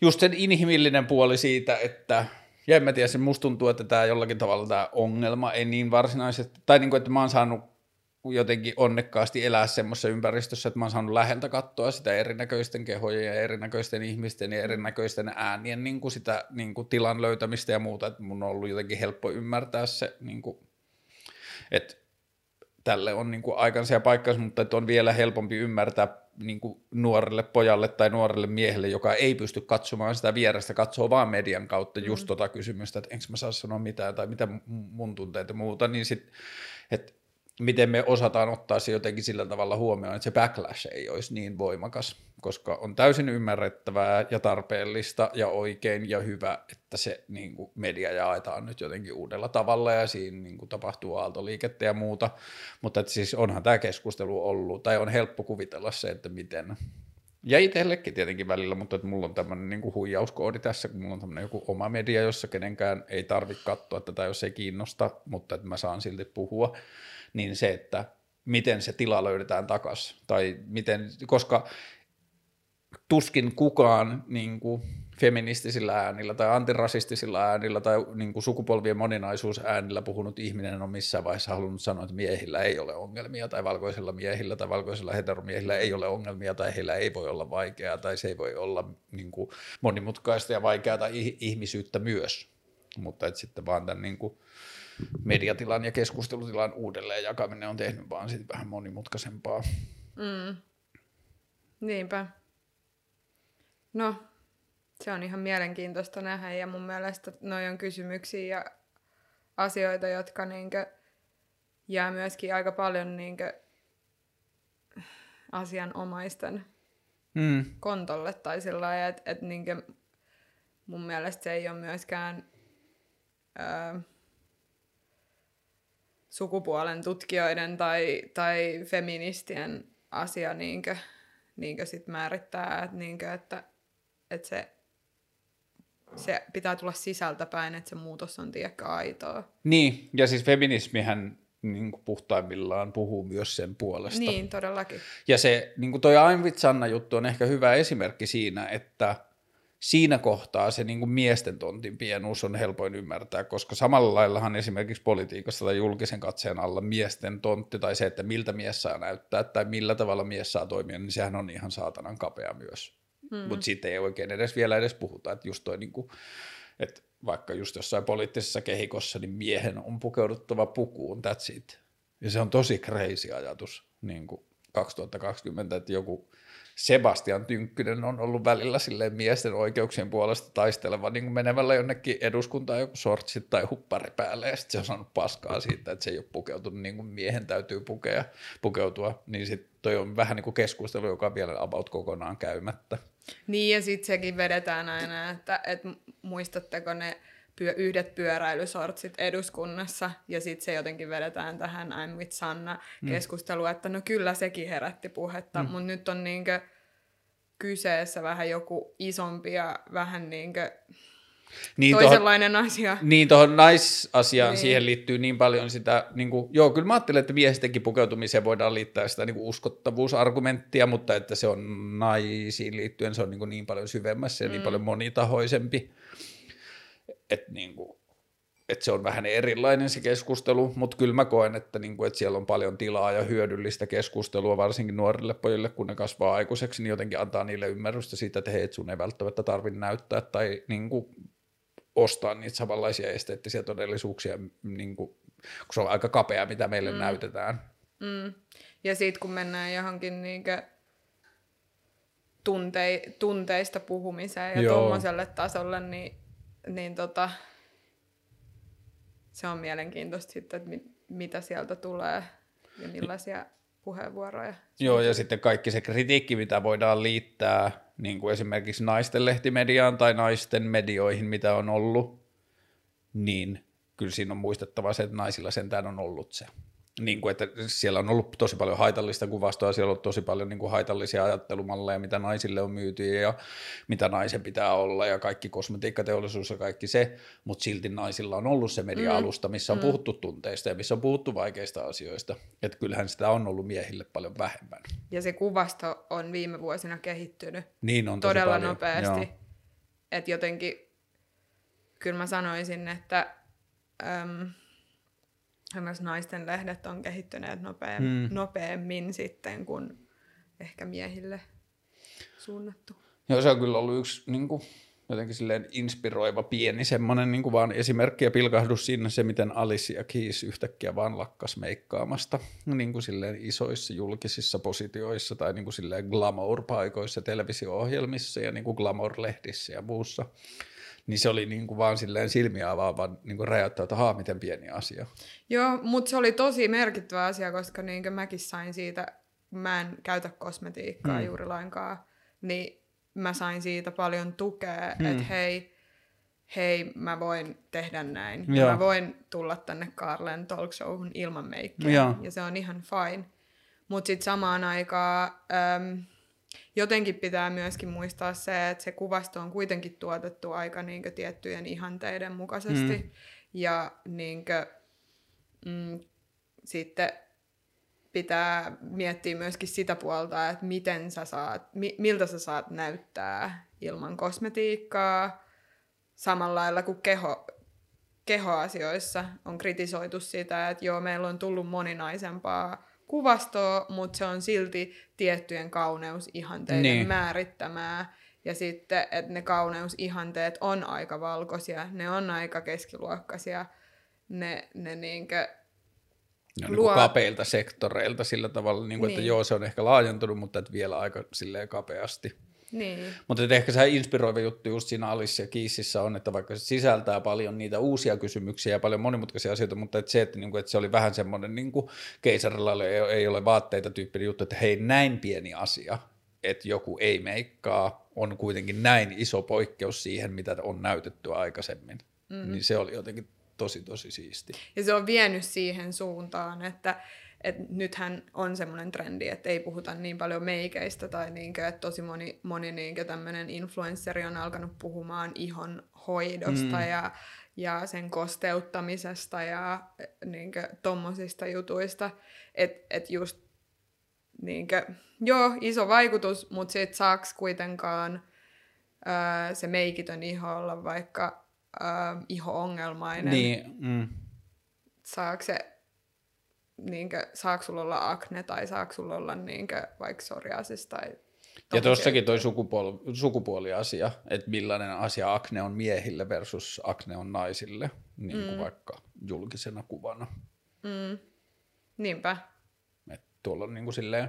just sen inhimillinen puoli siitä, että ja en mä tiedä, se musta tuntuu, että tämä jollakin tavalla tämä ongelma ei niin varsinaisesti, tai niin kuin, että mä oon saanut jotenkin onnekkaasti elää semmoisessa ympäristössä, että mä oon saanut läheltä katsoa sitä erinäköisten kehojen ja erinäköisten ihmisten ja erinäköisten äänien niin kuin sitä niin kuin tilan löytämistä ja muuta, että mun on ollut jotenkin helppo ymmärtää se, niin kuin, että tälle on niin kuin aikansa ja paikkansa, mutta että on vielä helpompi ymmärtää niin kuin nuorelle pojalle tai nuorelle miehelle, joka ei pysty katsomaan sitä vierestä, katsoo vaan median kautta just mm. tota kysymystä, että enkö mä saa sanoa mitään tai mitä mun tunteet ja muuta, niin sitten, että miten me osataan ottaa se jotenkin sillä tavalla huomioon, että se backlash ei olisi niin voimakas, koska on täysin ymmärrettävää ja tarpeellista ja oikein ja hyvä, että se niin kuin media jaetaan nyt jotenkin uudella tavalla ja siinä niin kuin tapahtuu aaltoliikettä ja muuta, mutta että siis onhan tämä keskustelu ollut, tai on helppo kuvitella se, että miten ja itsellekin tietenkin välillä, mutta että mulla on tämmöinen niin huijauskoodi tässä, kun mulla on tämmöinen joku oma media, jossa kenenkään ei tarvitse katsoa tätä, jos ei kiinnosta, mutta että mä saan silti puhua niin se, että miten se tila löydetään takaisin, tai miten, koska tuskin kukaan niin kuin, feministisillä äänillä tai antirasistisilla äänillä tai niin kuin, sukupolvien moninaisuusäänillä puhunut ihminen on missään vaiheessa halunnut sanoa, että miehillä ei ole ongelmia tai valkoisilla miehillä tai valkoisilla heteromiehillä ei ole ongelmia tai heillä ei voi olla vaikeaa tai se ei voi olla niin kuin, monimutkaista ja vaikeaa tai ihmisyyttä myös, mutta että sitten vaan tämän niin kuin, mediatilan ja keskustelutilan uudelleen jakaminen on tehnyt vaan sit vähän monimutkaisempaa. Mm. Niinpä. No, se on ihan mielenkiintoista nähdä ja mun mielestä noi on kysymyksiä ja asioita, jotka niinkö jää myöskin aika paljon niinkö asianomaisten mm. kontolle tai sillä lailla, että et niinkö mun mielestä se ei ole myöskään öö, sukupuolen tutkijoiden tai, tai feministien asia niinkö, niin sit määrittää, että, niin kuin, että, että se, se pitää tulla sisältäpäin, että se muutos on tiedäkö aitoa. Niin, ja siis feminismihän niin kuin puhtaimmillaan puhuu myös sen puolesta. Niin, todellakin. Ja se niin kuin toi I'm with Sanna juttu on ehkä hyvä esimerkki siinä, että siinä kohtaa se niin kuin miesten tontin pienuus on helpoin ymmärtää, koska samalla laillahan esimerkiksi politiikassa tai julkisen katseen alla miesten tontti tai se, että miltä mies saa näyttää tai millä tavalla mies saa toimia, niin sehän on ihan saatanan kapea myös. Mm. Mutta siitä ei oikein edes vielä edes puhuta, että just toi niin kuin, että vaikka just jossain poliittisessa kehikossa, niin miehen on pukeuduttava pukuun, that's it. Ja se on tosi crazy ajatus niin kuin 2020, että joku Sebastian Tynkkynen on ollut välillä silleen miesten oikeuksien puolesta taisteleva niin kuin menevällä jonnekin eduskuntaan joku sortsit tai huppari päälle ja sitten se on saanut paskaa siitä, että se ei ole pukeutunut niin kuin miehen täytyy pukea, pukeutua, niin sitten toi on vähän niin kuin keskustelu, joka on vielä about kokonaan käymättä. Niin ja sitten sekin vedetään aina, että, että muistatteko ne pyö, yhdet pyöräilysortsit eduskunnassa, ja sitten se jotenkin vedetään tähän I'm with Sanna keskusteluun, mm. että no kyllä sekin herätti puhetta, mm. mutta nyt on niinkö kyseessä vähän joku isompi ja vähän niinkö niin toisenlainen tohon, asia. Niin, tuohon naisasiaan niin. siihen liittyy niin paljon sitä, niin kuin, joo, kyllä mä ajattelen, että miestenkin pukeutumiseen voidaan liittää sitä niin kuin uskottavuusargumenttia, mutta että se on naisiin liittyen, se on niin, kuin niin paljon syvemmässä ja niin mm. niin paljon monitahoisempi että niin kuin, että se on vähän erilainen se keskustelu, mutta kyllä mä koen, että, niin kuin, että siellä on paljon tilaa ja hyödyllistä keskustelua, varsinkin nuorille pojille, kun ne kasvaa aikuiseksi, niin jotenkin antaa niille ymmärrystä siitä, että hei, et sun ei välttämättä tarvitse näyttää tai niin kuin, ostaa niitä samanlaisia esteettisiä todellisuuksia, niin kuin, kun se on aika kapea, mitä meille mm. näytetään. Mm. Ja sitten kun mennään johonkin niin kuin tuntei, tunteista puhumiseen ja tuommoiselle tasolle, niin niin tota, se on mielenkiintoista sitten, että mit, mitä sieltä tulee ja millaisia puheenvuoroja. Joo, ja sitten kaikki se kritiikki, mitä voidaan liittää niin kuin esimerkiksi naisten lehtimediaan tai naisten medioihin, mitä on ollut, niin kyllä siinä on muistettava se, että naisilla sentään on ollut se niin kuin, että siellä on ollut tosi paljon haitallista kuvastoa, siellä on ollut tosi paljon niin kuin haitallisia ajattelumalleja, mitä naisille on myyty ja mitä naisen pitää olla ja kaikki kosmetiikkateollisuus ja kaikki se, mutta silti naisilla on ollut se media-alusta, missä on mm. puhuttu tunteista ja missä on puhuttu vaikeista asioista, että kyllähän sitä on ollut miehille paljon vähemmän. Ja se kuvasto on viime vuosina kehittynyt niin on todella paljon. nopeasti, että jotenkin kyllä mä sanoisin, että... Äm, myös naisten lehdet on kehittyneet nopeam, hmm. nopeammin sitten kuin ehkä miehille suunnattu. Joo, se on kyllä ollut yksi niin kuin, jotenkin silleen inspiroiva pieni semmoinen niin kuin vaan esimerkki ja pilkahdus siinä se, miten Alicia Keys yhtäkkiä vaan lakkas meikkaamasta niin kuin silleen isoissa julkisissa positioissa tai niin kuin silleen glamour-paikoissa, televisio-ohjelmissa ja niin kuin glamour-lehdissä ja muussa niin se oli niin kuin vaan silleen silmiä avaava niin kuin räjäyttää, että haa, miten pieni asia. Joo, mutta se oli tosi merkittävä asia, koska niin kuin mäkin sain siitä, mä en käytä kosmetiikkaa mm. juuri lainkaan, niin mä sain siitä paljon tukea, mm. että hei, hei, mä voin tehdä näin. Ja mä voin tulla tänne Karlen talk showhun ilman meikkiä. Ja, ja se on ihan fine. Mutta sitten samaan aikaan... Äm, jotenkin pitää myöskin muistaa se, että se kuvasto on kuitenkin tuotettu aika niin kuin, tiettyjen ihanteiden mukaisesti. Mm. Ja niin kuin, mm, sitten pitää miettiä myöskin sitä puolta, että miten sä saat, mi, miltä sä saat näyttää ilman kosmetiikkaa. Samalla lailla kuin keho, kehoasioissa on kritisoitu sitä, että joo, meillä on tullut moninaisempaa kuvastoa, mutta se on silti tiettyjen kauneusihanteiden niin. määrittämää. Ja sitten, että ne kauneusihanteet on aika valkoisia, ne on aika keskiluokkaisia, ne, ne niinkö ne on luo... niin kapeilta sektoreilta sillä tavalla, niin kuin, niin. että joo, se on ehkä laajentunut, mutta että vielä aika silleen kapeasti. Niin. Mutta ehkä se inspiroiva juttu just siinä Alice ja Kiississä on, että vaikka se sisältää paljon niitä uusia kysymyksiä ja paljon monimutkaisia asioita, mutta että se, että, niin kuin, että se oli vähän semmoinen niin kuin keisarilla ei, ei ole vaatteita tyyppinen juttu, että hei näin pieni asia, että joku ei meikkaa, on kuitenkin näin iso poikkeus siihen, mitä on näytetty aikaisemmin. Mm-hmm. Niin se oli jotenkin tosi tosi siisti. Ja se on vienyt siihen suuntaan, että et nythän on semmoinen trendi, että ei puhuta niin paljon meikeistä tai niinkö, että tosi moni, moni niinkö tämmöinen influenssari on alkanut puhumaan ihon hoidosta mm. ja, ja sen kosteuttamisesta ja niinkö tommosista jutuista, että et just niinkö, joo, iso vaikutus, mutta sit saaks kuitenkaan öö, se meikitön iho olla vaikka öö, iho-ongelmainen. Niin, mm. Saako se, niinkö, saako sulla olla akne tai saako sulla olla niinkö, vaikka psoriasis tai Ja tuossakin toi sukupuoli, sukupuoliasia, että millainen asia akne on miehille versus akne on naisille, niin kuin mm. vaikka julkisena kuvana. Mm. Niinpä. Et tuolla on niin kuin silleen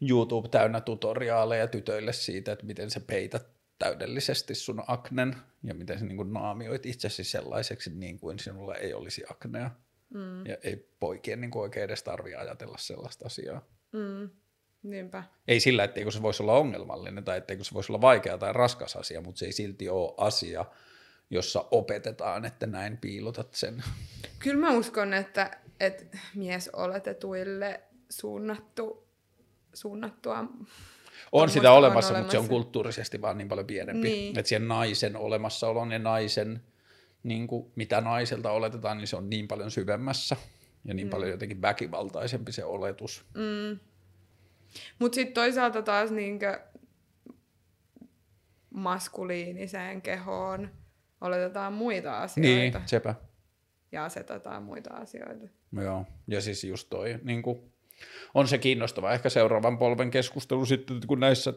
YouTube täynnä tutoriaaleja tytöille siitä, että miten sä peität täydellisesti sun aknen ja miten sä niin kuin naamioit itsesi sellaiseksi niin kuin sinulla ei olisi aknea. Mm. Ja ei poikien niin oikein edes tarvitse ajatella sellaista asiaa. Mm. Niinpä. Ei sillä, etteikö se voisi olla ongelmallinen tai etteikö se voisi olla vaikea tai raskas asia, mutta se ei silti ole asia, jossa opetetaan, että näin piilotat sen. Kyllä mä uskon, että, että miesoletetuille suunnattu, suunnattua on sitä olemassa, olemassa, mutta se on kulttuurisesti vaan niin paljon pienempi. Niin. Että siihen naisen olemassaolon ja naisen, niin kuin, mitä naiselta oletetaan, niin se on niin paljon syvemmässä ja niin mm. paljon jotenkin väkivaltaisempi se oletus. Mm. Mutta sitten toisaalta taas niinkö maskuliiniseen kehoon oletetaan muita asioita. Niin, sepä. Ja asetetaan muita asioita. Joo, ja siis just toi, niin kuin, on se kiinnostava ehkä seuraavan polven keskustelu sitten, kun näissä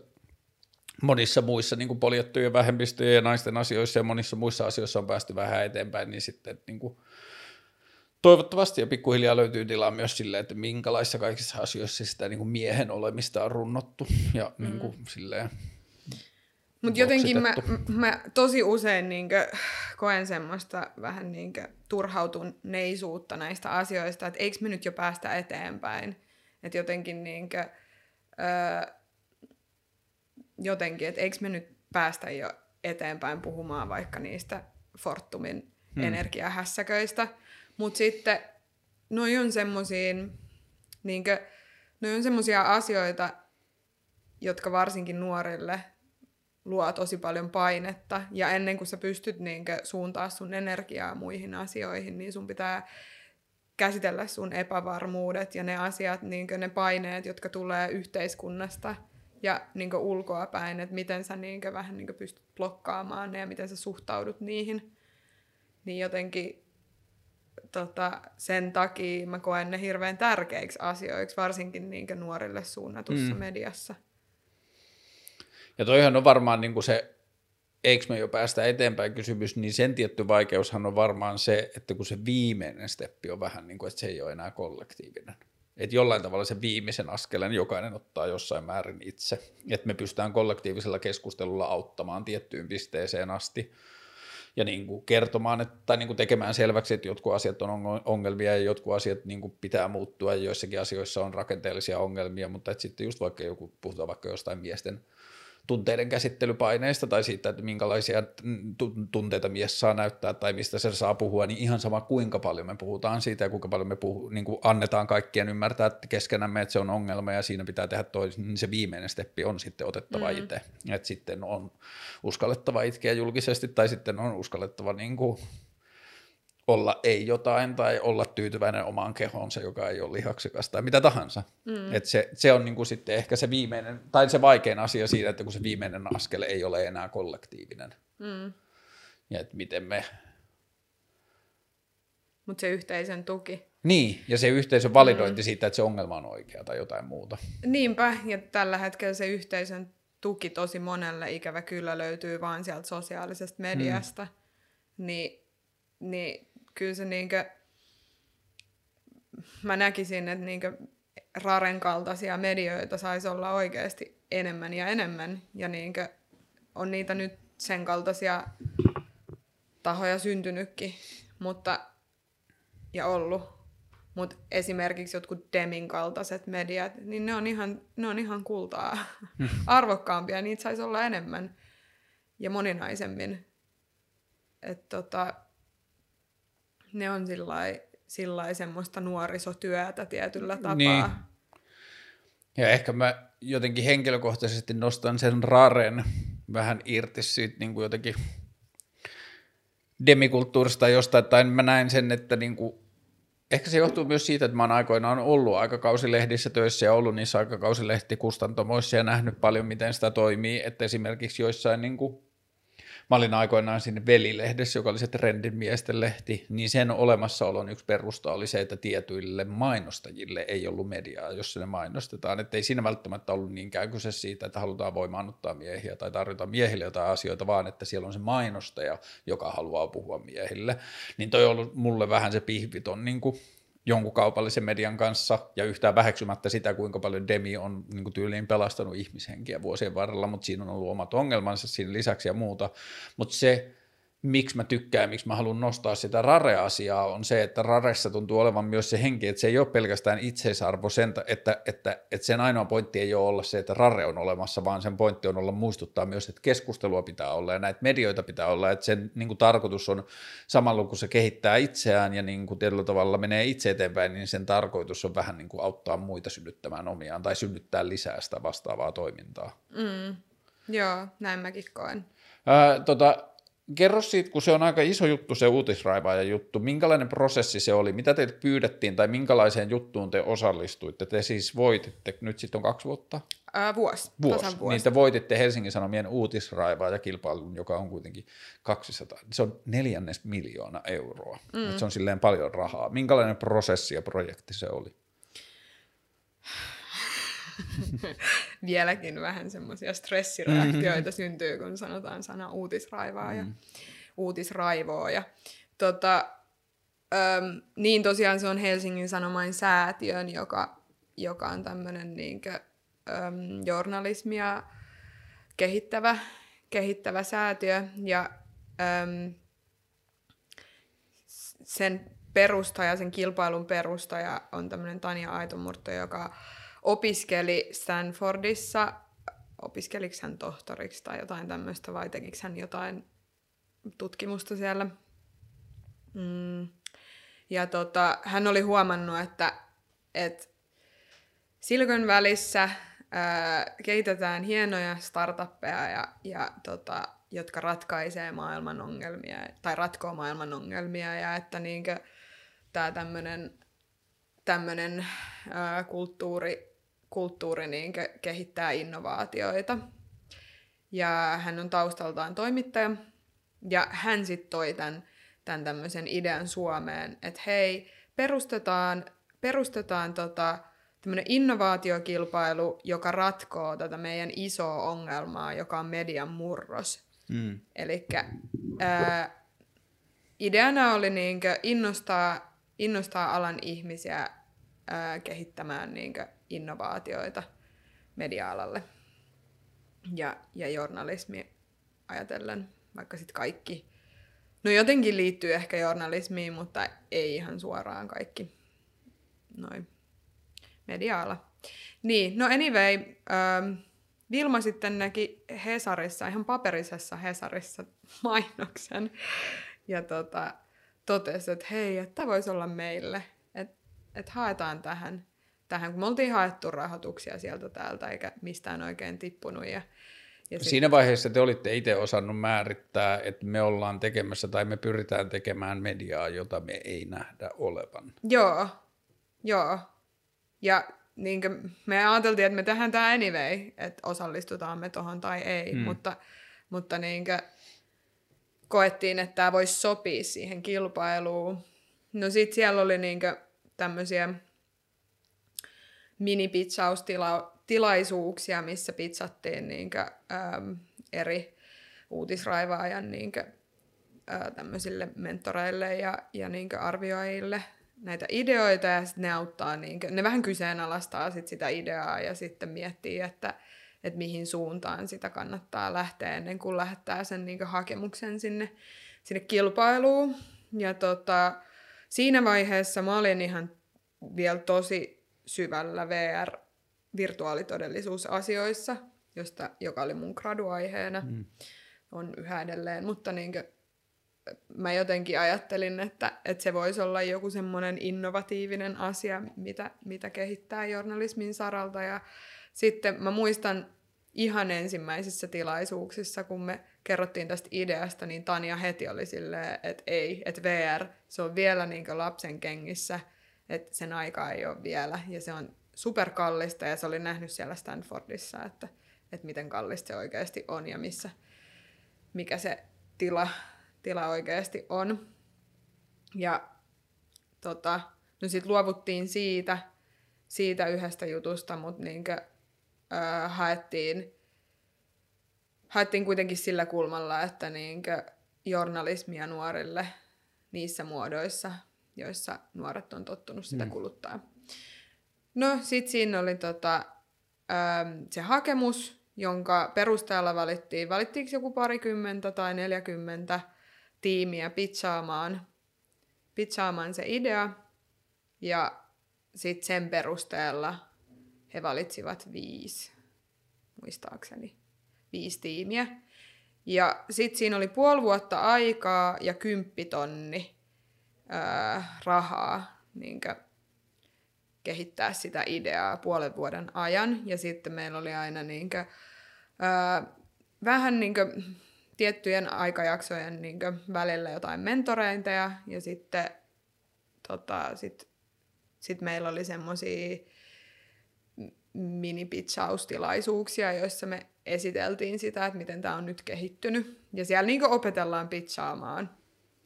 monissa muissa niin poljettujen vähemmistöjen ja naisten asioissa ja monissa muissa asioissa on päästy vähän eteenpäin, niin sitten niin kuin, toivottavasti ja pikkuhiljaa löytyy tilaa myös sille, että minkälaisissa kaikissa asioissa sitä niin kuin miehen olemista on runnottu ja mm. niin kuin, silleen mutta jotenkin mä, mä tosi usein niinkö, koen semmoista vähän niinkö turhautuneisuutta näistä asioista, että eikö me nyt jo päästä eteenpäin. Että jotenkin niinkö, öö, jotenkin, että eikö me nyt päästä jo eteenpäin puhumaan vaikka niistä Fortumin hmm. energiahässäköistä. Mutta sitten noi on semmoisia niinkö, noi on semmoisia asioita, jotka varsinkin nuorille luo tosi paljon painetta. Ja ennen kuin sä pystyt niinkö suuntaa sun energiaa muihin asioihin, niin sun pitää käsitellä sun epävarmuudet ja ne asiat, niinkö ne paineet, jotka tulee yhteiskunnasta ja niinkö ulkoa päin, että miten sä niinkö vähän niinkö pystyt blokkaamaan ne ja miten sä suhtaudut niihin. Niin jotenkin tota, sen takia mä koen ne hirveän tärkeiksi asioiksi, varsinkin niinkö nuorille suunnatussa mm. mediassa. Ja toihan on varmaan niin se, eikö me jo päästä eteenpäin kysymys, niin sen tietty vaikeushan on varmaan se, että kun se viimeinen steppi on vähän niin kuin, että se ei ole enää kollektiivinen. Että jollain tavalla se viimeisen askeleen jokainen ottaa jossain määrin itse. Että me pystytään kollektiivisella keskustelulla auttamaan tiettyyn pisteeseen asti ja niin kuin kertomaan että, tai niin kuin tekemään selväksi, että jotkut asiat on ongelmia ja jotkut asiat niin kuin pitää muuttua ja joissakin asioissa on rakenteellisia ongelmia, mutta että sitten just vaikka joku, puhutaan vaikka jostain miesten tunteiden käsittelypaineista tai siitä, että minkälaisia tunteita mies saa näyttää tai mistä se saa puhua, niin ihan sama kuinka paljon me puhutaan siitä ja kuinka paljon me puhu, niin kuin annetaan kaikkien ymmärtää että keskenämme, että se on ongelma ja siinä pitää tehdä toisin, niin se viimeinen steppi on sitten otettava mm. itse. Että sitten on uskallettava itkeä julkisesti tai sitten on uskallettava niin kuin olla ei jotain tai olla tyytyväinen omaan kehoonsa, joka ei ole lihaksikas tai mitä tahansa. Mm. Et se, se on niinku sitten ehkä se viimeinen, tai se vaikein asia siinä, että kun se viimeinen askel ei ole enää kollektiivinen. Mm. Ja että miten me... Mutta se yhteisön tuki. Niin, ja se yhteisön validointi mm. siitä, että se ongelma on oikea tai jotain muuta. Niinpä, ja tällä hetkellä se yhteisön tuki tosi monelle ikävä kyllä löytyy vain sieltä sosiaalisesta mediasta. Mm. Niin, niin kyllä se niinkö, mä näkisin, että niinkö Raren kaltaisia medioita saisi olla oikeasti enemmän ja enemmän. Ja niinkö on niitä nyt sen kaltaisia tahoja syntynytkin, mutta, ja ollut. Mutta esimerkiksi jotkut Demin kaltaiset mediat, niin ne on ihan, ne on ihan kultaa. *laughs* Arvokkaampia, niitä saisi olla enemmän ja moninaisemmin. Et tota, ne on sillä semmoista nuorisotyötä tietyllä tapaa. Niin. Ja ehkä mä jotenkin henkilökohtaisesti nostan sen raren vähän irti siitä niin kuin jotenkin demikulttuurista jostain, tai mä näin sen, että niin kuin, ehkä se johtuu myös siitä, että mä oon aikoinaan ollut aikakausilehdissä töissä ja ollut niissä aikakausilehtikustantamoissa ja nähnyt paljon, miten sitä toimii, että esimerkiksi joissain niin kuin, Mä olin aikoinaan sinne Velilehdessä, joka oli se trendin miesten lehti, niin sen olemassaolon yksi perusta oli se, että tietyille mainostajille ei ollut mediaa, jos ne mainostetaan. Että ei siinä välttämättä ollut niinkään kyse siitä, että halutaan voimaannuttaa miehiä tai tarjota miehille jotain asioita, vaan että siellä on se mainostaja, joka haluaa puhua miehille. Niin toi on ollut mulle vähän se pihviton niin kuin jonkun kaupallisen median kanssa ja yhtään väheksymättä sitä, kuinka paljon Demi on niin kuin tyyliin pelastanut ihmishenkiä vuosien varrella, mutta siinä on ollut omat ongelmansa siinä lisäksi ja muuta. Mutta se, miksi mä tykkään, miksi mä haluan nostaa sitä Rare-asiaa, on se, että Raressa tuntuu olevan myös se henki, että se ei ole pelkästään itseisarvo, sen, että, että, että sen ainoa pointti ei ole olla se, että Rare on olemassa, vaan sen pointti on olla muistuttaa myös, että keskustelua pitää olla ja näitä medioita pitää olla, että sen niin kuin, tarkoitus on samalla kun se kehittää itseään ja niin kuin, tietyllä tavalla menee itse eteenpäin, niin sen tarkoitus on vähän niin kuin, auttaa muita synnyttämään omiaan tai synnyttää lisää sitä vastaavaa toimintaa. Mm. Joo, näin mäkin koen. Ää, tota, kerro siitä, kun se on aika iso juttu se uutisraivaaja juttu, minkälainen prosessi se oli, mitä teiltä pyydettiin tai minkälaiseen juttuun te osallistuitte, te siis voititte, nyt sitten on kaksi vuotta? Ää, vuosi, Vuosi, vuosi. niin te voititte Helsingin Sanomien uutisraivaaja kilpailun, joka on kuitenkin 200, se on neljännes miljoona euroa, mm. se on silleen paljon rahaa. Minkälainen prosessi ja projekti se oli? *laughs* Vieläkin vähän semmoisia stressireaktioita mm-hmm. syntyy, kun sanotaan sana uutisraivaa ja mm. uutisraivoa. Ja, tota, äm, niin tosiaan se on Helsingin Sanomain säätiön, joka, joka on tämmöinen niinkö, äm, journalismia kehittävä, kehittävä säätiö. Ja äm, sen perustaja, sen kilpailun perustaja on tämmöinen Tanja Aitomurto, joka opiskeli Stanfordissa, opiskeliko hän tohtoriksi tai jotain tämmöistä, vai tekikö hän jotain tutkimusta siellä. Mm. Ja tota, hän oli huomannut, että, että Silicon välissä ää, kehitetään hienoja startuppeja, ja, ja tota, jotka ratkaisee maailman ongelmia, tai ratkoo maailman ongelmia, ja että niinkö, tämä tämmöinen tämmönen, kulttuuri kulttuuri niin ke- kehittää innovaatioita. Ja hän on taustaltaan toimittaja. Ja hän sitten toi tämän, tämän tämmöisen idean Suomeen, että hei, perustetaan, perustetaan tota, tämmöinen innovaatiokilpailu, joka ratkoo tätä meidän isoa ongelmaa, joka on median murros. Mm. Eli ideana oli niinkö innostaa, innostaa alan ihmisiä ää, kehittämään niinkö innovaatioita media-alalle ja, ja journalismi ajatellen, vaikka sitten kaikki, no jotenkin liittyy ehkä journalismiin, mutta ei ihan suoraan kaikki noin media-ala. Niin, no anyway, ähm, Vilma sitten näki Hesarissa, ihan paperisessa Hesarissa *laughs* mainoksen ja tota, totesi, että hei, että voisi olla meille, että et haetaan tähän tähän, kun me oltiin haettu rahoituksia sieltä täältä, eikä mistään oikein tippunut. Ja, ja Siinä sit... vaiheessa te olitte itse osannut määrittää, että me ollaan tekemässä tai me pyritään tekemään mediaa, jota me ei nähdä olevan. Joo, joo. Ja niin me ajateltiin, että me tehdään tämä anyway, että osallistutaan me tuohon tai ei, hmm. mutta, mutta niin koettiin, että tämä voisi sopia siihen kilpailuun. No sitten siellä oli niin tämmöisiä minipitsaustilaisuuksia, missä pizzattiin niinkö, äm, eri uutisraivaajan niinkö, ä, tämmöisille mentoreille ja, ja niinkö arvioijille näitä ideoita ja sitten ne auttaa, niinkö, ne vähän kyseenalaistaa sit sitä ideaa ja sitten miettii, että, että mihin suuntaan sitä kannattaa lähteä ennen kuin lähettää sen niinkö hakemuksen sinne, sinne kilpailuun. Ja tota, siinä vaiheessa mä olin ihan vielä tosi syvällä VR virtuaalitodellisuusasioissa, josta, joka oli mun graduaiheena, mm. on yhä edelleen, mutta niinkö, mä jotenkin ajattelin, että, että se voisi olla joku semmoinen innovatiivinen asia, mitä, mitä kehittää journalismin saralta. Ja sitten mä muistan ihan ensimmäisissä tilaisuuksissa, kun me kerrottiin tästä ideasta, niin Tanja heti oli silleen, että ei, että VR, se on vielä niin lapsen kengissä, että sen aika ei ole vielä, ja se on superkallista, ja se oli nähnyt siellä Stanfordissa, että, että miten kallista se oikeasti on, ja missä, mikä se tila, tila oikeasti on. Ja tota, no sitten luovuttiin siitä, siitä yhdestä jutusta, mutta niinkö, äh, haettiin haettiin kuitenkin sillä kulmalla, että niinkö journalismia nuorille niissä muodoissa, joissa nuoret on tottunut sitä mm. kuluttaa. No, sit siinä oli tota, se hakemus, jonka perusteella valittiin, valittiinko joku parikymmentä tai neljäkymmentä tiimiä pitsaamaan, pitsaamaan se idea, ja sitten sen perusteella he valitsivat viisi, muistaakseni viisi tiimiä. Ja sitten siinä oli puoli vuotta aikaa ja kymppitonni rahaa niin kehittää sitä ideaa puolen vuoden ajan. Ja sitten meillä oli aina niin kuin, ää, vähän niin kuin, tiettyjen aikajaksojen niin välillä jotain mentoreinteja ja sitten tota, sit, sit meillä oli semmoisia minipitsaustilaisuuksia, joissa me esiteltiin sitä, että miten tämä on nyt kehittynyt. Ja siellä niinku opetellaan pitsaamaan.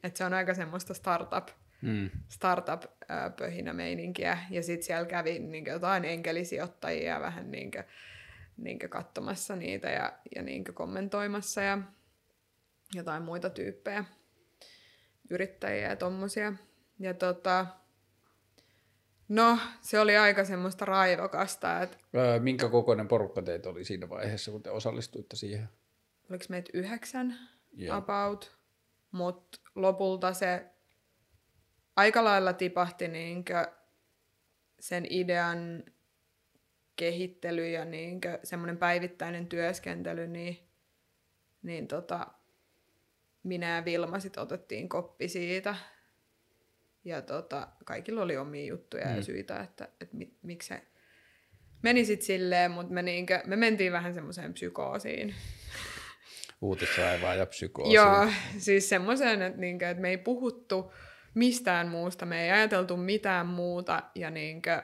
Että se on aika semmoista startup, mm. startup-pöhinä meininkiä. Ja sitten siellä kävi niinku jotain enkelisijoittajia vähän niinku, niinku katsomassa niitä ja, ja niinku kommentoimassa ja jotain muita tyyppejä, yrittäjiä ja tommosia. Ja tota, No, se oli aika semmoista raivokasta. Että... Öö, minkä kokoinen porukka teitä oli siinä vaiheessa, kun te osallistuitte siihen? Oliko meitä yhdeksän yeah. about, mutta lopulta se aika lailla tipahti niinkö sen idean kehittely ja niinkö semmoinen päivittäinen työskentely, niin, niin tota, minä ja Vilma sit otettiin koppi siitä ja tota, kaikilla oli omia juttuja mm. ja syitä, että, että mit, miksi se meni sitten silleen, mutta me, niinkö, me mentiin vähän semmoiseen psykoosiin. Uutisraivaa ja psykoosi. Joo, siis semmoiseen, että, niinkö, että me ei puhuttu mistään muusta, me ei ajateltu mitään muuta ja niinkö,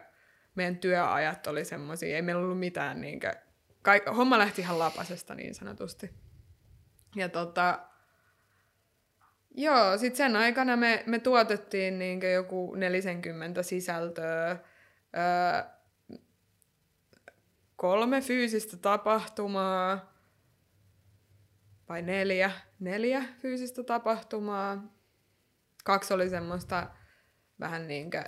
meidän työajat oli semmoisia, ei meillä ollut mitään, niinkö, kaik, homma lähti ihan lapasesta niin sanotusti. Ja tota, Joo, sitten sen aikana me, me tuotettiin niin joku 40 sisältöä, öö, kolme fyysistä tapahtumaa, vai neljä, neljä fyysistä tapahtumaa. Kaksi oli semmoista vähän niinkö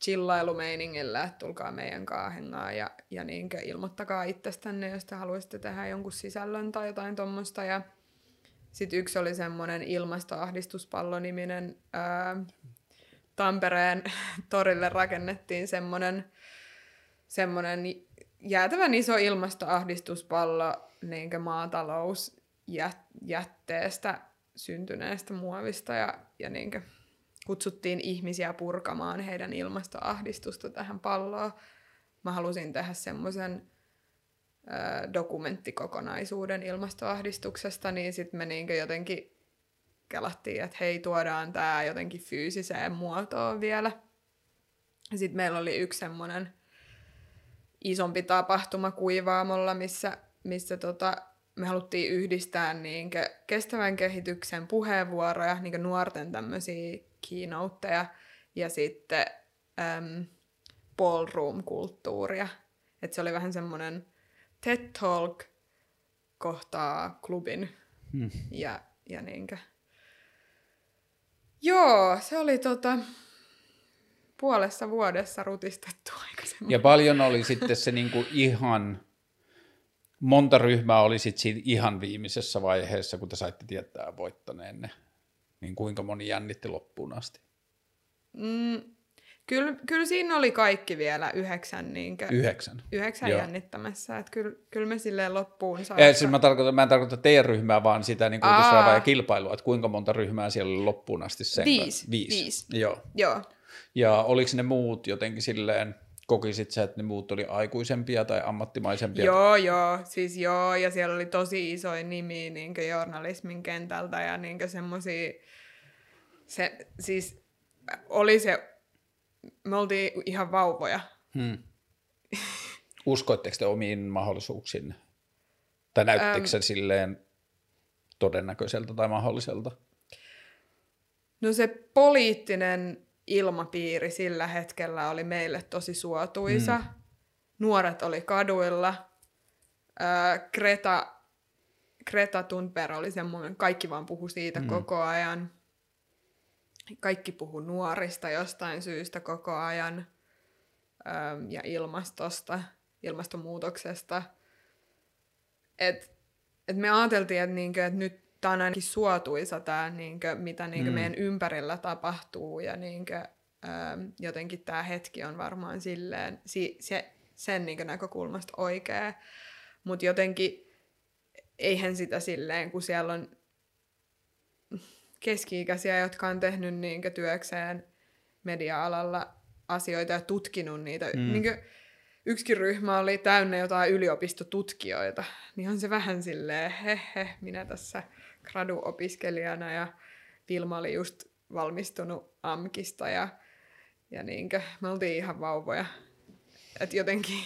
chillailumeiningillä, että tulkaa meidän kaahengaa ja, ja niinkö ilmoittakaa itsestänne, jos te haluaisitte tehdä jonkun sisällön tai jotain tuommoista. Ja sitten yksi oli semmoinen ilmastoahdistuspallo-niminen ää, Tampereen *laughs* torille rakennettiin semmoinen, semmoinen jäätävän iso ilmastoahdistuspallo niin maatalousjätteestä syntyneestä muovista ja, ja niin kutsuttiin ihmisiä purkamaan heidän ilmastoahdistusta tähän palloon. Mä halusin tehdä semmoisen dokumenttikokonaisuuden ilmastoahdistuksesta, niin sitten me niinkö jotenkin kelattiin, että hei, tuodaan tämä jotenkin fyysiseen muotoon vielä. Sitten meillä oli yksi semmoinen isompi tapahtuma kuivaamolla, missä, missä tota, me haluttiin yhdistää niinkö kestävän kehityksen puheenvuoroja, niinkö nuorten tämmöisiä keynoteja ja sitten äm, ballroom-kulttuuria. Et se oli vähän semmoinen TED Talk kohtaa klubin. Hmm. Ja, ja niinkö. Joo, se oli tota, puolessa vuodessa rutistettu *laughs* aikaisemmin. Ja paljon oli sitten se niinku ihan, monta ryhmää oli sitten siinä ihan viimeisessä vaiheessa, kun te saitte tietää voittaneenne. Niin kuinka moni jännitti loppuun asti? Mm, Kyllä, kyllä siinä oli kaikki vielä yhdeksän, niinkö, Yhdeksän. yhdeksän Joo. jännittämässä. Että kyllä, kyllä me silleen loppuun Ja saakka. siis mä, tarkoitan, mä en tarkoita teidän ryhmää, vaan sitä niin Aa. uutisraivaa ja kilpailua, että kuinka monta ryhmää siellä oli loppuun asti sen Viisi. Viisi. Viisi. Joo. Joo. Ja oliko ne muut jotenkin silleen, kokisit sä, että ne muut oli aikuisempia tai ammattimaisempia? Joo, joo, siis joo, ja siellä oli tosi isoja nimiä niin journalismin kentältä ja niin semmoisia, se, siis oli se, me oltiin ihan vauvoja. Hmm. *laughs* Uskoitteko te omiin mahdollisuuksiin? Tai näyttikö Äm. se silleen todennäköiseltä tai mahdolliselta? No se poliittinen ilmapiiri sillä hetkellä oli meille tosi suotuisa. Mm. Nuoret oli kaduilla. Öö, Greta, Greta Thunberg oli semmoinen, kaikki vaan puhu siitä mm. koko ajan. Kaikki puhu nuorista jostain syystä koko ajan. Öö, ja ilmastosta, ilmastonmuutoksesta. Et, et me ajateltiin, että niinkö, et nyt tämä on ainakin suotuisa tämä, niinkö, mitä niinkö Mm. mm. meidän ympärillä tapahtuu ja niinkö, ähm, jotenkin tämä hetki on varmaan silleen, si, se, sen niinkö näkökulmasta oikea. Mutta jotenkin eihän sitä silleen, kun siellä on keski-ikäisiä, jotka on tehnyt niinkö työkseen media-alalla asioita ja tutkinut niitä. Mm. Niinkö, yksikin ryhmä oli täynnä jotain yliopistotutkijoita, niin on se vähän silleen, he he, minä tässä gradu-opiskelijana ja Vilma oli just valmistunut AMKista ja, ja niinkö, me oltiin ihan vauvoja. Et jotenkin,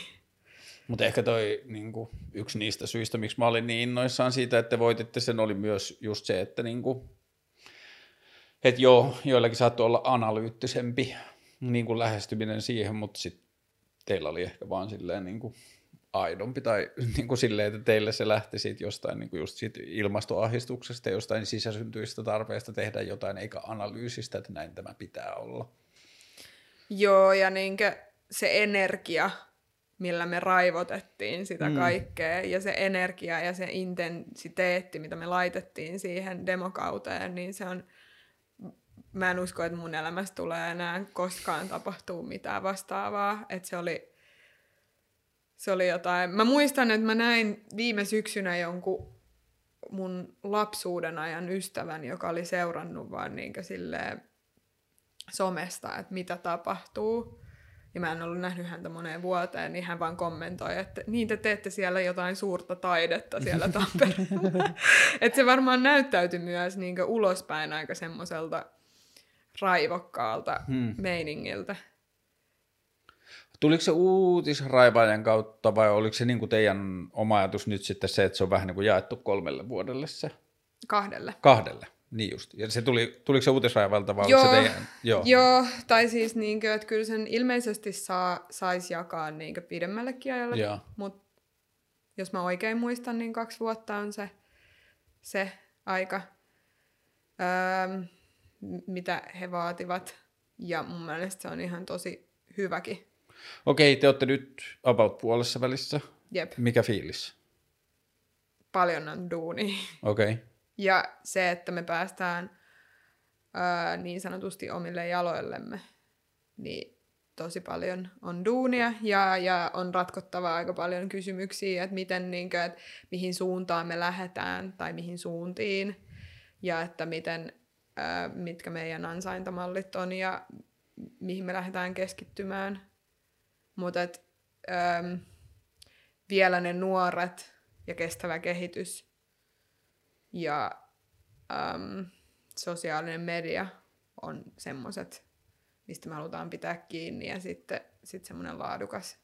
Mutta ehkä toi niin kuin, yksi niistä syistä, miksi mä olin niin innoissaan siitä, että te voititte sen, oli myös just se, että niin kuin, et joo, joillakin saattoi olla analyyttisempi niin kuin lähestyminen siihen, mutta sitten teillä oli ehkä vaan silleen niin kuin aidompi tai *laughs* niin kuin silleen, että teille se lähti siitä jostain niin kuin just siitä ilmastoahistuksesta ja jostain sisäsyntyistä tarpeesta tehdä jotain, eikä analyysistä, että näin tämä pitää olla. joo, ja niinkö se energia, millä me raivotettiin sitä mm. kaikkea, ja se energia ja se intensiteetti, mitä me laitettiin siihen demokauteen, niin se on, mä en usko, että mun elämässä tulee enää koskaan tapahtuu mitään vastaavaa, että se oli, se oli jotain, mä muistan, että mä näin viime syksynä jonkun mun lapsuuden ajan ystävän, joka oli seurannut vaan niinkö silleen somesta, että mitä tapahtuu. Ja mä en ollut nähnyt häntä moneen vuoteen, niin hän vaan kommentoi, että niin te teette siellä jotain suurta taidetta siellä *laughs* Tampereella. *laughs* että se varmaan näyttäytyi myös niin ulospäin aika semmoiselta raivokkaalta hmm. meiningiltä. Tuliko se uutisraivaajan kautta vai oliko se niin kuin teidän oma ajatus nyt sitten se, että se on vähän niin kuin jaettu kolmelle vuodelle se? Kahdelle. Kahdelle, niin just. Ja se tuli, tuliko se uutisraivalta vai Joo, se teidän? Joo. Joo, tai siis niinkö, että kyllä sen ilmeisesti saa, saisi jakaa niinkö pidemmällekin ajalle, Joo. mutta jos mä oikein muistan, niin kaksi vuotta on se, se aika, öö, mitä he vaativat. Ja mun mielestä se on ihan tosi hyväkin. Okei, te olette nyt about puolessa välissä. Jep, Mikä fiilis? paljon on duunia. Okei. Ja se, että me päästään öö, niin sanotusti omille jaloillemme, niin tosi paljon on duunia ja, ja on ratkottava aika paljon kysymyksiä, että miten, niin kuin, että mihin suuntaan me lähdetään tai mihin suuntiin ja että miten, mitkä meidän ansaintamallit on ja mihin me lähdetään keskittymään. Mutta öö, vielä ne nuoret ja kestävä kehitys ja äm, sosiaalinen media on semmoiset, mistä me halutaan pitää kiinni ja sitten sit semmoinen laadukas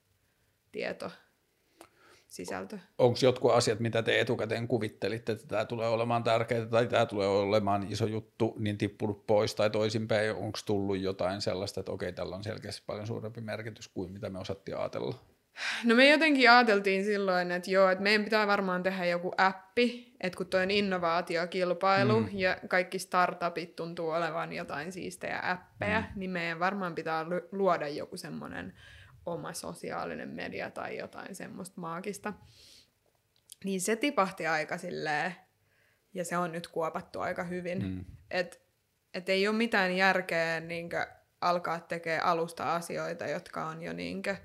tieto, sisältö. Onko jotkut asiat, mitä te etukäteen kuvittelitte, että tämä tulee olemaan tärkeää tai tämä tulee olemaan iso juttu, niin tippunut pois tai toisinpäin? Onko tullut jotain sellaista, että okei, tällä on selkeästi paljon suurempi merkitys kuin mitä me osattiin ajatella? No me jotenkin ajateltiin silloin, että joo, että meidän pitää varmaan tehdä joku appi, että kun toi on innovaatiokilpailu Mm. ja kaikki startupit tuntuu olevan jotain siistejä appeja, mm. niin meidän varmaan pitää lu- luoda joku semmoinen oma sosiaalinen media tai jotain semmoista maagista. Niin se tipahti aika silleen, ja se on nyt kuopattu aika hyvin. Mm. Että et ei ole mitään järkeä niinkö alkaa tekemään alusta asioita, jotka on jo niinkö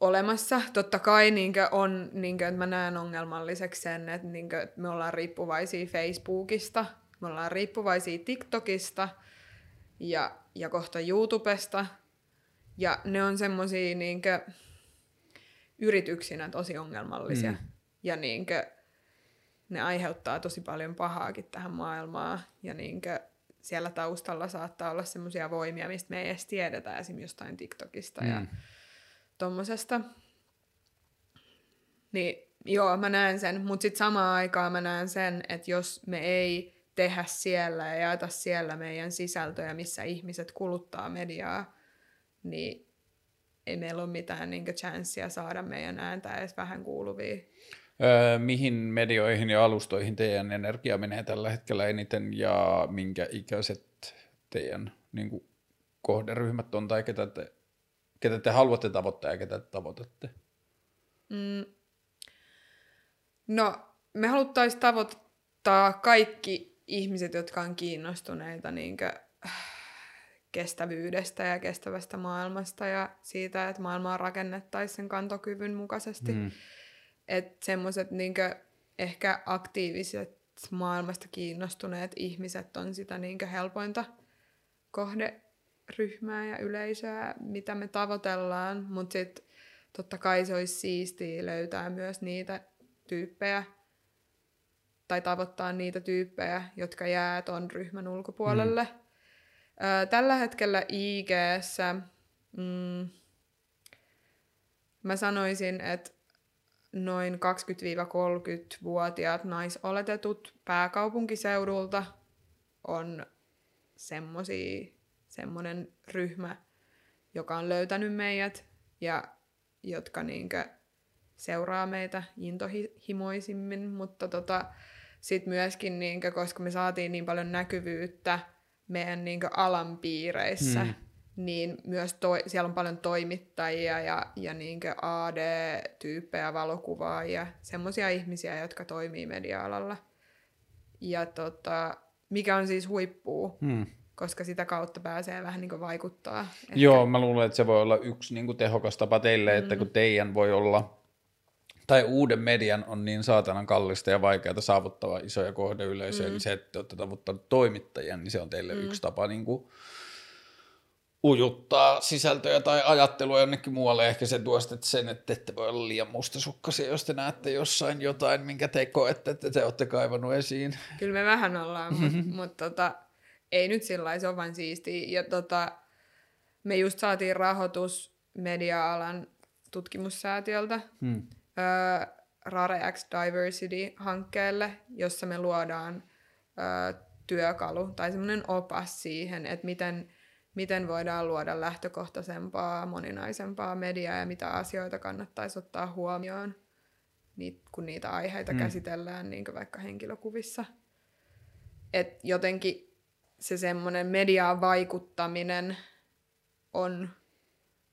olemassa. Totta kai niinkö on, niinkö, että mä näen ongelmalliseksi sen, että, niinkö, me ollaan riippuvaisia Facebookista, me ollaan riippuvaisia TikTokista ja, ja kohta YouTubesta. Ja ne on semmosia niinkö, yrityksinä tosi ongelmallisia. Mm. Ja niinkö, ne aiheuttaa tosi paljon pahaakin tähän maailmaan. Ja niinkö, siellä taustalla saattaa olla semmoisia voimia, mistä me ei edes tiedetä, esimerkiksi jostain TikTokista mm. ja tommosesta. Niin joo, mä näen sen, mutta sitten samaan aikaan mä näen sen, että jos me ei tehdä siellä ja jaeta siellä meidän sisältöjä, missä ihmiset kuluttaa mediaa, niin ei meillä ole mitään niin chanssia saada meidän ääntä edes vähän kuuluvia. Öö, mihin medioihin ja alustoihin teidän energia menee tällä hetkellä eniten ja minkä ikäiset teidän niin kuin, kohderyhmät on tai ketä te, ketä te haluatte tavoittaa ja ketä te tavoitatte? Mm. No, me haluttaisiin tavoittaa kaikki ihmiset, jotka on kiinnostuneita niin kuin, kestävyydestä ja kestävästä maailmasta ja siitä, että maailmaa rakennettaisiin sen kantokyvyn mukaisesti. Mm. Että semmoiset niin ehkä aktiiviset maailmasta kiinnostuneet ihmiset on sitä niin helpointa kohderyhmää ja yleisöä, mitä me tavoitellaan, mutta sitten totta kai se olisi siistiä löytää myös niitä tyyppejä, tai tavoittaa niitä tyyppejä, jotka jää ton ryhmän ulkopuolelle. Mm. Tällä hetkellä ig mm, mä sanoisin, että noin 20-30-vuotiaat naisoletetut pääkaupunkiseudulta on semmoinen ryhmä, joka on löytänyt meidät ja jotka niinkö seuraa meitä intohimoisimmin, mutta tota, sitten myöskin, niinkö, koska me saatiin niin paljon näkyvyyttä meidän niinkö alan piireissä, mm niin myös toi, siellä on paljon toimittajia ja, ja niinkö AD-tyyppejä, valokuvaajia, semmoisia ihmisiä, jotka toimii media-alalla. Ja tota, mikä on siis huippuu, hmm. koska sitä kautta pääsee vähän niin vaikuttaa. Ehkä. Joo, mä luulen, että se voi olla yksi niin tehokas tapa teille, hmm. että kun teidän voi olla, uuden median on niin saatanan kallista ja vaikeaa saavuttaa isoja kohdeyleisöjä, hmm. niin se, että te olette tavoittanut toimittajia, niin se on teille hmm. yksi tapa niin kuin ujuttaa sisältöjä tai ajattelua jonnekin muualle. Ehkä se tuo sitten sen, että ette voi olla liian mustasukkaisia, jos te näette jossain jotain, minkä te koette, että te olette kaivannut esiin. Kyllä me vähän ollaan, mutta mut tota, ei nyt sillä se on vain siistiä. Ja tota, me just saatiin rahoitus media-alan tutkimussäätiöltä hmm. Ö, Rare X Diversity-hankkeelle, jossa me luodaan ö, työkalu tai semmoinen opas siihen, että miten – miten voidaan luoda lähtökohtaisempaa, moninaisempaa mediaa ja mitä asioita kannattaisi ottaa huomioon, kun niitä aiheita mm. käsitellään niin vaikka henkilökuvissa. Et jotenkin se semmoinen mediaan vaikuttaminen on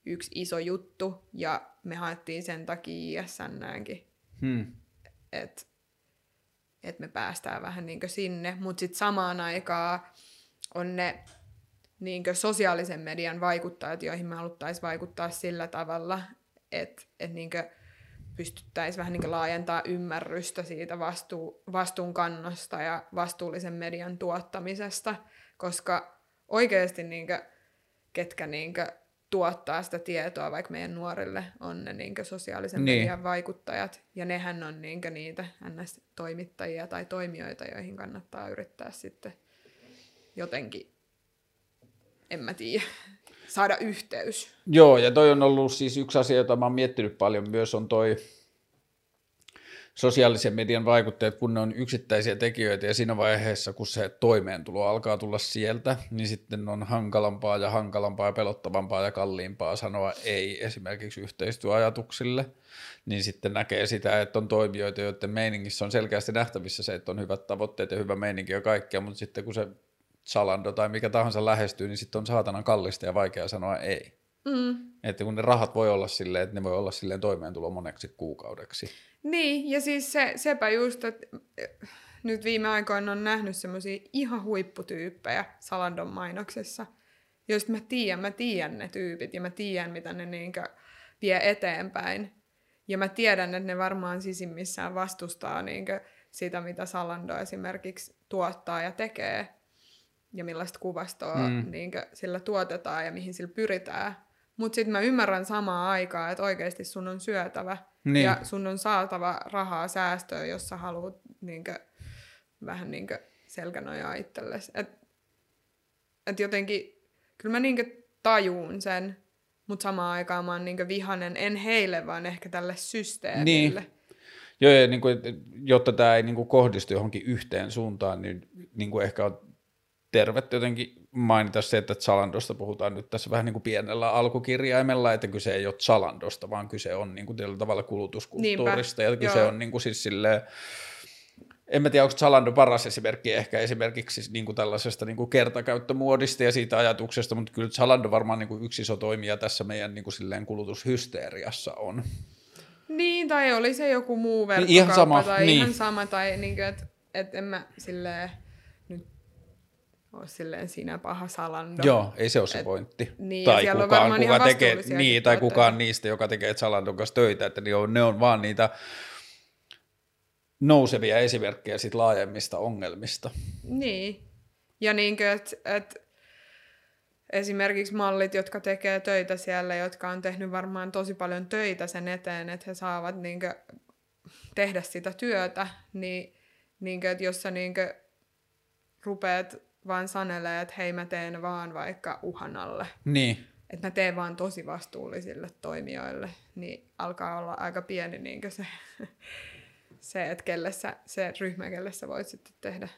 yksi iso juttu, ja me haettiin sen takia ISNäänkin, hmm. että et me päästään vähän niin sinne, mutta sitten samaan aikaan on ne niin sosiaalisen median vaikuttajat, joihin me haluttaisiin vaikuttaa sillä tavalla, että, että niin pystyttäisiin vähän niin laajentaa ymmärrystä siitä vastuu, vastuunkannosta ja vastuullisen median tuottamisesta, koska oikeasti niin ketkä niin tuottaa sitä tietoa vaikka meidän nuorille on ne niin sosiaalisen niin. median vaikuttajat, ja nehän on niin niitä NS-toimittajia tai toimijoita, joihin kannattaa yrittää sitten jotenkin en mä tiedä, saada yhteys. Joo, ja toi on ollut siis yksi asia, jota mä oon miettinyt paljon myös, on toi sosiaalisen median vaikutteet, kun ne on yksittäisiä tekijöitä ja siinä vaiheessa, kun se toimeentulo alkaa tulla sieltä, niin sitten on hankalampaa ja hankalampaa ja pelottavampaa ja kalliimpaa sanoa ei esimerkiksi yhteistyöajatuksille, niin sitten näkee sitä, että on toimijoita, joiden meiningissä on selkeästi nähtävissä se, että on hyvät tavoitteet ja hyvä meininki ja kaikkea, mutta sitten kun se Zalando tai mikä tahansa lähestyy, niin sitten on saatanan kallista ja vaikea sanoa ei. Mm. Että kun ne rahat voi olla silleen, että ne voi olla silleen toimeentulo moneksi kuukaudeksi. Niin, ja siis se, sepä just, että nyt viime aikoina on nähnyt semmoisia ihan huipputyyppejä Salandon mainoksessa, joista mä tiedän, mä tiedän ne tyypit ja mä tiedän, mitä ne niinkö vie eteenpäin. Ja mä tiedän, että ne varmaan sisimmissään vastustaa niinkö sitä, mitä Salando esimerkiksi tuottaa ja tekee ja millaista kuvastoa mm. niinkö sillä tuotetaan ja mihin sillä pyritään. Mutta sitten mä ymmärrän samaa aikaa, että oikeasti sun on syötävä niin. ja sun on saatava rahaa säästöön, jos sä haluat niinkö, vähän niinkö selkänojaa itsellesi. Et, et jotenkin, kyllä mä niinkö tajuun sen, mutta samaan aikaan mä oon niinkö vihanen, en heille, vaan ehkä tälle systeemille. Niin. Joo, ja niin kuin, jotta tämä ei niin kuin kohdistu johonkin yhteen suuntaan, niin, niin kuin ehkä on tervettä jotenkin mainita se, että Zalandosta puhutaan nyt tässä vähän niin kuin pienellä alkukirjaimella, että kyse ei ole Zalandosta, vaan kyse on niin kuin tällä tavalla kulutuskulttuurista, Niinpä, ja kyse joo. on niin kuin siis silleen, en mä tiedä, onko Zalando paras esimerkki ehkä esimerkiksi niin kuin tällaisesta niin kuin kertakäyttömuodista ja siitä ajatuksesta, mutta kyllä Zalando varmaan niin kuin yksi iso toimija tässä meidän niin kuin silleen kulutushysteeriassa on. Niin, tai oli se joku muu verkkokauppa niin ihan sama, tai niin. ihan sama, tai niin kuin, että et en mä silleen ole silleen siinä paha salando. Joo, ei se ole se Et, pointti. Niin, tai kukaan, kuka tekee, niin, tai kukaan niistä, joka tekee Zalandon kanssa töitä, että ne on, ne on vaan niitä nousevia esimerkkejä sit laajemmista ongelmista. Niin, ja niin että et, esimerkiksi mallit, jotka tekee töitä siellä, jotka on tehnyt varmaan tosi paljon töitä sen eteen, että he saavat niin kuin, tehdä sitä työtä, niin, niin kuin, että jos sä niin kuin, rupeat vaan sanelee, että hei mä teen vaan vaikka uhan alle. Niin. Että mä teen vaan tosi vastuullisille toimijoille, niin alkaa olla aika pieni niin se *laughs* se, että kelle sä, se ryhmä, kelle sä voit sitten tehdä.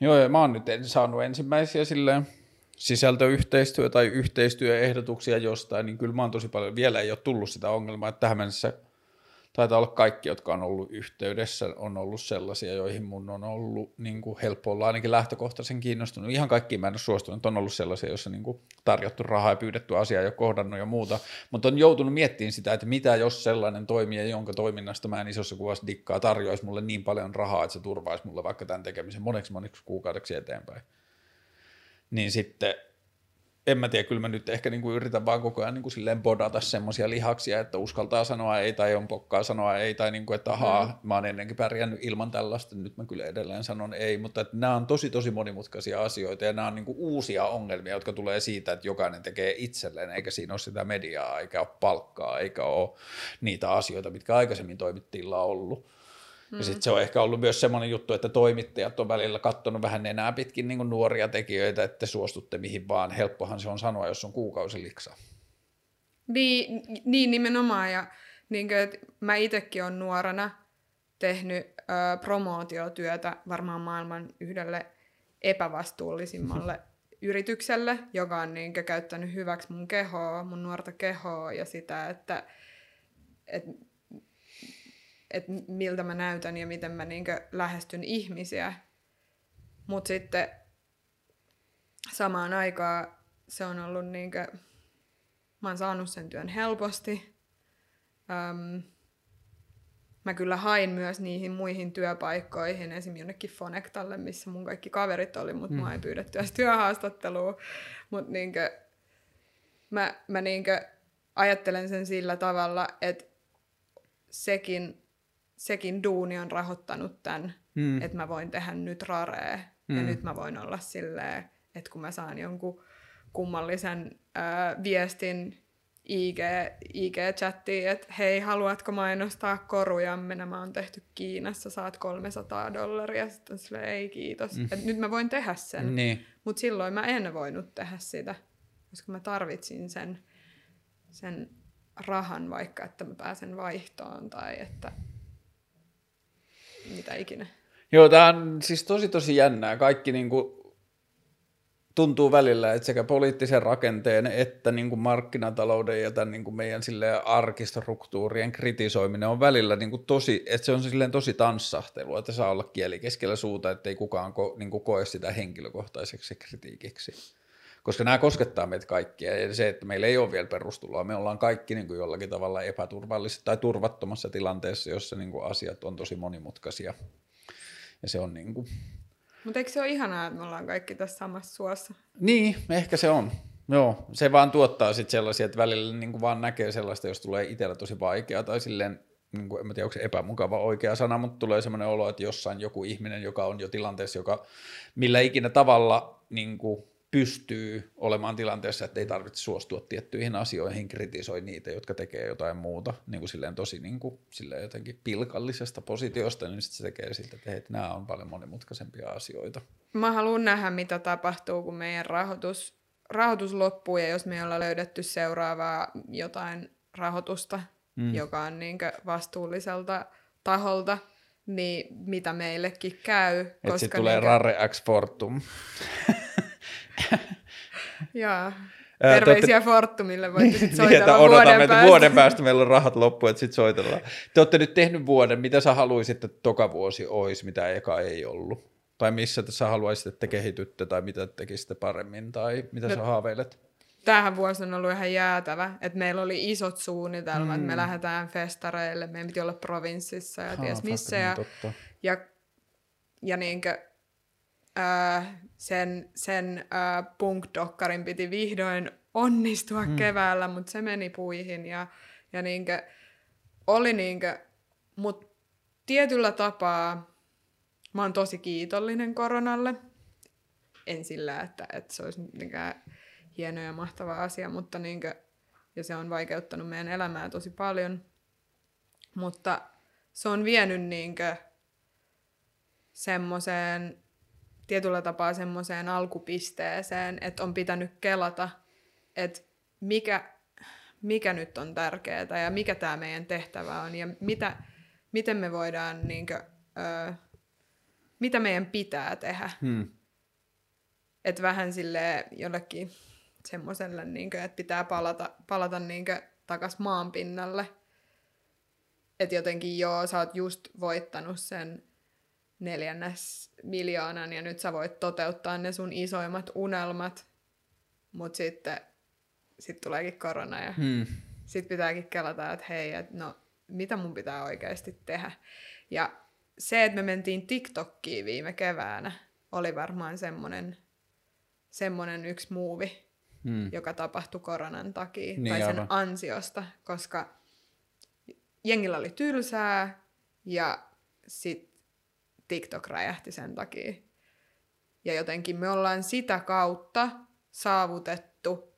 Joo, ja mä oon nyt saanut ensimmäisiä silleen sisältöyhteistyö- tai yhteistyöehdotuksia jostain, niin kyllä mä oon tosi paljon, vielä ei ole tullut sitä ongelmaa, että tähän mennessä taitaa olla kaikki, jotka on ollut yhteydessä, on ollut sellaisia, joihin mun on ollut niin kuin helppo olla ainakin lähtökohtaisen kiinnostunut. Ihan kaikki mä en ole suostunut, on ollut sellaisia, joissa niin kuin tarjottu rahaa ja pyydetty asiaa ja kohdannut ja muuta, mutta on joutunut miettimään sitä, että mitä jos sellainen toimija, jonka toiminnasta mä en isossa kuvassa dikkaa, tarjoaisi mulle niin paljon rahaa, että se turvaisi mulle vaikka tämän tekemisen moneksi moneksi kuukaudeksi eteenpäin. Niin sitten en mä tiedä, kyllä mä nyt ehkä niinku yritän vaan koko ajan niinku silleen bodata semmoisia lihaksia, että uskaltaa sanoa ei tai on pokkaa sanoa ei tai niinku, että ahaa, mm. mä oon ennenkin pärjännyt ilman tällaista, nyt mä kyllä edelleen sanon ei, mutta että nämä on tosi tosi monimutkaisia asioita ja nämä on niinku uusia ongelmia, jotka tulee siitä, että jokainen tekee itselleen, eikä siinä ole sitä mediaa, eikä ole palkkaa, eikä ole niitä asioita, mitkä aikaisemmin toimittiilla on ollut. Mm. Ja sitten se on ehkä ollut myös semmoinen juttu, että toimittajat on välillä katsonut vähän enää pitkin niin nuoria tekijöitä, että suostutte mihin vaan. Helppohan se on sanoa, jos on kuukausi liksa. Niin, niin nimenomaan. Ja niin kuin, että mä itsekin olen nuorena tehnyt ö, promootiotyötä varmaan maailman yhdelle epävastuullisimmalle *laughs* yritykselle, joka on niin kuin, käyttänyt hyväksi mun kehoa, mun nuorta kehoa ja sitä, että, että että miltä mä näytän ja miten mä niinkö lähestyn ihmisiä. Mutta sitten samaan aikaan se on ollut niinkö, mä oon saanut sen työn helposti. Öm, mä kyllä hain myös niihin muihin työpaikkoihin, esimerkiksi jonnekin Fonectalle, missä mun kaikki kaverit oli, mutta mm. mua ei pyydetty edes työhaastattelua. Mutta niinkö, mä, mä niinkö ajattelen sen sillä tavalla, että sekin sekin duuni on rahoittanut tämän, mm. että mä voin tehdä nyt raree. Mm. Ja nyt mä voin olla silleen, että kun mä saan jonkun kummallisen äh, viestin IG, IG-chattiin, että hei, haluatko mainostaa korujamme, nämä on tehty Kiinassa, saat 300 dollaria. Sitten silleen, ei kiitos. Mm. Et nyt mä voin tehdä sen. Niin. Mutta silloin mä en voinut tehdä sitä, koska mä tarvitsin sen, sen rahan vaikka, että mä pääsen vaihtoon tai että mitä ikinä. Joo, tämä on siis tosi tosi jännää. Kaikki niin kuin tuntuu välillä, että sekä poliittisen rakenteen että niin kuin markkinatalouden ja tämän niin kuin meidän arkistruktuurien kritisoiminen on välillä niin kuin tosi, että se on silleen tosi tanssahtelua, että saa olla kieli keskellä suuta, että ei kukaan ko, niin kuin koe sitä henkilökohtaiseksi kritiikiksi. Koska nämä koskettaa meitä kaikkia ja se, että meillä ei ole vielä perustuloa, me ollaan kaikki niin kuin jollakin tavalla epäturvallisessa tai turvattomassa tilanteessa, jossa niin kuin asiat on tosi monimutkaisia. Ja se on niin kuin... Mutta eikö se ole ihanaa, että me ollaan kaikki tässä samassa suossa? Niin, ehkä se on. Joo, se vaan tuottaa sitten sellaisia, että välillä niin kuin vaan näkee sellaista, jos tulee itsellä tosi vaikeaa tai silleen, niin kuin, en mä tiedä, onko se epämukava oikea sana, mutta tulee semmoinen olo, että jossain joku ihminen, joka on jo tilanteessa, joka millä ikinä tavalla niin kuin, pystyy olemaan tilanteessa, että ei tarvitse suostua tiettyihin asioihin, kritisoi niitä, jotka tekee jotain muuta, niin kuin silleen tosi niin kuin, silleen jotenkin pilkallisesta positiosta, niin sitten se tekee siltä, että, hei, että nämä on paljon monimutkaisempia asioita. Mä haluan nähdä, mitä tapahtuu, kun meidän rahoitus, rahoitus loppuu ja jos me ollaan löydetty seuraavaa jotain rahoitusta, mm. joka on niin vastuulliselta taholta, niin mitä meillekin käy. Että koska tulee niinkö... Rare X Fortum. *laughs* *laughs* Joo. Terveisiä te... Fortumille, voitte sitten niin, soitella niin, vuoden päästä. että vuoden päästä meillä on rahat loppu, että sitten soitellaan. Te olette nyt tehnyt vuoden, mitä sä haluaisit, että toka vuosi olisi, mitä eka ei ollut? Tai missä sä haluaisit, että te kehitytte, tai mitä tekisitte paremmin, tai mitä no, sä haaveilet? Tähän vuosi on ollut ihan jäätävä, että meillä oli isot suunnitelmat, mm. me lähdetään festareille, meidän piti olla provinssissa ja ties missä. Ja, niin ja, ja niinkö, ää, sen, sen ää, punk-dokkarin piti vihdoin onnistua mm. keväällä, mutta se meni puihin ja, ja niinkö, oli niinkö, mutta tietyllä tapaa mä oon tosi kiitollinen koronalle. En sillä, että, että se olisi mitenkään hieno ja mahtava asia, mutta niinkö, ja se on vaikeuttanut meidän elämää tosi paljon. Mutta se on vienyt niinkö semmoiseen tietyllä tapaa semmoiseen alkupisteeseen, että on pitänyt kelata, että mikä, mikä nyt on tärkeää ja mikä tämä meidän tehtävä on ja mitä, miten me voidaan, niinkö, ö, mitä meidän pitää tehdä. Hmm. Että vähän sille jollekin semmoiselle, niinkö, että pitää palata, palata niinkö, takas maan pinnalle. Että jotenkin joo, sä oot just voittanut sen neljännes miljoonan ja nyt sä voit toteuttaa ne sun isoimmat unelmat, mutta sitten sit tuleekin korona ja hmm. sitten pitääkin kelata, että hei, et no mitä mun pitää oikeasti tehdä. Ja se, että me mentiin TikTokkiin viime keväänä, oli varmaan semmoinen semmonen yksi muuvi, hmm. joka tapahtui koronan takia niin, tai sen aivan. ansiosta, koska jengillä oli tylsää ja sitten TikTok räjähti sen takia. Ja jotenkin me ollaan sitä kautta saavutettu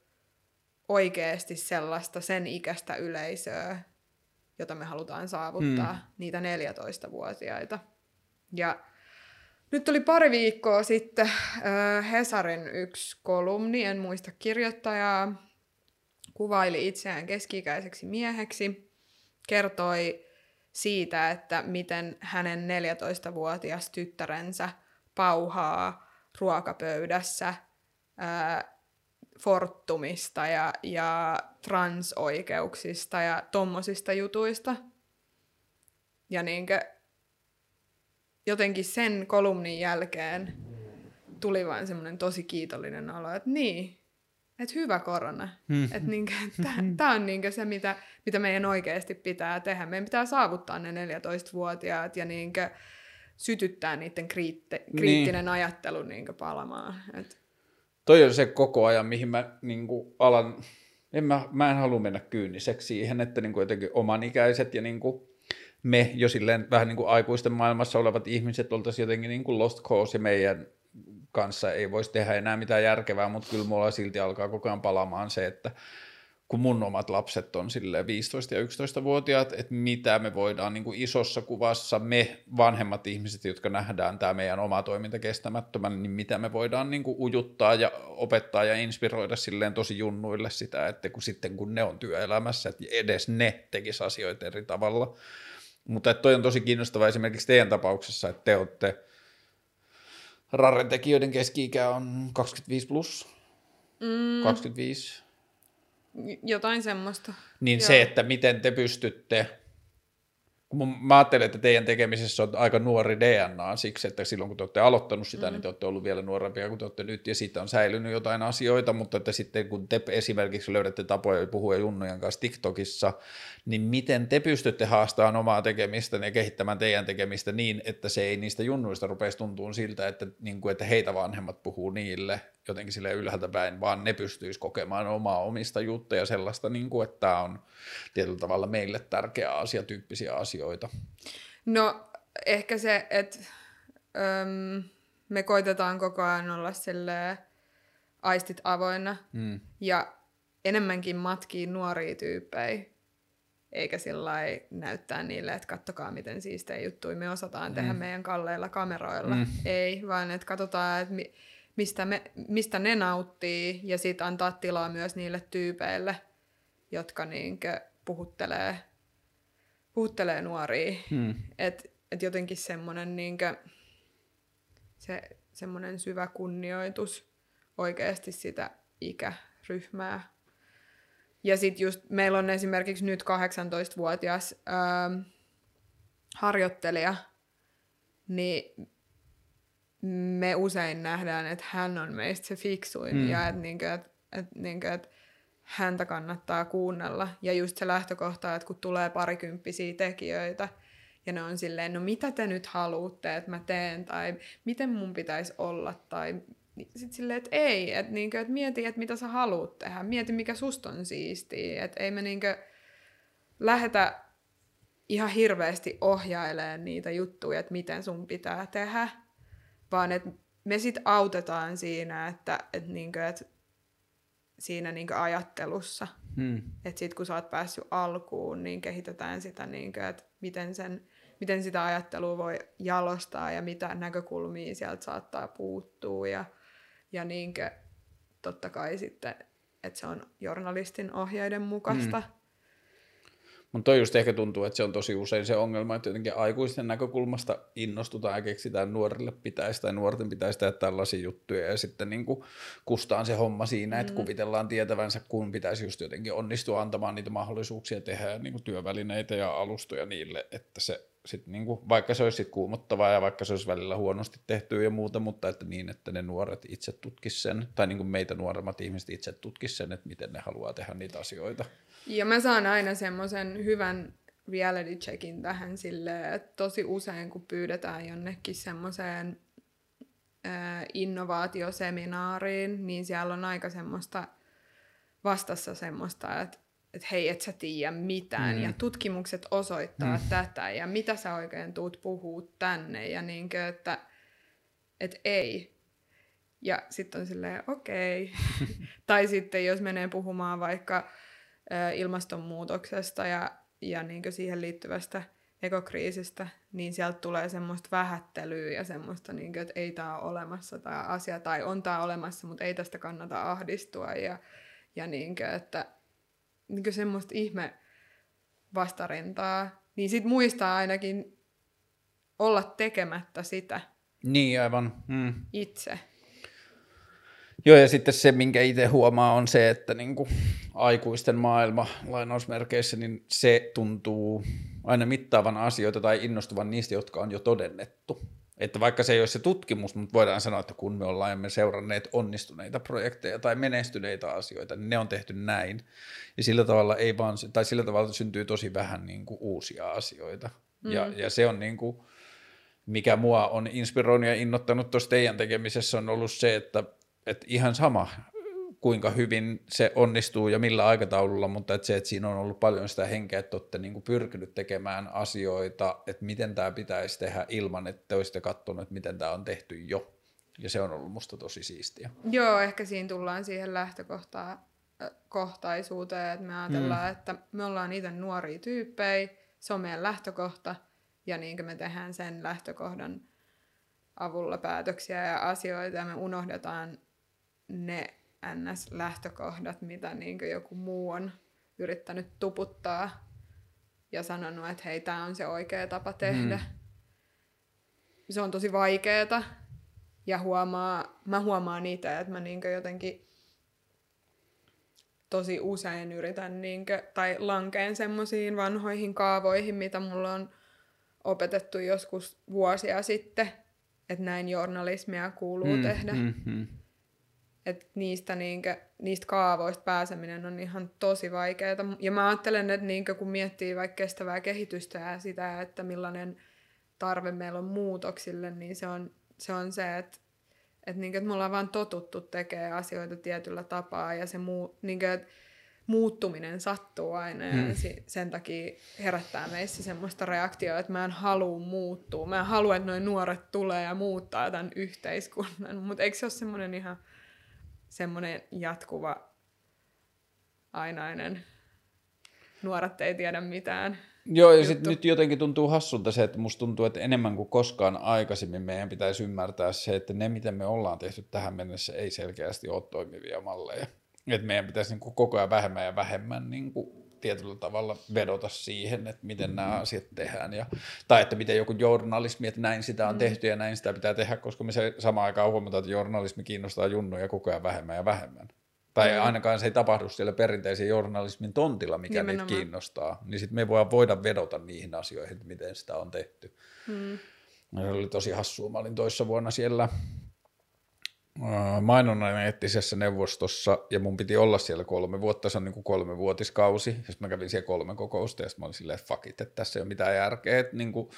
oikeasti sellaista sen ikäistä yleisöä, jota me halutaan saavuttaa, mm. niitä 14-vuotiaita. Ja nyt oli pari viikkoa sitten äh, Hesarin yksi kolumni, en muista kirjoittajaa, kuvaili itseään keski-ikäiseksi mieheksi, kertoi siitä, että miten hänen 14-vuotias tyttärensä pauhaa ruokapöydässä ää, Fortumista ja, ja transoikeuksista ja tommosista jutuista. Ja niinkö, jotenkin sen kolumnin jälkeen tuli vain semmoinen tosi kiitollinen olo, että niin, että hyvä korona. Mm. Että niinkö, tämä on niinkö se, mitä, mitä meidän oikeasti pitää tehdä. Meidän pitää saavuttaa ne 14-vuotiaat ja niinkö sytyttää niiden kriitte, kriittinen niin. ajattelu niinkö palamaan. Et. Toi on se koko ajan, mihin mä niinku alan, en mä, mä en halua mennä kyyniseksi siihen, että niinku jotenkin omanikäiset ja niinku me jo silleen vähän niin kuin aikuisten maailmassa olevat ihmiset oltaisiin jotenkin niin kuin lost cause ja meidän kanssa ei voisi tehdä enää mitään järkevää, mutta kyllä mulla silti alkaa koko ajan palaamaan se, että kun mun omat lapset on sille 15 ja 11-vuotiaat, että mitä me voidaan niin kuin isossa kuvassa, me vanhemmat ihmiset, jotka nähdään tämä meidän oma toiminta kestämättömän, niin mitä me voidaan niin kuin ujuttaa ja opettaa ja inspiroida silleen tosi junnuille sitä, että kun sitten kun ne on työelämässä, että edes ne tekis asioita eri tavalla. Mutta toi on tosi kiinnostava esimerkiksi teidän tapauksessa, että te olette – Rarren tekijöiden keski-ikä on 25 plus, mm. 25. Jotain semmoista. Niin Joo. se, että miten te pystytte kun mä ajattelen, että teidän tekemisessä on aika nuori DNA siksi, että silloin kun te olette aloittanut sitä, mm. niin te olette ollut vielä nuorempia kuin te olette nyt, ja siitä on säilynyt jotain asioita, mutta että sitten kun te esimerkiksi löydätte tapoja puhua junnujen kanssa TikTokissa, niin miten te pystytte haastamaan omaa tekemistä ja kehittämään teidän tekemistä niin, että se ei niistä junnuista rupeisi tuntuun siltä, että, niin kuin, että heitä vanhemmat puhuu niille, jotenkin sille ylhäältä päin, vaan ne pystyisi kokemaan omaa omista juttuja sellaista, niin kuin, että tämä on tietyllä tavalla meille tärkeä asia, tyyppisiä asioita. No ehkä se, että öm, me koitetaan koko ajan olla silleen aistit avoinna Mm. ja enemmänkin matkii nuoria tyyppejä, eikä sillä näyttää niille, että kattokaa miten siistejä juttuja me osataan tehdä meidän kalleilla kameroilla. Mm. Ei, vaan että katsotaan, että mi- mistä, me, mistä ne nauttii ja sitten antaa tilaa myös niille tyypeille, jotka niinkö puhuttelee, puhuttelee nuoria. Mm. Että et jotenkin semmoinen niinkö, se, semmoinen syvä kunnioitus oikeasti sitä ikäryhmää. Ja sitten just meillä on esimerkiksi nyt 18-vuotias ähm, harjoittelija, niin me usein nähdään, että hän on meistä se fiksuin Mm. ja että niinkö, et, et, niinkö, et häntä kannattaa kuunnella. Ja just se lähtökohta, että kun tulee parikymppisiä tekijöitä, ja ne on silleen, no mitä te nyt haluatte, että mä teen, tai miten mun pitäisi olla, tai sitten silleen, että ei, että niinkö, et mieti, että mitä sä haluat tehdä, mieti mikä susta on siistiä, että ei me niinkö lähetä ihan hirveästi ohjailemaan niitä juttuja, että miten sun pitää tehdä, vaan että me sit autetaan siinä, että, että, niinkö, että siinä niinkö ajattelussa, Mm. että sit kun sä oot päässyt alkuun, niin kehitetään sitä, niinkö, että miten, sen, miten sitä ajattelua voi jalostaa ja mitä näkökulmia sieltä saattaa puuttua ja, ja niinkö, totta kai sitten, että se on journalistin ohjeiden mukaista. Mm. Mutta toi just ehkä tuntuu, että se on tosi usein se ongelma, että jotenkin aikuisten näkökulmasta innostutaan ja keksitään nuorille pitäisi tai nuorten pitäisi tehdä tällaisia juttuja ja sitten niin kuin kustaan se homma siinä, että kuvitellaan tietävänsä, kun pitäisi just jotenkin onnistua antamaan niitä mahdollisuuksia tehdä niin kuin työvälineitä ja alustoja niille, että se sit niin kuin, vaikka se olisi sit kuumottavaa ja vaikka se olisi välillä huonosti tehty ja muuta, mutta että niin, että ne nuoret itse tutkis sen, tai niin kuin meitä nuoremmat ihmiset itse tutkis sen, että miten ne haluaa tehdä niitä asioita. Ja mä saan aina semmoisen hyvän reality checkin tähän silleen, että tosi usein kun pyydetään jonnekin semmoiseen innovaatioseminaariin, niin siellä on aika semmoista vastassa semmoista, että että hei, et sä tiedä mitään, Mm. ja tutkimukset osoittaa mm. tätä, ja mitä sä oikein tuut puhuu tänne, ja niinkö, että et ei. Ja sitten on silleen, okei. *laughs* tai sitten jos menee puhumaan vaikka ilmastonmuutoksesta ja, ja niin siihen liittyvästä ekokriisistä, niin sieltä tulee semmoista vähättelyä ja semmoista, niin kuin, että ei tämä ole olemassa tämä asia, tai on tämä olemassa, mutta ei tästä kannata ahdistua, ja, ja niin kuin, että niin kuin semmoista ihme vastarintaa, niin sit muistaa ainakin olla tekemättä sitä Niin, aivan. Mm. itse. Joo, ja sitten se, minkä itse huomaa, on se, että niin kuin aikuisten maailma lainausmerkeissä, niin se tuntuu aina mittaavan asioita tai innostuvan niistä, jotka on jo todennettu. Että vaikka se ei ole se tutkimus, mutta voidaan sanoa, että kun me ollaan me seuranneet onnistuneita projekteja tai menestyneitä asioita, niin ne on tehty näin. Ja sillä tavalla, ei vaan, tai sillä tavalla syntyy tosi vähän niin kuin uusia asioita. Mm. Ja, ja se on niin kuin, mikä mua on inspiroinut ja innottanut tuossa teidän tekemisessä on ollut se, että, että ihan sama kuinka hyvin se onnistuu ja millä aikataululla, mutta että se, että siinä on ollut paljon sitä henkeä, että olette niin pyrkinyt tekemään asioita, että miten tämä pitäisi tehdä ilman, että te olisitte katsonut, että miten tämä on tehty jo. Ja se on ollut musta tosi siistiä. Joo, ehkä siinä tullaan siihen lähtökohtaan äh, kohtaisuuteen, että me ajatellaan, mm. että me ollaan itse nuoria tyyppejä, se on meidän lähtökohta, ja niin me tehdään sen lähtökohdan avulla päätöksiä ja asioita, ja me unohdetaan ne NS-lähtökohdat, mitä niin joku muu on yrittänyt tuputtaa ja sanonut, että hei, tämä on se oikea tapa tehdä. Mm. Se on tosi vaikeeta, ja huomaa, mä huomaan itse, että mä niinkö jotenkin tosi usein yritän niinkö, tai lankeen semmoisiin vanhoihin kaavoihin, mitä mulla on opetettu joskus vuosia sitten, että näin journalismia kuuluu mm, tehdä. Mm, mm. Et niistä, niinkö, niistä kaavoista pääseminen on ihan tosi vaikeaa. Ja mä ajattelen, että niinkö, kun miettii vaikka kestävää kehitystä ja sitä, että millainen tarve meillä on muutoksille, niin se on se, on se että Että niin, et me ollaan vaan totuttu tekemään asioita tietyllä tapaa ja se muu, niin kuin, että muuttuminen sattuu aina ja Hmm. sen takia herättää meissä semmoista reaktioa, että mä en halua muuttua. Mä en halua, että noin nuoret tulee ja muuttaa tämän yhteiskunnan. Mutta eikö se ole semmoinen ihan semmoinen jatkuva ainainen nuoret ei tiedä mitään. Joo, ja sitten nyt jotenkin tuntuu hassulta se, että musta tuntuu, että enemmän kuin koskaan aikaisemmin meidän pitäisi ymmärtää se, että ne, mitä me ollaan tehty tähän mennessä, ei selkeästi ole toimivia malleja. Että meidän pitäisi niin kuin koko ajan vähemmän ja vähemmän niin kuin tietyllä tavalla vedota siihen, että miten nämä asiat tehdään. Ja, tai että miten joku journalismi, että näin sitä on Mm. tehty ja näin sitä pitää tehdä, koska me se samaan aikaan huomataan, että journalismi kiinnostaa junnuja koko ajan vähemmän ja vähemmän. Tai Mm. ainakaan se ei tapahdu siellä perinteisen journalismin tontilla, mikä niitä Nimenomaan. kiinnostaa. Niin sitten me voidaan voida vedota niihin asioihin, että miten sitä on tehty. Mm. Se oli tosi hassua. Mä olin toissa vuonna siellä mainonnan eettisessä neuvostossa ja mun piti olla siellä kolme vuotta, se on niin kuin kolmevuotiskausi. Ja sitten mä kävin siellä kolme kokousta ja sitten mä olin silleen, että fuck it, että tässä ei ole mitään järkeä. Että niin kuin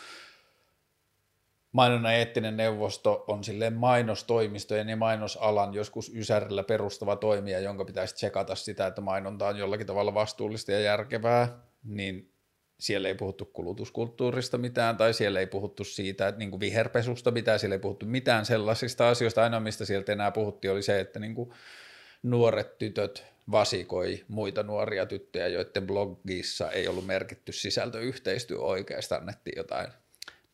mainonnan eettinen neuvosto on silleen mainostoimistojen ja mainosalan joskus ysärillä perustava toimija, jonka pitäisi tsekata sitä, että mainonta on jollakin tavalla vastuullista ja järkevää, niin siellä ei puhuttu kulutuskulttuurista mitään, tai siellä ei puhuttu siitä, että niin kuin viherpesusta mitään, siellä ei puhuttu mitään sellaisista asioista. Ainoa, mistä sieltä enää puhuttiin, oli se, että niin kuin nuoret tytöt vasikoi muita nuoria tyttöjä, joiden blogissa ei ollut merkitty sisältöyhteistyö oikeasta, annettiin jotain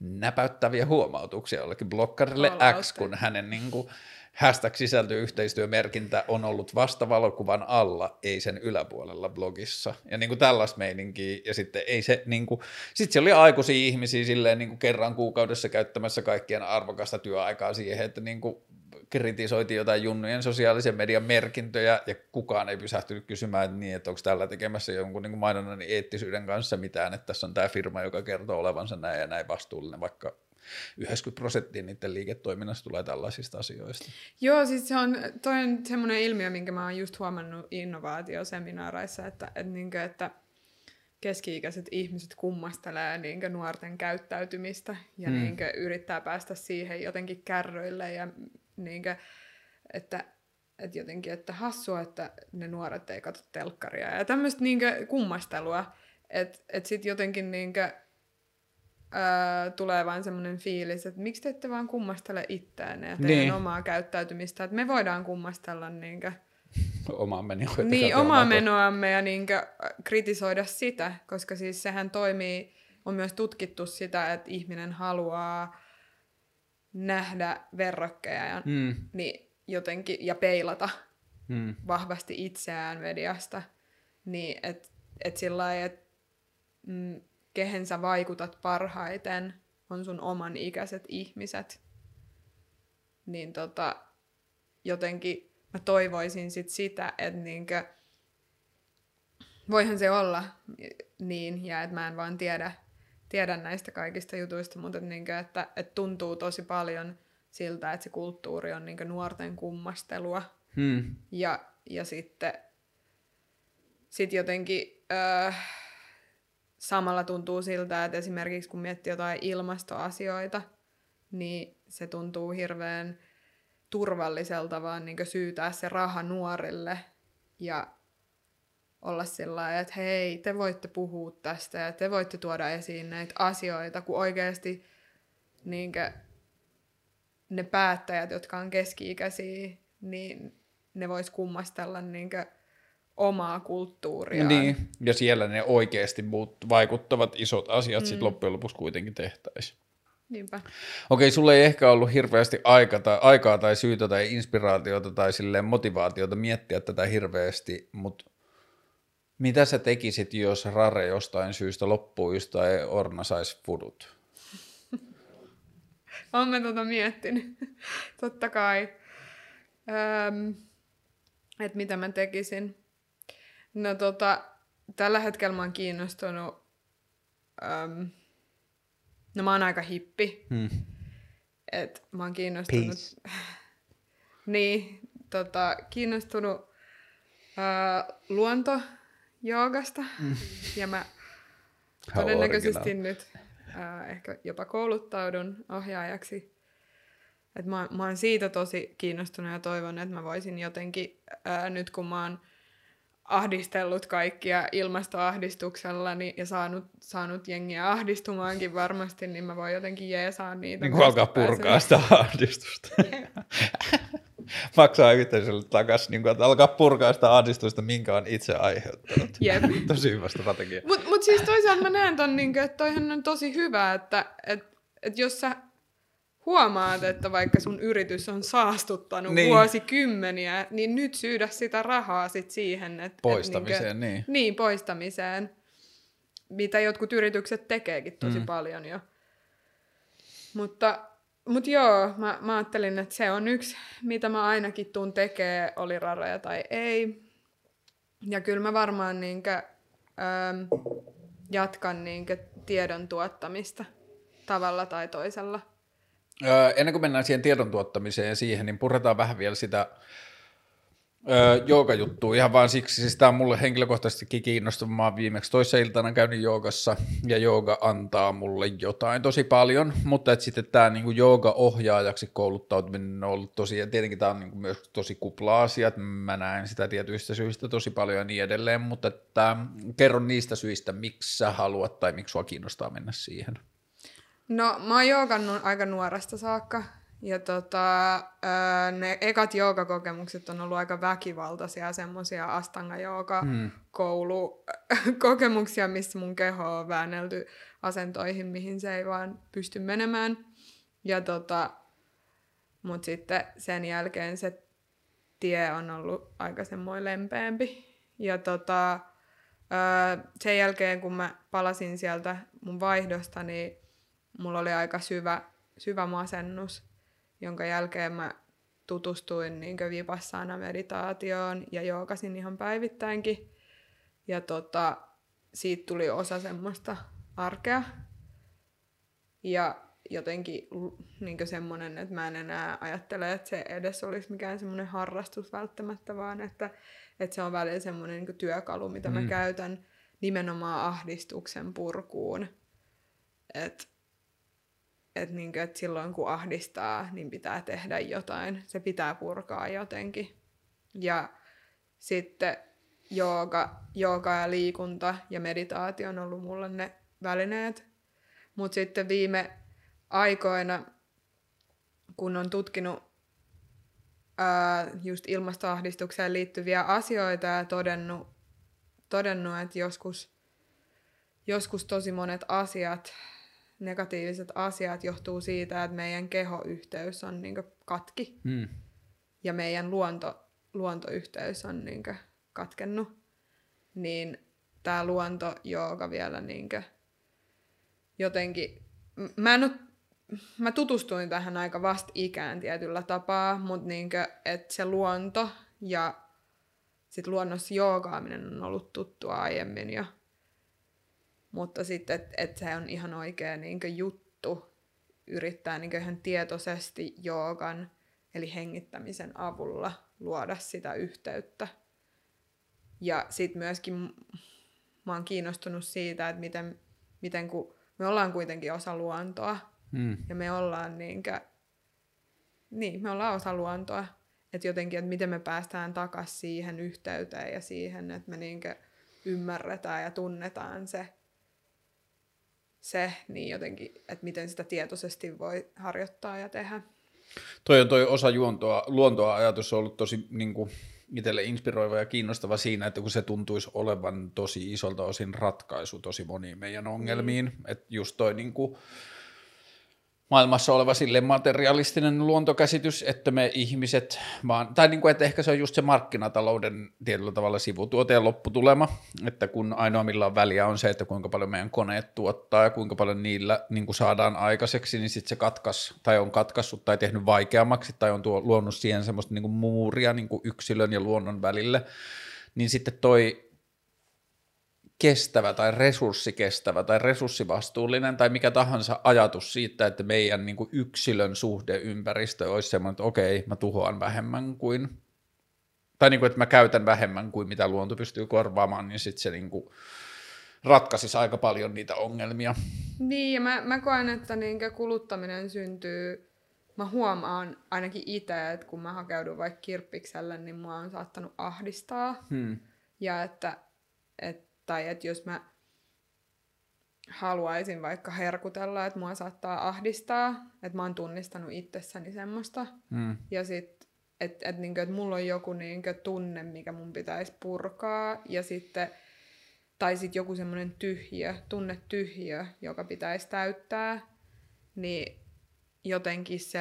näpäyttäviä huomautuksia jollekin blokkarille X, kun hänen niin kuin, hashtag sisältöyhteistyömerkintä on ollut vasta valokuvan alla, ei sen yläpuolella blogissa. Ja niin kuin tällaista meininkiä, ja sitten ei se niin kuin, sitten se oli aikuisia ihmisiä silleen niin kuin kerran kuukaudessa käyttämässä kaikkien arvokasta työaikaa siihen, että niin kuin kritisoitiin jotain junnujen sosiaalisen median merkintöjä, ja kukaan ei pysähtynyt kysymään, että, niin, että onko tällä tekemässä jonkun niin mainonnan eettisyyden kanssa mitään, että tässä on tämä firma, joka kertoo olevansa näin ja näin vastuullinen, vaikka 90 prosenttia niiden liiketoiminnasta tulee tällaisista asioista. Joo, siis se on, toi on semmoinen ilmiö, minkä mä oon just huomannut innovaatioseminaareissa, että, että, niinkö, että keski-ikäiset ihmiset kummastelee niinkö nuorten käyttäytymistä ja Mm. mm. niinkö yrittää päästä siihen jotenkin kärryille ja niinkö, että, että jotenkin, että hassua, että ne nuoret ei katso telkkaria ja tämmöistä niinkö kummastelua, että et sitten jotenkin niinkö, öö, tulee vaan semmoinen fiilis, että miksi te ette vaan kummastele itseänne ja teidän Niin. omaa käyttäytymistä, että me voidaan kummastella niinkö, *laughs* Omaan menoon. että niin, omaa omaa- menoamme ja niinkö kritisoida sitä, koska siis sehän toimii, on myös tutkittu sitä, että ihminen haluaa nähdä verrokkeja ja, Mm, niin jotenkin, ja peilata mm, vahvasti itseään mediasta, niin että et sillä lailla, että mm, kehen sä vaikutat parhaiten, on sun oman ikäiset ihmiset. Niin tota, jotenkin mä toivoisin sit sitä, että niinkö, voihan se olla niin, ja että mä en vaan tiedä, tiedä näistä kaikista jutuista, mutta että, niinkö, että, että tuntuu tosi paljon siltä, että se kulttuuri on niinkö nuorten kummastelua. mm, Ja, ja sitten sit jotenkin öö, samalla tuntuu siltä, että esimerkiksi kun miettii jotain ilmastoasioita, niin se tuntuu hirveän turvalliselta vaan niin syytää se raha nuorille ja olla sillä että hei, te voitte puhua tästä ja te voitte tuoda esiin näitä asioita, kun oikeasti niin ne päättäjät, jotka on keski-ikäisiä, niin ne vois kummastella niin omaa kulttuuriaan. niin, ja siellä ne oikeasti vaikuttavat isot asiat mm. sitten loppujen lopuksi kuitenkin tehtäisiin. Niinpä. Okei, sulla ei ehkä ollut hirveästi aika tai, aikaa tai syytä tai inspiraatiota tai silleen motivaatiota miettiä tätä hirveästi, mutta mitä sä tekisit, jos Rare jostain syystä loppuisi tai Orna saisi fudut? *laughs* Olen mä tota miettinyt. *laughs* Totta kai. Öm, että mitä mä tekisin. No tota, tällä hetkellä mä oon kiinnostunut... Öm, no mä oon aika hippi. Hmm. Et mä oon kiinnostunut... *laughs* Niin, tota, kiinnostunut ö, luontojoogasta. Mm. Ja mä todennäköisesti original. nyt äh, ehkä jopa kouluttaudun ohjaajaksi Et mä, mä oon siitä tosi kiinnostunut ja toivon, että mä voisin jotenkin, ää, nyt kun mä oon ahdistellut kaikkia ilmastoahdistuksella niin, ja saanut, saanut jengiä ahdistumaankin varmasti, niin mä voin jotenkin jeesaa niitä. Niin kuin alkaa purkaa sitä ahdistusta. *laughs* Maksaa yhteisölle takaisin, niin kuin, että alkaa purkaa sitä ahdistusta, minkä on itse aiheuttanut. Jep. *laughs* Tosi hyvä strategia. Mutta mut siis toisaalta mä näen ton, niin että toihan on tosi hyvä, että et, et jos sä huomaat, että vaikka sun yritys on saastuttanut Niin. vuosikymmeniä, niin nyt syydä sitä rahaa sit siihen. Et, Poistamiseen, et niin. Niin, poistamiseen. Mitä jotkut yritykset tekeekin tosi Mm. mm. paljon jo. Mutta, mutta joo, mä, mä ajattelin, että se on yksi, mitä mä ainakin tuun tekee, oli raroja tai ei. Ja kyllä mä varmaan niinkö, äm, jatkan niinkö tiedon tuottamista tavalla tai toisella. Öö, ennen kuin mennään siihen tiedon tuottamiseen ja siihen, niin puretaan vähän vielä sitä öö, joogajuttua ihan vaan siksi, siis tämä on mulle henkilökohtaisestikin kiinnostava. Mä oon viimeksi toissa iltana käynyt joogassa ja jooga antaa mulle jotain tosi paljon, mutta et sitten tämä niinku jooga-ohjaajaksi kouluttautuminen on ollut tosi, ja tietenkin tämä on niinku myös tosi kupla asia, että mä näen sitä tietyistä syistä tosi paljon ja niin edelleen, mutta että, kerro niistä syistä, miksi sä haluat tai miksi sua kiinnostaa mennä siihen. No, mä oon joogannut aika nuoresta saakka. Ja tota, ne ekat joogakokemukset on ollut aika väkivaltaisia, semmoisia astanga Hmm. koulukokemuksia, *laughs* missä mun keho on väännelty asentoihin, mihin se ei vaan pysty menemään. Ja tota, mut sitten sen jälkeen se tie on ollut aika semmoinen lempeämpi. Ja tota, sen jälkeen, kun mä palasin sieltä mun vaihdosta, niin mulla oli aika syvä, syvä masennus, jonka jälkeen mä tutustuin niin vipassana meditaatioon ja joogasin ihan päivittäinkin. Ja tota, siitä tuli osa semmoista arkea. Ja jotenkin niin semmoinen, että mä en enää ajattele, että se edes olisi mikään semmoinen harrastus välttämättä, vaan että, että se on välillä semmoinen niin työkalu, mitä mä Mm. käytän nimenomaan ahdistuksen purkuun. Että et niinku, et silloin kun ahdistaa, niin pitää tehdä jotain. Se pitää purkaa jotenkin. Ja sitten jooga, jooga ja liikunta ja meditaatio on ollut mulle ne välineet. Mutta sitten viime aikoina, kun on tutkinut ää, just ilmastoahdistukseen liittyviä asioita ja todennut, todennut että joskus, joskus tosi monet asiat negatiiviset asiat johtuu siitä, että meidän kehoyhteys on niin katki Hmm. ja meidän luonto, luontoyhteys on niin katkennut, niin tämä luonto jooga vielä niin jotenkin... Mä, en oo, mä tutustuin tähän aika vasta ikään tietyllä tapaa, mutta niin että se luonto ja sit luonnossa joogaaminen on ollut tuttua aiemmin jo. Mutta sitten, että et se on ihan oikea niin juttu yrittää niin ihan tietoisesti joogan, eli hengittämisen avulla luoda sitä yhteyttä. Ja sitten myöskin mä oon kiinnostunut siitä, että miten, miten kun me ollaan kuitenkin osa luontoa, Hmm. ja me ollaan niinkö, niin, me ollaan osa luontoa. Että jotenkin, että miten me päästään takaisin siihen yhteyteen ja siihen, että me niinkö ymmärretään ja tunnetaan se, se, niin jotenkin, että miten sitä tietoisesti voi harjoittaa ja tehdä. Toi on toi osa juontoa, luontoa ajatus on ollut tosi niin kuin, itselle inspiroiva ja kiinnostava siinä, että kun se tuntuisi olevan tosi isolta osin ratkaisu tosi moniin meidän ongelmiin, mm. että just toi niin kuin, maailmassa oleva sille materialistinen luontokäsitys, että me ihmiset vaan, tai niin kuin, että ehkä se on just se markkinatalouden tietyllä tavalla sivutuote ja lopputulema, että kun ainoa millä on väliä on se, että kuinka paljon meidän koneet tuottaa ja kuinka paljon niillä niin kuin saadaan aikaiseksi, niin sitten se katkas, tai on katkassut tai tehnyt vaikeammaksi tai on tuo, luonut siihen semmoista niin kuin muuria niin kuin yksilön ja luonnon välille, niin sitten toi kestävä tai resurssikestävä tai resurssivastuullinen tai mikä tahansa ajatus siitä, että meidän niin kuin yksilön suhdeympäristö olisi semmoinen, että okei, mä tuhoan vähemmän kuin, tai niin kuin, että mä käytän vähemmän kuin mitä luonto pystyy korvaamaan, niin sitten se niin kuin ratkaisisi aika paljon niitä ongelmia. Niin, ja mä, mä koen, että niinkö kuluttaminen syntyy mä huomaan ainakin itse, että kun mä hakeudun vaikka kirppikselle, niin mua on saattanut ahdistaa. Hmm. Ja että, et, tai että jos mä haluaisin vaikka herkutella, että mua saattaa ahdistaa, että mä oon tunnistanut itsessäni semmoista. Hmm. Ja sit, että et, niinku, et mulla on joku niinku, tunne, mikä mun pitäisi purkaa. Ja sitten, tai sitten joku semmoinen tyhjö, tunne tyhjö, joka pitäisi täyttää. Niin jotenkin se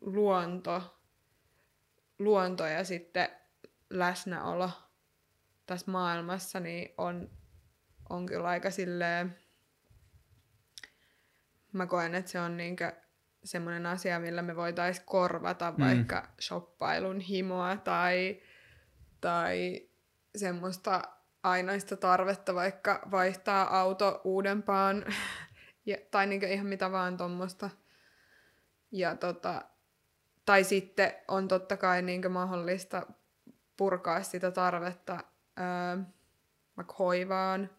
luonto, luonto ja sitten läsnäolo tässä maailmassa niin on, on kyllä aika silleen, mä koen, että se on niinkö semmoinen asia, millä me voitaisiin korvata Mm. vaikka shoppailun himoa tai, tai semmoista ainaista tarvetta vaikka vaihtaa auto uudempaan *laughs* ja, tai niinkö ihan mitä vaan tuommoista. Ja tota, tai sitten on totta kai niinkö mahdollista purkaa sitä tarvetta öö, vaikka hoivaan,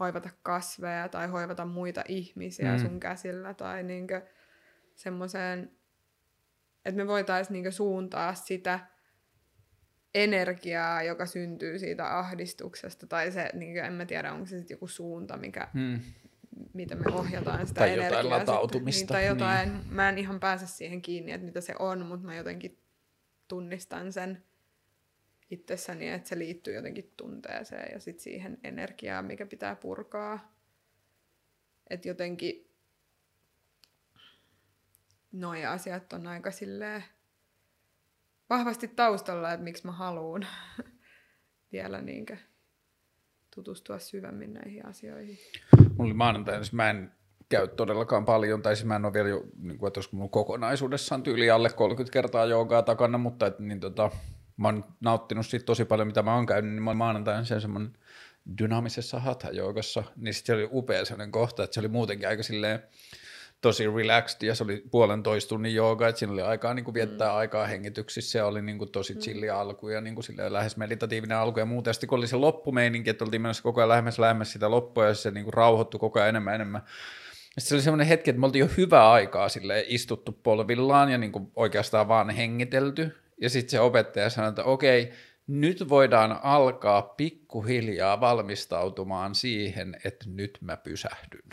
hoivata kasveja tai hoivata muita ihmisiä Mm. mm. sun käsillä tai niinkö semmoiseen, että me voitaisiin niinkö suuntaa sitä energiaa, joka syntyy siitä ahdistuksesta, tai se, niinkö, en mä tiedä, onko se sitten joku suunta, mikä, Hmm. mitä me ohjataan sitä Tai jotain energiaa. latautumista, Sitten, niin, tai jotain, niin. mä en ihan pääse siihen kiinni, että mitä se on, mutta mä jotenkin tunnistan sen itsessäni, että se liittyy jotenkin tunteeseen ja sitten siihen energiaan, mikä pitää purkaa. Että jotenkin noi asiat on aika silleen vahvasti taustalla, että miksi mä haluan *laughs* vielä niinkö tutustua syvemmin näihin asioihin. Mulla oli maanantaina, siis mä en käy todellakaan paljon, tai siis mä en ole vielä jo, niin kuin, että olisiko mulla kokonaisuudessaan tyyli alle 30 kertaa joogaa takana, mutta et, niin tota, mä oon nauttinut siitä tosi paljon, mitä mä oon käynyt, niin mä olin maanantaina sen semmoinen dynaamisessa hatha-joogassa, niin sit se oli upea sellainen kohta, että se oli muutenkin aika silleen tosi relaxed ja se oli puolentoista tunnin jooga, että siinä oli aikaa niin kuin viettää mm. aikaa hengityksissä ja oli niin kuin tosi chilli alku ja niin kuin silleen lähes meditatiivinen alku ja muuta. Ja sitten kun oli se loppumeininki, että oltiin menossa koko ajan lähemmäs lähemmäs sitä loppua ja se niin kuin rauhoittui koko ajan enemmän enemmän. Ja se oli semmoinen hetki, että me oltiin jo hyvää aikaa sille istuttu polvillaan ja niin kuin oikeastaan vaan hengitelty. Ja sitten se opettaja sanoi, että okei, nyt voidaan alkaa pikkuhiljaa valmistautumaan siihen, että nyt mä pysähdyn.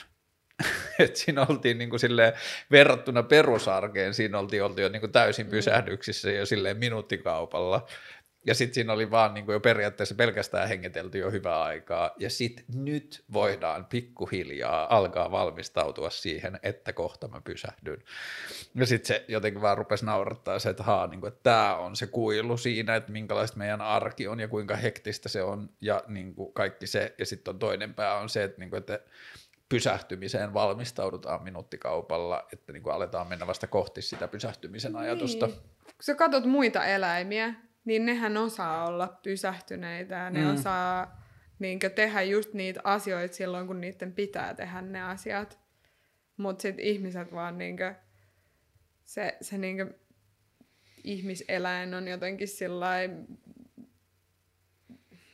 *laughs* Et siinä oltiin niin kuin silleen, verrattuna perusarkeen, siinä oltiin oltu jo niin kuin täysin pysähdyksissä jo silleen minuuttikaupalla. Ja sitten siinä oli vaan niin kuin jo periaatteessa pelkästään hengitelty jo hyvää aikaa. Ja sitten nyt voidaan pikkuhiljaa alkaa valmistautua siihen, että kohta mä pysähdyn. Ja sitten se jotenkin vaan rupesi naurattaa se, että, haa, niin kuin, että tämä on se kuilu siinä, että minkälaista meidän arki on ja kuinka hektistä se on ja niin kuin kaikki se. Ja sitten on toinen pää on se, että, niin kuin, että pysähtymiseen valmistaudutaan minuuttikaupalla, että niin kuin aletaan mennä vasta kohti sitä pysähtymisen ajatusta. Niin. Kun sä katsot muita eläimiä, niin nehän osaa olla pysähtyneitä ja ne Mm. osaa niinkö, tehdä just niitä asioita silloin, kun niiden pitää tehdä ne asiat. Mutta sitten ihmiset vaan niinkö, se, se niinkö ihmiseläin on jotenkin sillai,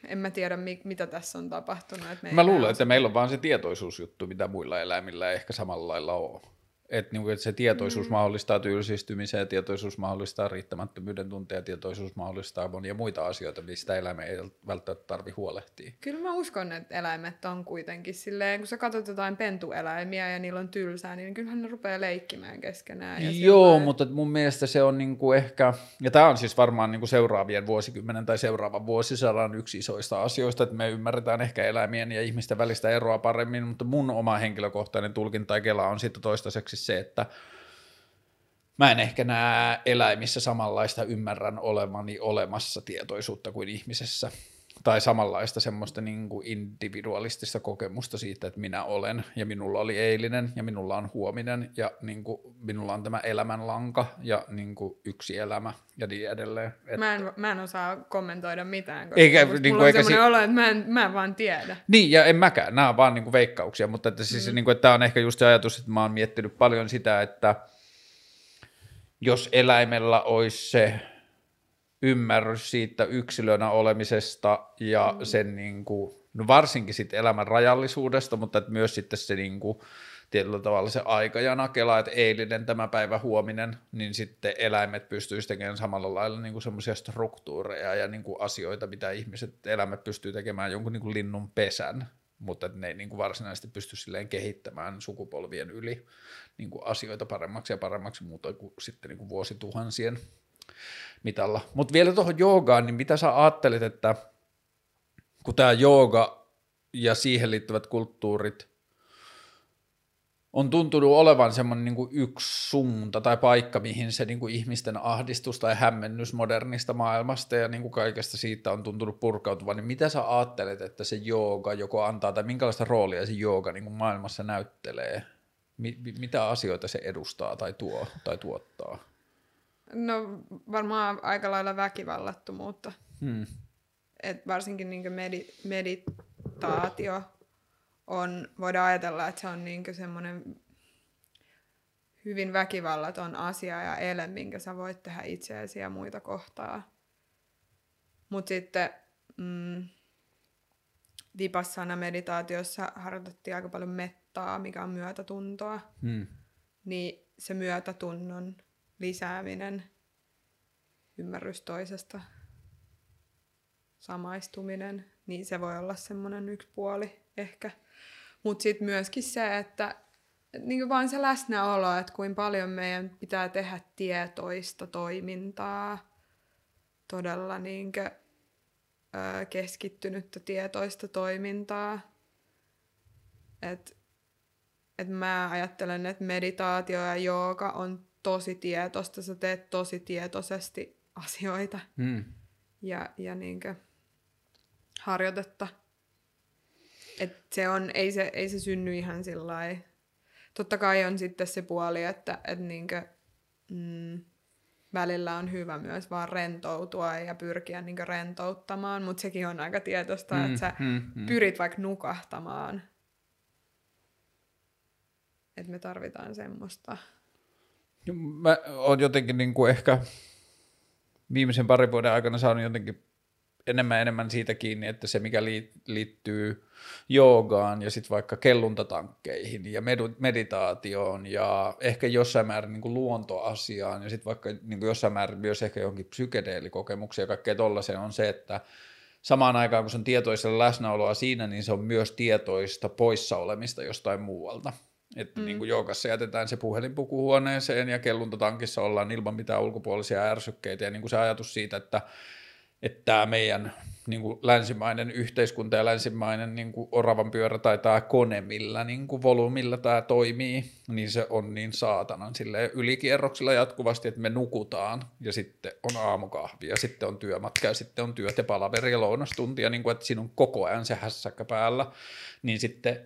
en mä tiedä mi, mitä tässä on tapahtunut. Et me ei Mä luulen, että meillä on vaan se tietoisuusjuttu, mitä muilla eläimillä ei ehkä samalla lailla ole. Että niinku, et se tietoisuus mm. mahdollistaa tylsistymisen ja tietoisuus mahdollistaa riittämättömyyden tunteen ja tietoisuus mahdollistaa monia muita asioita, mistä eläimä ei välttämättä tarvi huolehtia. Kyllä mä uskon, että eläimet on kuitenkin silleen, kun sä katsot jotain pentueläimiä ja niillä on tylsää, niin kyllähän ne rupeaa leikkimään keskenään. Ja Joo, sillain- mutta mun mielestä se on niinku ehkä, ja tämä on siis varmaan niinku seuraavien vuosikymmenen tai seuraavan vuosisadan yksi isoista asioista, että me ymmärretään ehkä eläimien ja ihmisten välistä eroa paremmin, mutta mun oma henkilökohtainen tulkinta ja kela on sitten toistaiseksi se, että mä en ehkä näe eläimissä samanlaista ymmärrän olemani olemassa tietoisuutta kuin ihmisessä. Tai samanlaista semmoista niin kuin individualistista kokemusta siitä, että minä olen ja minulla oli eilinen ja minulla on huominen ja niin kuin, minulla on tämä elämänlanka ja niin kuin, yksi elämä ja niin edelleen. Et, Mä en, mä en osaa kommentoida mitään, koska Eikä- niinku mulla on eikä semmoinen si- olo, että mä en, mä en vaan tiedä. Niin, ja en mäkään. Nämä on vaan niin kuin veikkauksia, mutta että siis mm. niin kuin, että tämä on ehkä just se ajatus, että mä oon miettinyt paljon sitä, että jos eläimellä olisi se ymmärrys siitä yksilönä olemisesta ja mm. sen niin kuin, no varsinkin sitten elämän rajallisuudesta, mutta että myös sitten se niin kuin, tietyllä tavalla se aikajana kelaa, että eilinen, tämä päivä, huominen, niin sitten eläimet pystyisi tekemään samalla lailla niin kuin semmoisia struktuureja ja niin kuin asioita, mitä ihmiset, eläimet pystyy tekemään jonkun niin kuin linnun pesän, mutta ne ei niin kuin varsinaisesti pysty silleen kehittämään sukupolvien yli niin kuin asioita paremmaksi ja paremmaksi muuta kuin sitten niin kuin vuosituhansien mitalla. Mutta vielä tuohon joogaan, niin mitä sä ajattelet, että kun tämä jooga ja siihen liittyvät kulttuurit on tuntunut olevan semmoinen niin yksi suunta tai paikka, mihin se niin kuin ihmisten ahdistus tai hämmennys modernista maailmasta ja niin kuin kaikesta siitä on tuntunut purkautuvan, niin mitä sä ajattelet, että se jooga joko antaa tai minkälaista roolia se jooga niin kuin maailmassa näyttelee? Mi- mitä asioita se edustaa tai tuo tai tuottaa? No varmaan aika lailla väkivallattomuutta. Hmm. Et varsinkin niin medi- meditaatio on, voidaan ajatella, että se on niin semmoinen hyvin väkivallaton asia ja ele, minkä sä voit tehdä itseäsi ja muita kohtaa. Mutta sitten mm, Vipassana meditaatiossa harjoitettiin aika paljon mettaa, mikä on myötätuntoa. Hmm. Niin se myötätunnon lisääminen, ymmärrys toisesta, samaistuminen, niin se voi olla semmoinen yksi puoli ehkä. Mutta sitten myöskin se, että niin vaan se läsnäolo, että kuinka paljon meidän pitää tehdä tietoista toimintaa, todella niin kuin, ö, keskittynyttä tietoista toimintaa. Et, et mä ajattelen, että meditaatio ja jooga on tosi tietoista, sä teet tosi tietoisesti asioita Hmm. ja, ja niinkö harjoitetta. Et se on, ei, se, ei se synny ihan sillä Totta kai on sitten se puoli, että et niinkö, mm, välillä on hyvä myös vaan rentoutua ja pyrkiä niinkö rentouttamaan, mutta sekin on aika tietoista, Mm, että sä mm, mm. pyrit vaikka nukahtamaan. Että me tarvitaan semmoista. Mä oon jotenkin niin kuin ehkä viimeisen parin vuoden aikana saanut jotenkin enemmän enemmän siitä kiinni, että se mikä liittyy joogaan ja sitten vaikka kelluntatankkeihin ja meditaatioon ja ehkä jossain määrin niin kuin luontoasiaan ja sitten vaikka niin kuin jossain määrin myös ehkä johonkin psykedeelikokemuksiin ja kaikkea tollaiseen on se, että samaan aikaan kun se on tietoisella läsnäoloa siinä, niin se on myös tietoista poissa olemista jostain muualta. Että mm. niin kuin joogassa jätetään se puhelin pukuhuoneeseen ja kelluntatankissa ollaan ilman mitään ulkopuolisia ärsykkeitä ja niin kuin se ajatus siitä, että että tämä meidän niin kuin länsimainen yhteiskunta ja länsimainen niin kuin oravan pyörä tai tämä kone, millä niin kuin volyymilla tämä toimii, niin se on niin saatanan silleen ylikierroksilla jatkuvasti, että me nukutaan ja sitten on aamukahvi ja sitten on työmatka ja sitten on työt ja palaveri ja lounastuntia, niin kuin, että siinä on koko ajan se hässäkkä päällä, niin sitten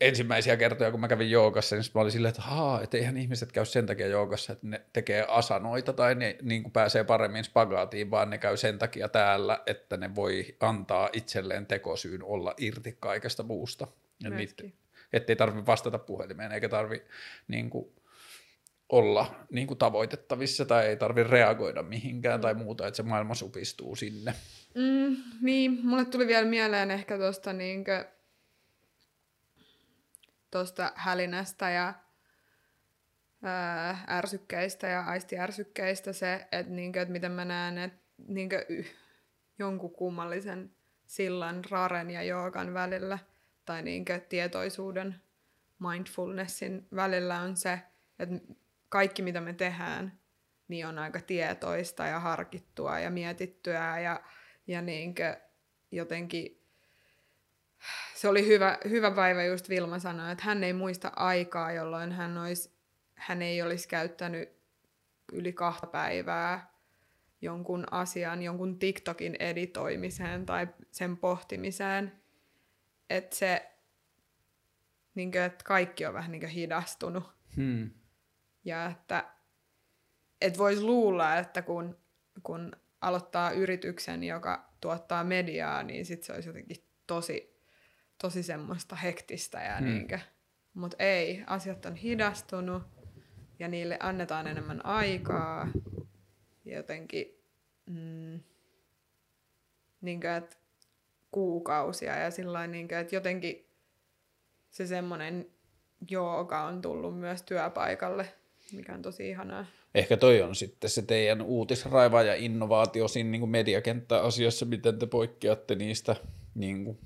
ensimmäisiä kertoja, kun mä kävin joogassa, niin mä olin silleen, että haa, että eihän ihmiset käy sen takia joogassa, että ne tekee asanoita tai ne niin kuin pääsee paremmin spagaatiin, vaan ne käy sen takia täällä, että ne voi antaa itselleen tekosyyn olla irti kaikesta muusta. Niitä, ettei tarvitse vastata puhelimeen eikä tarvi niin kuin, olla niin kuin tavoitettavissa tai ei tarvitse reagoida mihinkään tai muuta, että se maailma supistuu sinne. Mm, niin, mulle tuli vielä mieleen ehkä tuosta niinkö, tosta hälinästä ja ää, ärsykkeistä ja aistiärsykkeistä se, että niinkö, et miten mä näen, että niinkö y- jonkun kummallisen sillan raren ja joogan välillä tai niinkö tietoisuuden mindfulnessin välillä on se, että kaikki mitä me tehdään, niin on aika tietoista ja harkittua ja mietittyä ja, ja niinkö jotenkin se oli hyvä, hyvä päivä just Vilma sanoi, että hän ei muista aikaa, jolloin hän, olisi, hän ei olisi käyttänyt yli kahta päivää jonkun asian, jonkun TikTokin editoimiseen tai sen pohtimiseen. Että se, niin kuin, että kaikki on vähän niin kuin hidastunut. Hmm. Ja että et voisi luulla, että kun, kun aloittaa yrityksen, joka tuottaa mediaa, niin sit se olisi jotenkin tosi, tosi semmoista hektistä. Ja niinkö. Mutta ei, asiat on hidastunut ja niille annetaan enemmän aikaa. Ja jotenkin, mm, niinkö, että kuukausia ja sillä niinkö, että jotenkin se semmoinen jooga on tullut myös työpaikalle, mikä on tosi ihanaa. Ehkä toi on sitten se teidän uutisraiva ja innovaatio siinä niin mediakenttäasioissa, miten te poikkeatte niistä niin kuin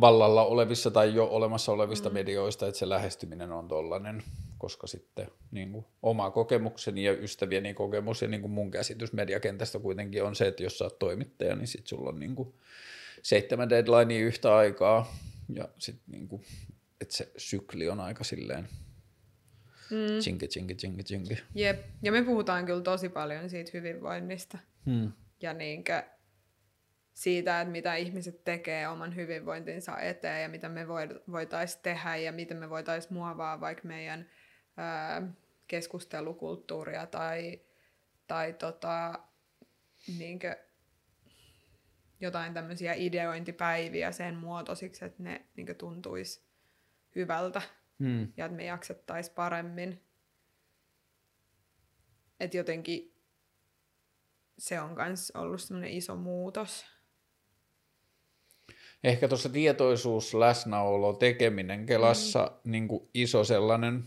vallalla olevissa tai jo olemassa olevista mm. medioista, että se lähestyminen on tollainen, koska sitten niin kuin, oma kokemukseni ja ystävieni kokemus ja niin kuin mun käsitys mediakentästä kuitenkin on se, että jos sä oot toimittaja, niin sit sulla on niin kuin seitsemän deadlinea yhtä aikaa ja sitten niin kuin, että se sykli on aika silleen mm. chinki, chinki, chinki, chinki. Jep, ja me puhutaan kyllä tosi paljon siitä hyvinvoinnista. Hmm. Ja niinkö siitä, että mitä ihmiset tekee oman hyvinvointinsa eteen ja mitä me voitaisiin tehdä ja miten me voitaisiin muovaa vaikka meidän ää, keskustelukulttuuria tai, tai tota, niinkö jotain tämmöisiä ideointipäiviä sen muotoisiksi, että ne niinkö tuntuisi hyvältä hmm. ja että me jaksettaisiin paremmin. Että jotenkin se on myös ollut semmoinen iso muutos. Ehkä tuossa tietoisuus, läsnäolo, tekeminen Kelassa mm. niin kuin iso sellainen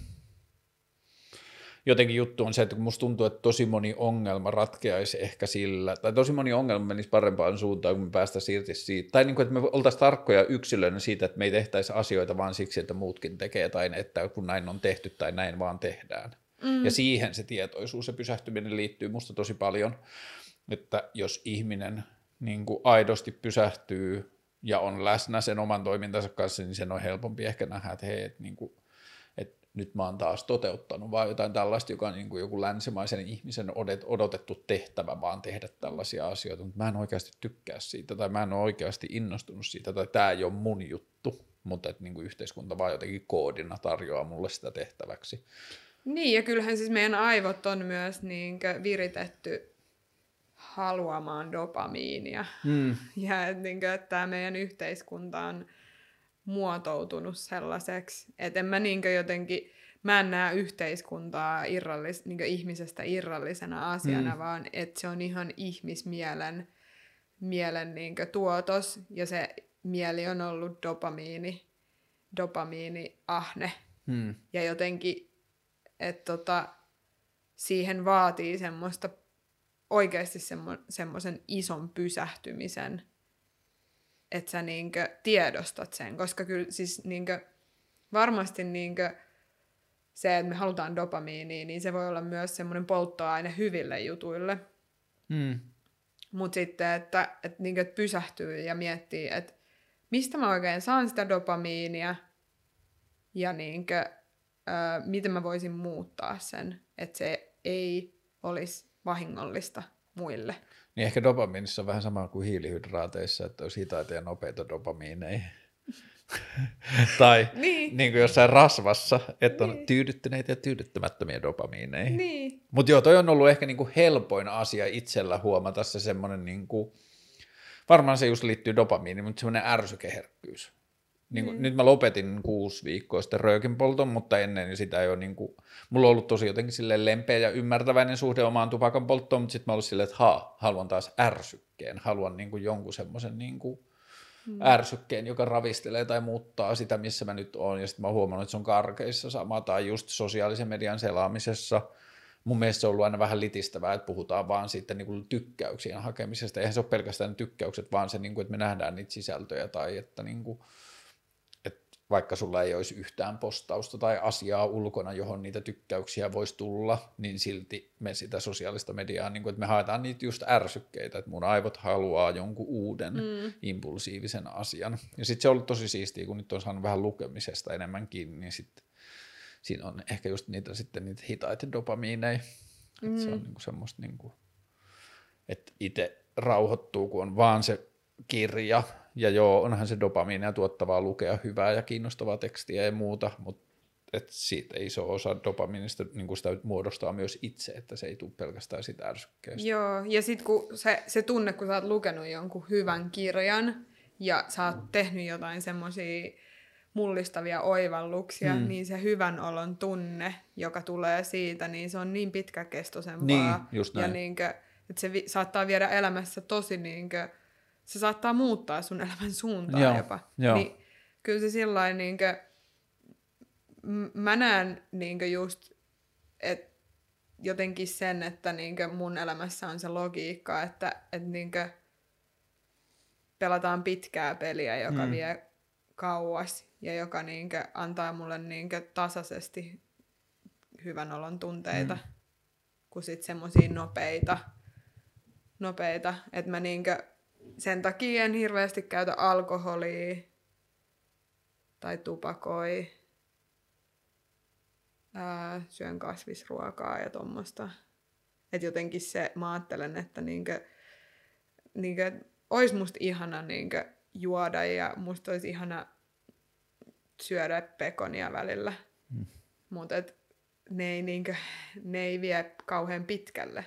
jotenkin juttu on se, että musta tuntuu, että tosi moni ongelma ratkeaisi ehkä sillä, tai tosi moni ongelma menisi parempaan suuntaan, kun me päästäisiin irti siitä, tai niin kuin, että me oltaisiin tarkkoja yksilöinä siitä, että me ei tehtäisi asioita vaan siksi, että muutkin tekee, tai että kun näin on tehty, tai näin vaan tehdään. Mm. Ja siihen se tietoisuus ja pysähtyminen liittyy musta tosi paljon, että jos ihminen niin kuin aidosti pysähtyy ja on läsnä sen oman toimintansa kanssa, niin sen on helpompi ehkä nähdä, että hei, että niin kuin nyt mä oon taas toteuttanut, vaan jotain tällaista, joka on niin kuin joku länsimaisen ihmisen odotettu tehtävä, vaan tehdä tällaisia asioita, mutta mä en oikeasti tykkää siitä, tai mä en ole oikeasti innostunut siitä, tai tämä ei ole mun juttu, mutta että niin kuin yhteiskunta vaan jotenkin koodina tarjoaa mulle sitä tehtäväksi. Niin, ja kyllähän siis meidän aivot on myös niin viritetty haluamaan dopamiinia. Mm. Ja että, niin kuin, että tämä meidän yhteiskunta on muotoutunut sellaiseksi, että en mä niinkö jotenkin, mä en näe yhteiskuntaa irrallis, niinkö ihmisestä irrallisena asiana, mm. vaan että se on ihan ihmismielen mielen niinkö tuotos, ja se mieli on ollut dopamiini, dopamiini ahne. Mm. Ja jotenkin, että tota, siihen vaatii semmoista oikeasti semmo, semmoisen ison pysähtymisen, että sä niinkö tiedostat sen, koska kyllä siis niinkö, varmasti niinkö se, että me halutaan dopamiiniä, niin se voi olla myös semmoinen polttoaine hyville jutuille. Mm. Mutta sitten, että, että, niinkö, että pysähtyy ja miettii, että mistä mä oikein saan sitä dopamiinia ja niinkö, ö, miten mä voisin muuttaa sen, että se ei olisi vahingollista muille. Niin ehkä dopamiinissa on vähän sama kuin hiilihydraateissa, että olisi hitaita ja nopeita dopamiineja. *laughs* tai niin. niin kuin jossain rasvassa, että niin. on tyydyttyneitä ja tyydyttämättömiä dopamiineja. Niin. Mutta joo, toi on ollut ehkä niin kuin helpoin asia itsellä huomata se semmoinen, niin kuin, varmaan se just liittyy dopamiiniin, mutta semmoinen ärsykeherkkyys. Niin kuin, mm. Nyt mä lopetin kuusi viikkoa sitten röökin polton, mutta ennen niin sitä ei ole, niin kuin, mulla on ollut tosi jotenkin silleen lempeä ja ymmärtäväinen suhde omaan tupakan polttoon, mutta sitten mä ollut silleen, että haa, haluan taas ärsykkeen, haluan niin kuin jonkun semmoisen niin kuin mm. ärsykkeen, joka ravistelee tai muuttaa sitä, missä mä nyt oon, ja sitten mä oon huomannut, että se on karkeissa sama, tai just sosiaalisen median selaamisessa, mun mielestä se on ollut aina vähän litistävää, että puhutaan vaan siitä niin kuin tykkäyksien hakemisesta. Eihän se ole pelkästään tykkäykset, vaan se, niin kuin, että me nähdään niitä sisältöjä tai että niin kuin, vaikka sulla ei olisi yhtään postausta tai asiaa ulkona, johon niitä tykkäyksiä voisi tulla, niin silti me sitä sosiaalista mediaa, niin kuin, että me haetaan niitä just ärsykkeitä, että mun aivot haluaa jonkun uuden mm. impulsiivisen asian. Ja sitten se on ollut tosi siistiä, kun nyt on saanut vähän lukemisesta enemmän kiinni, niin sitten siinä on ehkä just niitä sitten niitä hitaita dopamiineja. Mm. se on mm. niin kuin semmoista, niin kuin, että itse rauhoittuu, kun on vaan se kirja, ja joo, onhan se dopamiinia tuottavaa lukea hyvää ja kiinnostavaa tekstiä ja muuta, mutta et siitä iso osa dopamiinista niin sitä muodostaa myös itse, että se ei tule pelkästään sitä ärsykkeestä. Joo, ja sitten kun se, se tunne, kun sä oot lukenut jonkun hyvän kirjan ja sä oot tehnyt jotain semmoisia mullistavia oivalluksia, mm. niin se hyvän olon tunne, joka tulee siitä, niin se on niin pitkäkestoisempaa. Niin, just näin. Ja niinkö, että se vi- saattaa viedä elämässä tosi niinkö, se saattaa muuttaa sun elämän suuntaa joo, jopa. Joo. Niin kyllä se sillä niin m- mä näen niinkö just, että jotenkin sen, että niinkö mun elämässä on se logiikka, että et niinkö pelataan pitkää peliä, joka mm. vie kauas ja joka niinkö antaa mulle niinkö tasaisesti hyvän olon tunteita, mm. kuin sitten semmoisia nopeita, nopeita. että mä niinkö sen takia en hirveästi käytä alkoholia tai tupakoi. Ää, syön kasvisruokaa ja tuommoista. Että jotenkin se, mä ajattelen, että niinkö, niinkö, olisi musta ihana niinkö juoda ja musta olisi ihana syödä pekonia välillä. Mm. Mutta ne ei, niinkö, ne ei vie kauhean pitkälle.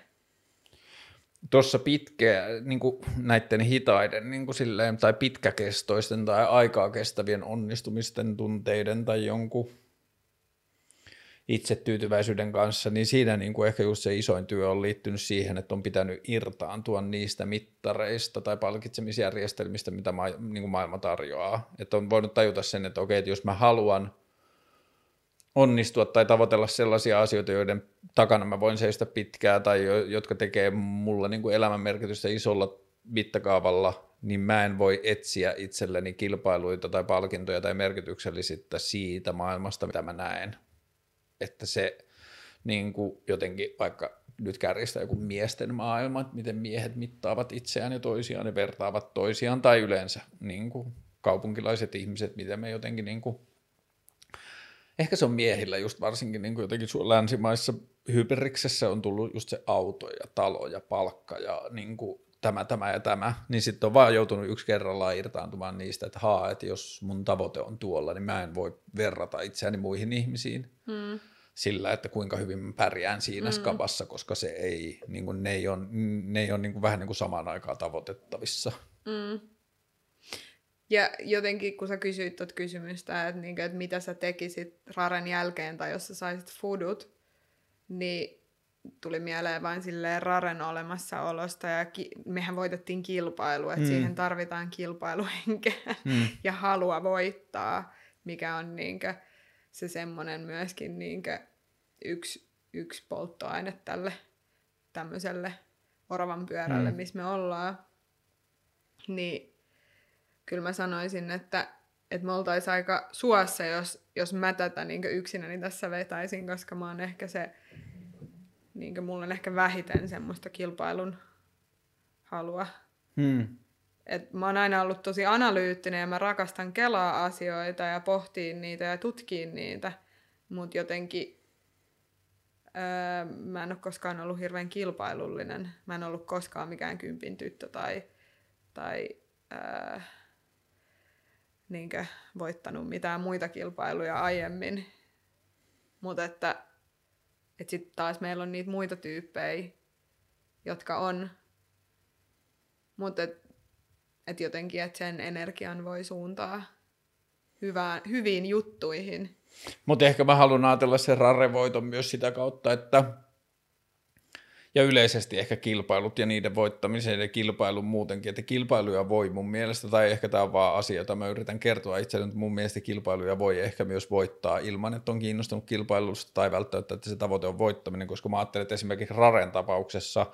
Tuossa pitkä, niin kuin näiden hitaiden niin kuin silleen, tai pitkäkestoisten tai aikaa kestävien onnistumisten tunteiden tai jonkun itsetyytyväisyyden kanssa, niin siinä niin kuin ehkä just se isoin työ on liittynyt siihen, että on pitänyt irtaantua niistä mittareista tai palkitsemisjärjestelmistä, mitä ma- niin kuin maailma tarjoaa. Että on voinut tajuta sen, että okei, että jos mä haluan – onnistua tai tavoitella sellaisia asioita, joiden takana mä voin seistä pitkää tai jo, jotka tekee mulla niin kuin elämän merkitystä isolla mittakaavalla, niin mä en voi etsiä itselleni kilpailuita tai palkintoja tai merkityksellisyyttä siitä maailmasta, mitä mä näen. Että se niin kuin jotenkin vaikka nyt kärjistä joku miesten maailma, että miten miehet mittaavat itseään ja toisiaan ja vertaavat toisiaan tai yleensä niin kuin kaupunkilaiset ihmiset, miten me jotenkin niin kuin ehkä se on miehillä just varsinkin niin kuin jotenkin länsimaissa hybriksessä on tullut just se auto ja talo ja palkka ja niin kuin tämä, tämä ja tämä, niin sitten on vaan joutunut yksi kerrallaan irtaantumaan niistä, että haa, että jos mun tavoite on tuolla, niin mä en voi verrata itseäni muihin ihmisiin hmm. sillä, että kuinka hyvin mä pärjään siinä hmm. skabassa, koska se ei, niin kuin, ne ei ole, ne ei ole niin kuin, vähän niin kuin samaan aikaan tavoitettavissa. Hmm. Ja jotenkin, kun sä kysyit tuot kysymystä, että, niin, että mitä sä tekisit Raren jälkeen tai jos sä saisit foodut, niin tuli mieleen vain silleen Raren olemassaolosta ja ki- mehän voitettiin kilpailu, että mm. siihen tarvitaan kilpailuhenkeä mm. *laughs* ja halua voittaa, mikä on niinkö se semmoinen myöskin niinkö yksi, yksi polttoaine tälle tämmöiselle oravan pyörälle, mm. missä me ollaan. Niin kyllä mä sanoisin, että, että me oltaisiin aika suossa, jos, jos mä tätä niin yksinäni tässä vetäisin, koska mä oon ehkä se, niin mulla on ehkä vähiten semmoista kilpailun halua. Hmm. Et mä oon aina ollut tosi analyyttinen ja mä rakastan kelaa asioita ja pohtii niitä ja tutkii niitä, mutta jotenkin öö, mä en ole koskaan ollut hirveän kilpailullinen. Mä en ollut koskaan mikään kympin tyttö tai, tai öö, niinkö voittanut mitään muita kilpailuja aiemmin. Mutta että, että sitten taas meillä on niitä muita tyyppejä, jotka on. Mutta että et jotenkin, että sen energian voi suuntaa hyvään, hyviin juttuihin. Mutta ehkä mä haluan ajatella sen rarrevoiton myös sitä kautta, että ja yleisesti ehkä kilpailut ja niiden voittamisen ja kilpailun muutenkin, että kilpailuja voi mun mielestä, tai ehkä tämä on vaan asia, jota mä yritän kertoa itselleni, että mun mielestä kilpailuja voi ehkä myös voittaa ilman, että on kiinnostunut kilpailusta tai välttämättä, että se tavoite on voittaminen, koska mä ajattelen, että esimerkiksi Raren tapauksessa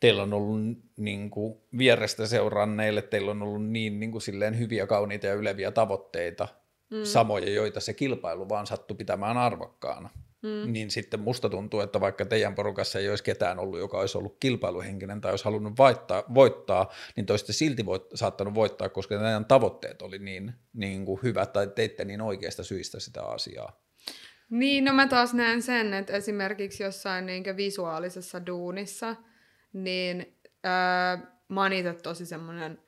teillä on ollut niin kuin, vierestä seuranneille, teillä on ollut niin, niin kuin, silleen hyviä, kauniita ja yleviä tavoitteita, mm. samoja, joita se kilpailu vaan sattui pitämään arvokkaana. Mm. Niin sitten musta tuntuu, että vaikka teidän porukassa ei olisi ketään ollut, joka olisi ollut kilpailuhenkinen tai olisi halunnut voittaa, voittaa niin te olisitte silti voit, saattanut voittaa, koska teidän tavoitteet oli niin, niin kuin hyvät tai teitte niin oikeasta syistä sitä asiaa. Niin, no mä taas näen sen, että esimerkiksi jossain niin visuaalisessa duunissa, niin ää, mä oon itse tosi semmoinen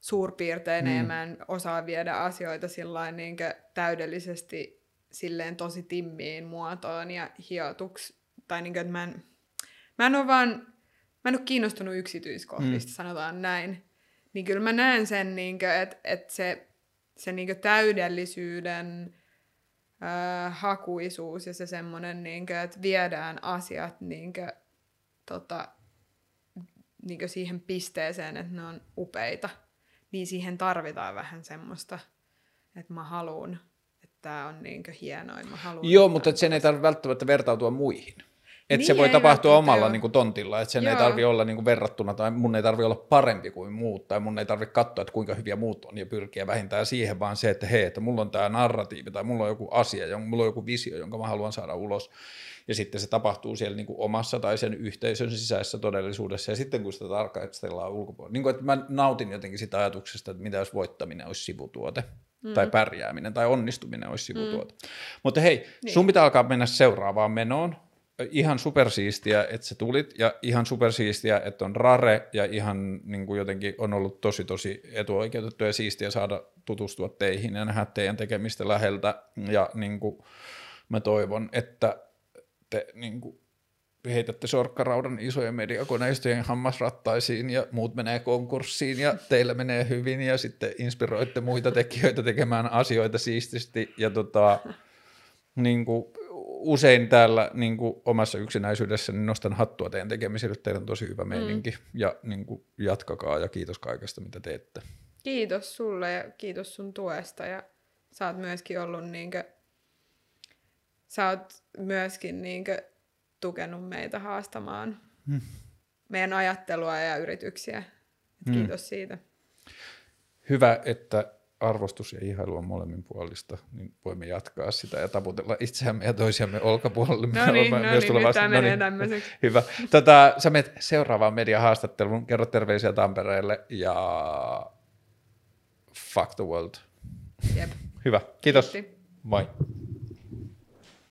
suurpiirteinen mm. ja mä en osaa viedä asioita sillä niin täydellisesti silleen tosi timmiin muotoon ja hiotuksi. Tai niin kuin, että mä en, mä en ole vaan, mä en ole kiinnostunut yksityiskohdista, mm. sanotaan näin. Niin kyllä mä näen sen, niin kuin, että, että se, se niin kuin täydellisyyden äh, hakuisuus ja se semmoinen, niin kuin, että viedään asiat niin kuin, tota, niin kuin siihen pisteeseen, että ne on upeita. Niin siihen tarvitaan vähän semmoista, että mä haluan tämä on niinkö hienoin, mä haluan. Joo, että mutta sen ei tarvitse välttämättä vertautua muihin. Et Niin, se voi ei tapahtua omalla niin kuin tontilla, että sen ei Joo. tarvi olla niin kuin verrattuna tai mun ei tarvi olla parempi kuin muut tai mun ei tarvi katsoa, että kuinka hyviä muut on ja pyrkiä vähintään siihen, vaan se, että hei, että mulla on tämä narratiivi tai mulla on joku asia, mulla on joku visio, jonka mä haluan saada ulos ja sitten se tapahtuu siellä niin kuin omassa tai sen yhteisön sisäisessä todellisuudessa ja sitten kun sitä tarkastellaan ulkopuolella, niin kuin, että mä nautin jotenkin sitä ajatuksesta, että mitä jos voittaminen olisi sivutuote mm. tai pärjääminen tai onnistuminen olisi sivutuote. Mm. Mutta hei, niin. Niin. sun pitää alkaa mennä seuraavaan menoon. Ihan supersiistiä, että sä tulit ja ihan supersiistiä, että on rare ja ihan niin kuin jotenkin on ollut tosi tosi etuoikeutettu ja siistiä saada tutustua teihin ja nähdä teidän tekemistä läheltä ja niin kuin mä toivon, että te niin kuin heitätte sorkkaraudan isojen mediakoneistojen hammasrattaisiin ja muut menee konkurssiin ja teillä menee hyvin ja sitten inspiroitte muita tekijöitä tekemään asioita siististi ja tota, niin kuin usein täällä niin kuin omassa yksinäisyydessä niin nostan hattua teidän tekemiselle, teillä on tosi hyvä meininki mm. ja niin kuin, jatkakaa ja kiitos kaikesta mitä teette. Kiitos sulle ja kiitos sun tuesta ja sä oot myöskin ollut niinkö, sä oot myöskin niinkö tukenut meitä haastamaan hmm. meidän ajattelua ja yrityksiä. Et Hmm. kiitos siitä. Hyvä, että arvostus ja ihailu on molemmin puolista, niin voimme jatkaa sitä ja taputella itseämme ja toisiamme olkapuolelle. No niin, no myös niin, nyt tää no menee niin. tämmöiseksi. *laughs* Hyvä. Tota, sä menet seuraavaan mediahaastatteluun, kerro terveisiä Tampereelle ja fuck the world. Jep. Hyvä, kiitos. Kiitti. Moi.